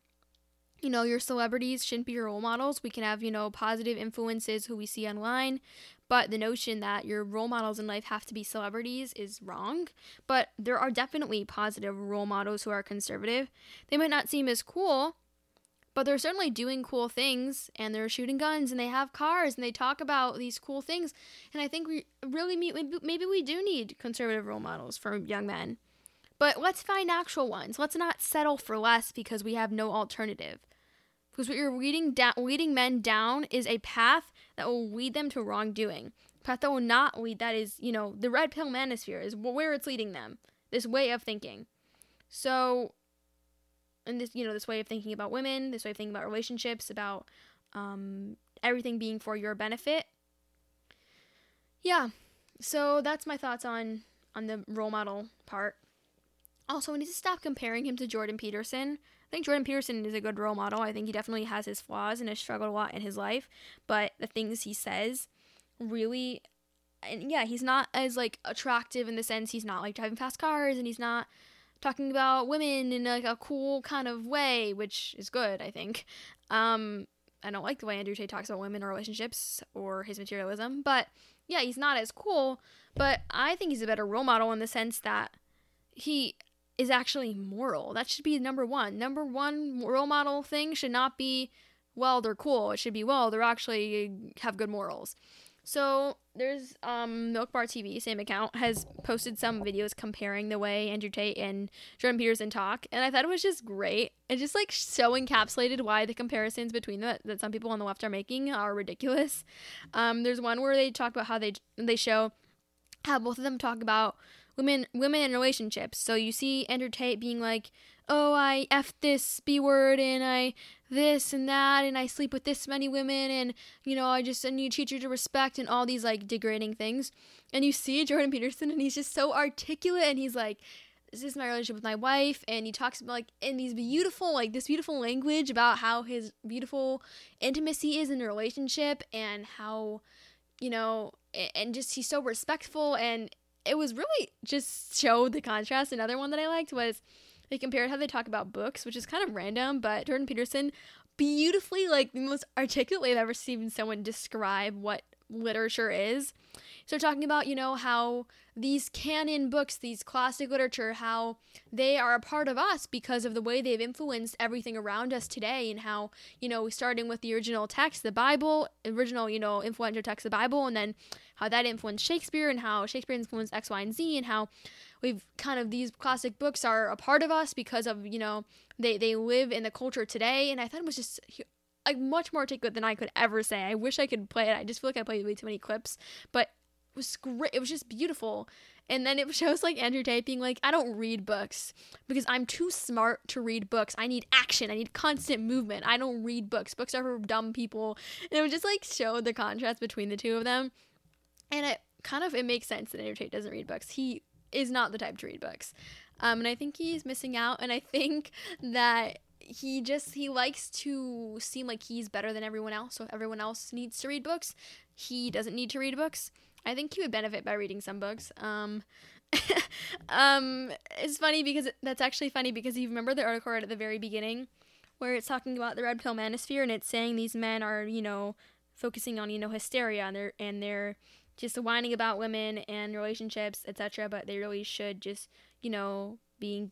You know, your celebrities shouldn't be your role models. We can have, you know, positive influences who we see online, but the notion that your role models in life have to be celebrities is wrong. But there are definitely positive role models who are conservative. They might not seem as cool, but they're certainly doing cool things and they're shooting guns and they have cars and they talk about these cool things and i think we really maybe we do need conservative role models for young men. But let's find actual ones. Let's not settle for less because we have no alternative. Because what you're leading down leading men down is a path that will lead them to wrongdoing. Path that will not lead that is you know the red pill manosphere is where it's leading them this way of thinking. So and this you know this way of thinking about women this way of thinking about relationships about um, everything being for your benefit. Yeah. So that's my thoughts on on the role model part. Also we need to stop comparing him to jordan peterson. I think jordan peterson is a good role model. I think he definitely has his flaws and has struggled a lot in his life but the things he says really and yeah he's not as like attractive in the sense he's not like driving fast cars and he's not talking about women in like a cool kind of way, which is good, I think. Um, I don't like the way Andrew Tate talks about women or relationships or his materialism, but yeah, he's not as cool. But I think he's a better role model in the sense that he is actually moral. That should be number one. Number one role model thing should not be, well, they're cool. It should be, well, they're actually have good morals. So there's um Milk Bar TV, same account, has posted some videos comparing the way Andrew Tate and Jordan Peterson talk, and I thought it was just great. It just like so encapsulated why the comparisons between that that some people on the left are making are ridiculous. Um, there's one where they talk about how they they show how both of them talk about women women in relationships. So you see Andrew Tate being like, "Oh, I f this b word and I this and that and I sleep with this many women and you know I just need teach you to respect and all these like degrading things." And you see Jordan Peterson and he's just so articulate and he's like this is my relationship with my wife and he talks about like in these beautiful like this beautiful language about how his beautiful intimacy is in the relationship and how you know and just he's so respectful and it was really just showed the contrast another one that i liked was they compared how they talk about books which is kind of random but jordan peterson beautifully like the most articulate way i've ever seen someone describe what literature is. So talking about you know how these canon books these classic literature how they are a part of us because of the way they've influenced everything around us today and how you know starting with the original text the bible original you know influential text the bible and then how that influenced shakespeare and how shakespeare influenced x y and z and how we've kind of these classic books are a part of us because of you know they they live in the culture today. And i thought it was just like much more articulate than i could ever say. I wish i could play it. I just feel like i played way too many clips but it was great. It was just beautiful. And then it shows like andrew tate being like i don't read books because i'm too smart to read books. I need action. I need constant movement. I don't read books. Books are for dumb people. And it would just like show the contrast between the two of them and it kind of it makes sense that andrew tate doesn't read books. He is not the type to read books. Um, and i think he's missing out. And i think that he just he likes to seem like he's better than everyone else. So if everyone else needs to read books he doesn't need to read books. I think he would benefit by reading some books. Um um it's funny because that's actually funny because you remember the article right at the very beginning where it's talking about the red pill manosphere and it's saying these men are you know focusing on you know hysteria and they're and they're just whining about women and relationships etc but they really should just you know being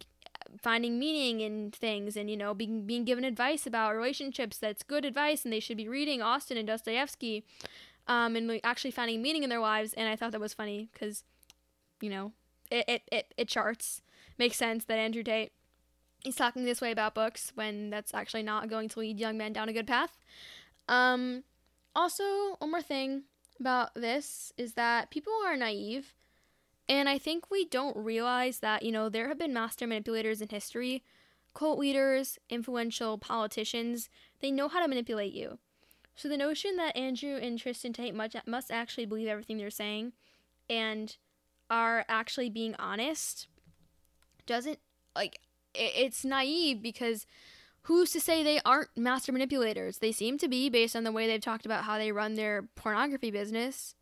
finding meaning in things and you know being being given advice about relationships that's good advice and they should be reading Austen and Dostoevsky um and actually finding meaning in their lives. And I thought that was funny cuz you know it, it it it charts makes sense that Andrew Tate is talking this way about books when that's actually not going to lead young men down a good path. Um also one more thing about this is that people are naive and I think we don't realize that, you know, there have been master manipulators in history, cult leaders, influential politicians. They know how to manipulate you. So the notion that Andrew and Tristan Tate much, must actually believe everything they're saying and are actually being honest doesn't, like, it, it's naive because who's to say they aren't master manipulators? They seem to be based on the way they've talked about how they run their pornography business.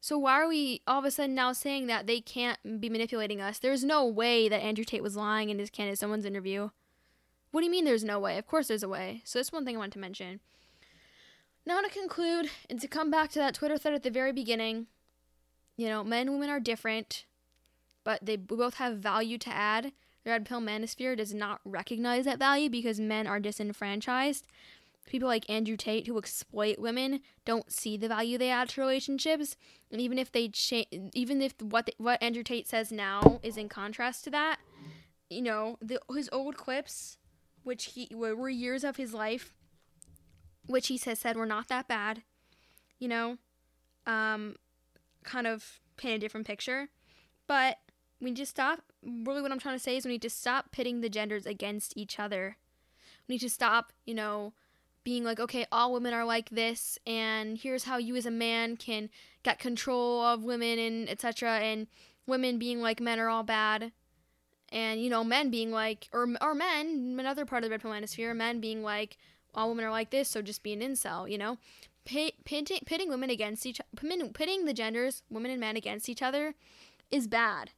So why are we all of a sudden now saying that they can't be manipulating us? There's no way that Andrew Tate was lying in his Candace Someone's interview. What do you mean there's no way? Of course there's a way. So that's one thing I wanted to mention. Now to conclude and to come back to that Twitter thread at the very beginning, you know, men and women are different, but they both have value to add. Red pill manosphere does not recognize that value because men are disenfranchised. People like Andrew Tate who exploit women don't see the value they add to relationships, and even if they cha- even if what what Andrew Tate says now is in contrast to that, you know, the, his old clips, which he were years of his life, which he has said were not that bad, you know, um, kind of paint a different picture, but we need to stop. Really, what I'm trying to say is we need to stop pitting the genders against each other. We need to stop, you know, being like, okay, all women are like this, and here's how you as a man can get control of women and etc. And women being like men are all bad, and you know, men being like, or or men, another part of the red pill manosphere, men being like, all women are like this, so just be an incel, you know, Pit, pitting, pitting women against each, pitting the genders, women and men against each other, is bad.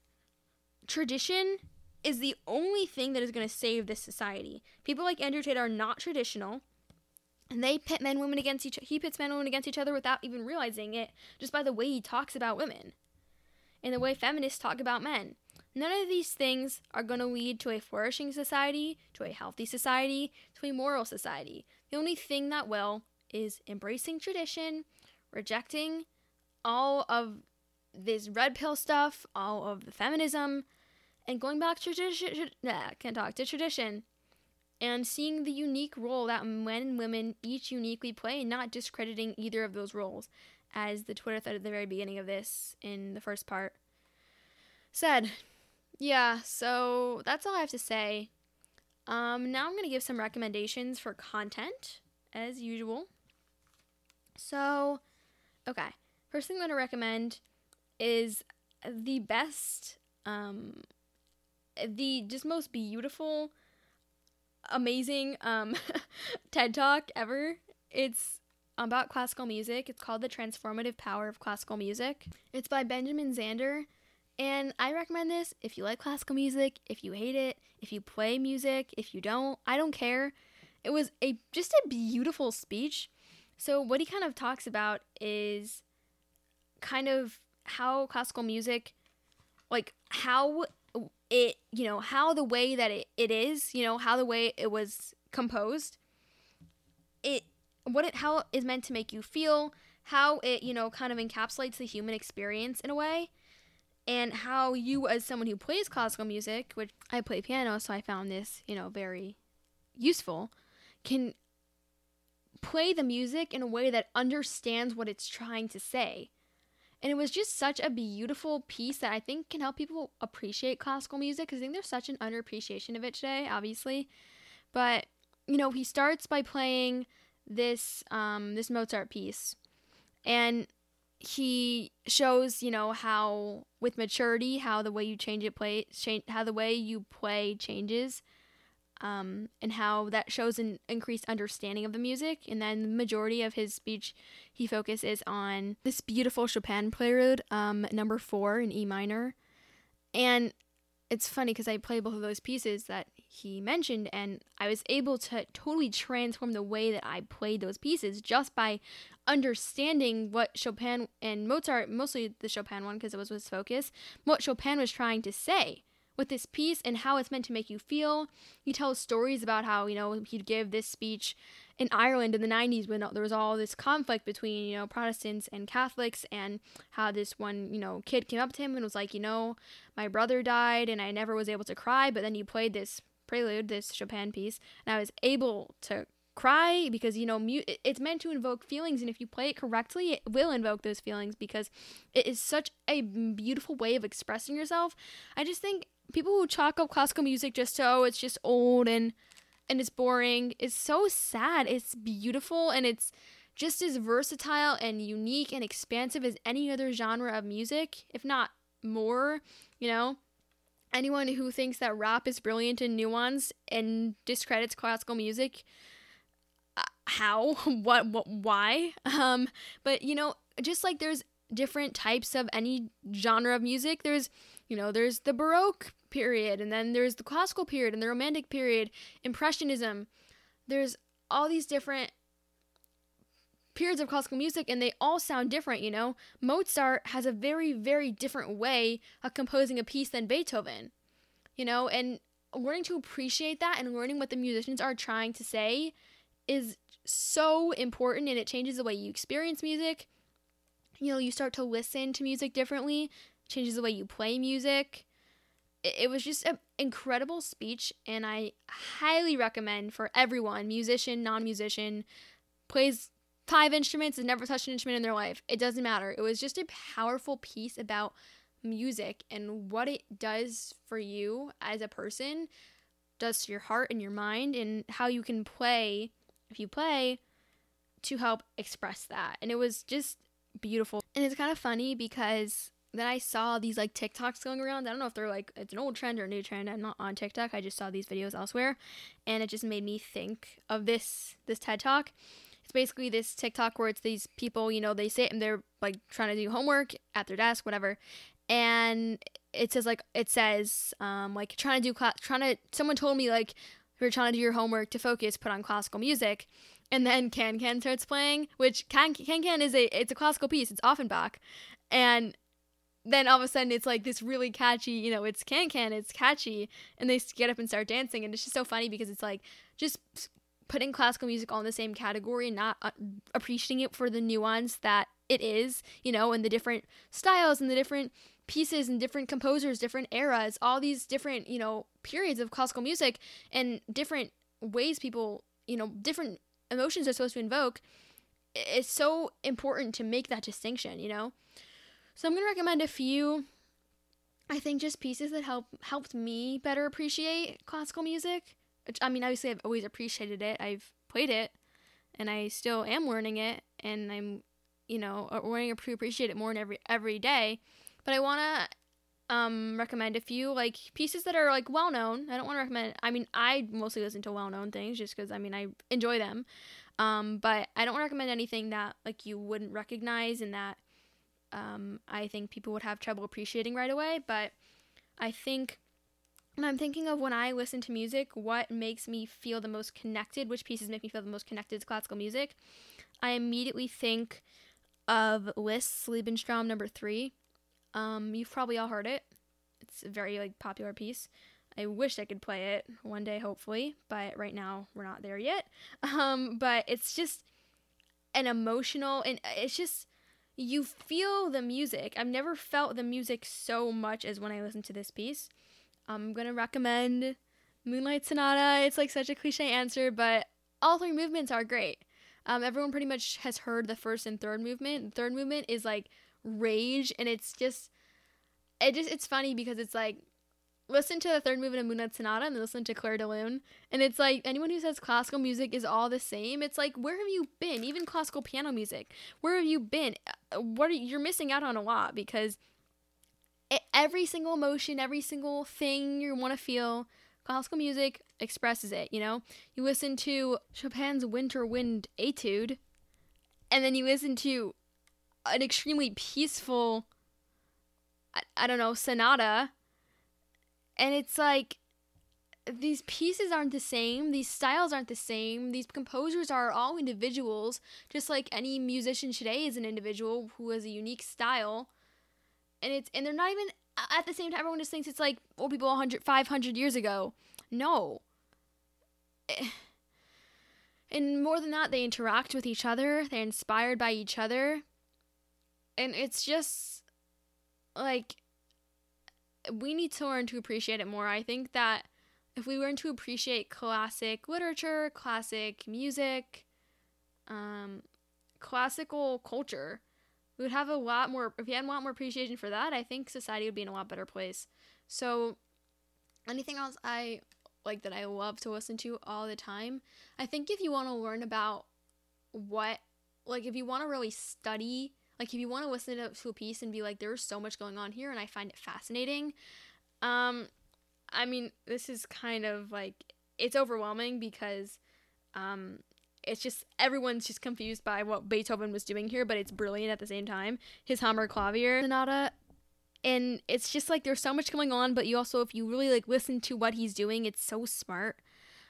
Tradition is the only thing that is going to save this society. People like Andrew Tate are not traditional and they pit men women against each he pits men and women against each other without even realizing it just by the way he talks about women and the way feminists talk about men none of these things are going to lead to a flourishing society to a healthy society to a moral society the only thing that will is embracing tradition rejecting all of this red pill stuff all of the feminism and going back to tradition nah, can't talk to tradition and seeing the unique role that men and women each uniquely play, not discrediting either of those roles, as the Twitter thread at the very beginning of this in the first part said. Yeah, so that's all I have to say. Um, now I'm going to give some recommendations for content, as usual. So, okay, first thing I'm going to recommend is the best um, the just most beautiful, amazing um, TED talk ever. It's about classical music. It's called The Transformative Power of Classical Music. It's by Benjamin Zander. And I recommend this if you like classical music, if you hate it, if you play music, if you don't, I don't care. It was a just a beautiful speech. So what he kind of talks about is kind of how classical music like how it you know how the way that it, it is you know how the way it was composed it what it how it is meant to make you feel how it you know kind of encapsulates the human experience in a way and how you as someone who plays classical music which i play piano so i found this you know very useful can play the music in a way that understands what it's trying to say and it was just such a beautiful piece that I think can help people appreciate classical music because I think there's such an underappreciation of it today, obviously. But you know, he starts by playing this um, this Mozart piece, and he shows you know how with maturity how the way you change it play change how the way you play changes um, and how that shows an increased understanding of the music. And then the majority of his speech, he focuses on this beautiful Chopin prelude, um, number four in E minor. And it's funny because I play both of those pieces that he mentioned, and I was able to totally transform the way that I played those pieces just by understanding what Chopin and Mozart, mostly the Chopin one because it was his focus, what Chopin was trying to say with this piece and how it's meant to make you feel. He tells stories about how, you know, he'd give this speech in Ireland in the 90s when there was all this conflict between, you know, Protestants and Catholics and how this one, you know, kid came up to him and was like, you know, my brother died and I never was able to cry, but then you played this prelude, this Chopin piece, and I was able to cry because you know it's meant to invoke feelings and if you play it correctly it will invoke those feelings because it is such a beautiful way of expressing yourself i just think people who chalk up classical music just to oh it's just old and and it's boring It's so sad. It's beautiful and it's just as versatile and unique and expansive as any other genre of music if not more you know? Anyone who thinks that rap is brilliant and nuanced and discredits classical music how? What, what why? Um but you know just like there's different types of any genre of music there's you know there's the baroque period and then there's the classical period and the romantic period impressionism. There's all these different periods of classical music and they all sound different you know? Mozart has a very very different way of composing a piece than beethoven you know? And learning to appreciate that and learning what the musicians are trying to say is so important and it changes the way you experience music. You know, you start to listen to music differently, changes the way you play music. It, was just an incredible speech, and I highly recommend for everyone musician, non musician, plays five instruments, has never touched an instrument in their life. It doesn't matter. It was just a powerful piece about music and what it does for you as a person, does to your heart and your mind, and how you can play if you play to help express that. And it was just beautiful. And it's kind of funny because then I saw these like TikToks going around. I don't know if they're like it's an old trend or a new trend. I'm not on TikTok. I just saw these videos elsewhere and it just made me think of this this TED Talk. It's basically this TikTok where it's these people, you know, they sit and they're like trying to do homework at their desk, whatever. And it says like it says um like trying to do class trying to someone told me like you're trying to do your homework to focus, put on classical music. And then Can Can starts playing, which Can Can Can is a it's a classical piece. It's Offenbach, and then all of a sudden it's like this really catchy, you know, it's Can Can, it's catchy, and they get up and start dancing, and it's just so funny because it's like just putting classical music all in the same category and not uh, appreciating it for the nuance that it is, you know, and the different styles and the different pieces and different composers, different eras, all these different, you know, periods of classical music and different ways people, you know, different emotions are supposed to invoke. It's so important to make that distinction, you know? So I'm going to recommend a few I think just pieces that help helped me better appreciate classical music. I mean, obviously I've always appreciated it. I've played it and I still am learning it and I'm, you know, learning to appreciate it more in every every day but I want to um recommend a few like pieces that are like well known. I don't want to recommend. I mean, I mostly listen to well known things just because I mean I enjoy them. Um, but I don't recommend anything that like you wouldn't recognize and that um I think people would have trouble appreciating right away. But I think when I'm thinking of when I listen to music, what makes me feel the most connected, which pieces make me feel the most connected to classical music, I immediately think of Liszt's Liebestraum number three. Um, you've probably all heard it. It's a very like popular piece. I wish I could play it one day, hopefully, but right now we're not there yet. Um, but it's just an emotional, and it's just you feel the music. I've never felt the music so much as when I listen to this piece. I'm gonna recommend Moonlight Sonata. It's like such a cliche answer, but all three movements are great. Um, everyone pretty much has heard the first and third movement. The third movement is like rage, and it's just, it just, it's funny because it's like, listen to the third movement of Moonlight Sonata and then listen to Clair de Lune, and it's like anyone who says classical music is all the same. It's like where have you been? Even classical piano music, where have you been? Uh, What are, you're missing out on a lot because it, every single emotion, every single thing you want to feel, classical music expresses it, you know? You listen to Chopin's Winter Wind Etude, and then you listen to an extremely peaceful, I, I don't know, sonata, and it's like, these pieces aren't the same, these styles aren't the same, these composers are all individuals, just like any musician today is an individual who has a unique style. And it's and they're not even at the same time everyone just thinks it's like old people 100 500 years ago. No. And more than that they interact with each other they're inspired by each other. And it's just like we need to learn to appreciate it more. I think that if we learn to appreciate classic literature classic music um classical culture we would have a lot more if we had a lot more appreciation for that i think society would be in a lot better place. So anything else i like that i love to listen to all the time? I think if you want to learn about what like if you want to really study like if you want to listen to, a piece and be like there's so much going on here and i find it fascinating um i mean this is kind of like it's overwhelming because um it's just everyone's just confused by what Beethoven was doing here, but it's brilliant at the same time. His Hammerklavier Sonata, and it's just like there's so much going on, but you also, if you really like listen to what he's doing, it's so smart.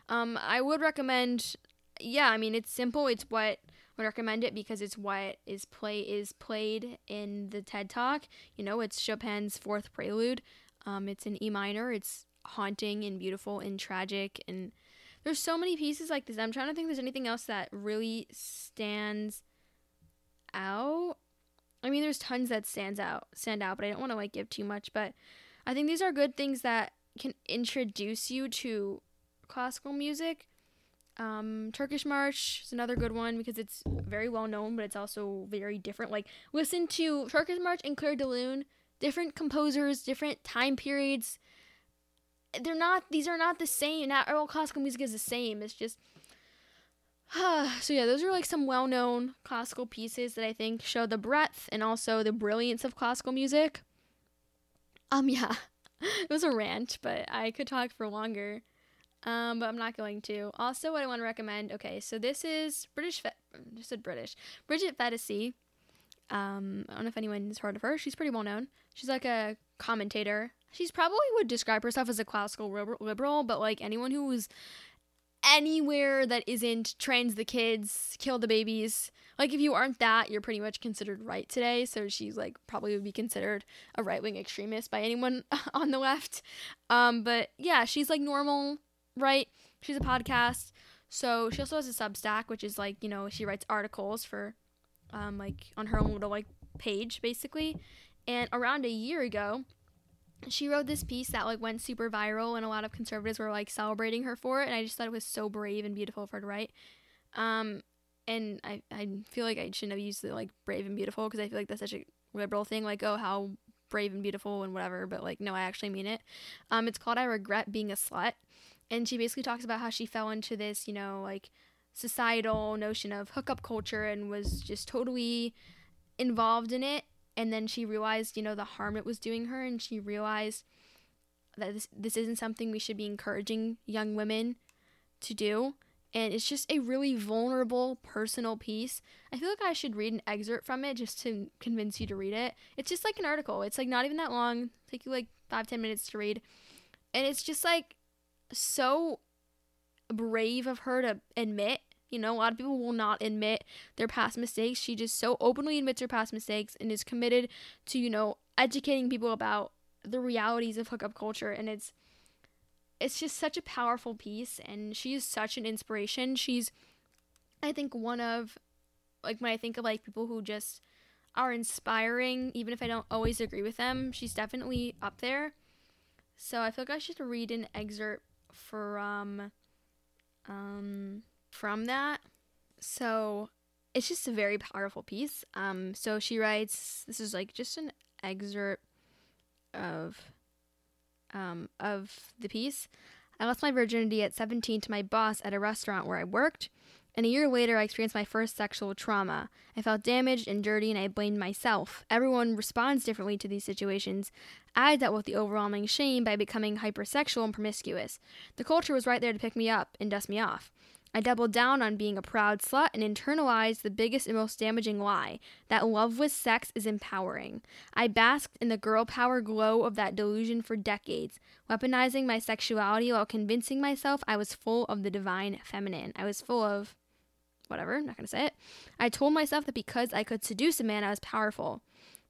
Um, I would recommend. Yeah, I mean it's simple. It's what would recommend it because it's what is play is played in the TED Talk. You know, it's Chopin's Fourth Prelude. Um, it's in E minor. It's haunting and beautiful and tragic and there's so many pieces like this. I'm trying to think there's anything else that really stands out. I mean, there's tons that stands out, stand out, but I don't want to like give too much. But I think these are good things that can introduce you to classical music. Um, Turkish March is another good one because it's very well known, but it's also very different. Like listen to Turkish March and Clair de Lune, different composers, different time periods. They're not these are not the same. Not all classical music is the same. It's just so yeah those are like some well-known classical pieces that i think show the breadth and also the brilliance of classical music. Um yeah. It was a rant but i could talk for longer um but i'm not going to also what i want to recommend okay so this is british Fe- just said british bridget Phetasy. um i don't know if anyone's heard of her she's pretty well known she's like a commentator She's probably would describe herself as a classical liberal, but like anyone who was anywhere that isn't trans the kids, kill the babies, like if you aren't that, you're pretty much considered right today. So she's like probably would be considered a right wing extremist by anyone on the left. Um, but yeah, she's like normal, right? She's a podcast. So she also has a Substack, which is like you know she writes articles for, um, like on her own little like page basically. And around a year ago, she wrote this piece that like went super viral and a lot of conservatives were like celebrating her for it and i just thought it was so brave and beautiful of her to write um and i i feel like i shouldn't have used the like brave and beautiful because i feel like that's such a liberal thing like oh how brave and beautiful and whatever but like no i actually mean it um it's called i regret being a slut and she basically talks about how she fell into this you know like societal notion of hookup culture and was just totally involved in it and then she realized, you know, the harm it was doing her, and she realized that this this isn't something we should be encouraging young women to do. And it's just a really vulnerable, personal piece. I feel like I should read an excerpt from it just to convince you to read it. It's just like an article. It's like not even that long. Take you like five, ten minutes to read. And it's just like so brave of her to admit. You know, a lot of people will not admit their past mistakes. She just so openly admits her past mistakes and is committed to, you know, educating people about the realities of hookup culture. And it's it's just such a powerful piece and she's such an inspiration. She's I think one of like when I think of like people who just are inspiring even if I don't always agree with them, she's definitely up there. So I feel like I should read an excerpt from um from that. So it's just a very powerful piece. Um so she writes this is like just an excerpt of um, of the piece. I lost my virginity at 17 to my boss at a restaurant where I worked, and a year later, I experienced my first sexual trauma. I felt damaged and dirty, and I blamed myself. Everyone responds differently to these situations. I dealt with the overwhelming shame by becoming hypersexual and promiscuous. The culture was right there to pick me up and dust me off. I doubled down on being a proud slut and internalized the biggest and most damaging lie that love with sex is empowering. I basked in the girl power glow of that delusion for decades, weaponizing my sexuality while convincing myself I was full of the divine feminine. I was full of whatever, I'm not going to say it. I told myself that because I could seduce a man, I was powerful.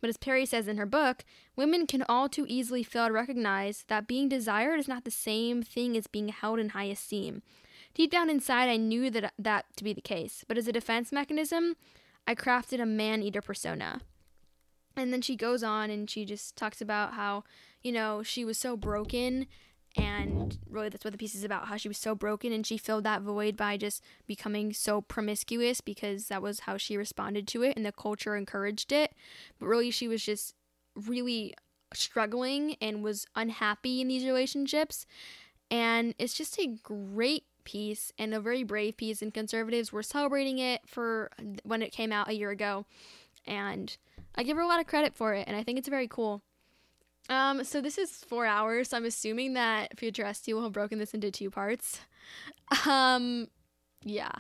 But as Perry says in her book, women can all too easily fail to recognize that being desired is not the same thing as being held in high esteem. Deep down inside, I knew that that to be the case, but as a defense mechanism, I crafted a man eater persona. And then she goes on and she just talks about how, you know, she was so broken and really that's what the piece is about how she was so broken and she filled that void by just becoming so promiscuous because that was how she responded to it and the culture encouraged it. But really she was just really struggling and was unhappy in these relationships. And it's just a great piece and a very brave piece and conservatives were celebrating it for when it came out a year ago. And i give her a lot of credit for it and i think it's very cool um so this is four hours so i'm assuming that future st will have broken this into two parts um yeah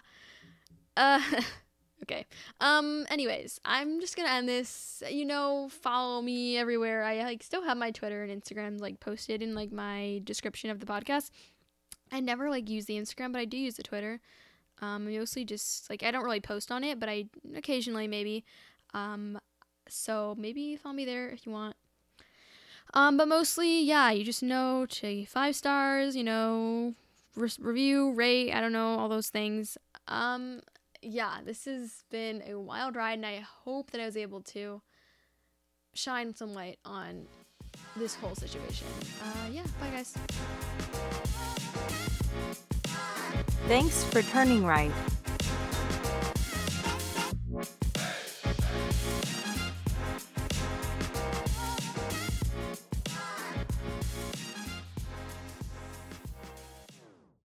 uh okay um anyways i'm just gonna end this you know follow me everywhere i like still have my twitter and instagram like posted in like my description of the podcast I never like use the Instagram, but I do use the Twitter. Um, mostly just like I don't really post on it, but I occasionally maybe. Um, so maybe follow me there if you want. Um, but mostly, yeah, you just know to five stars, you know, re- review, rate, I don't know, all those things. Um, yeah, this has been a wild ride, and I hope that I was able to shine some light on this whole situation. Uh, yeah, bye guys. Thanks for turning right.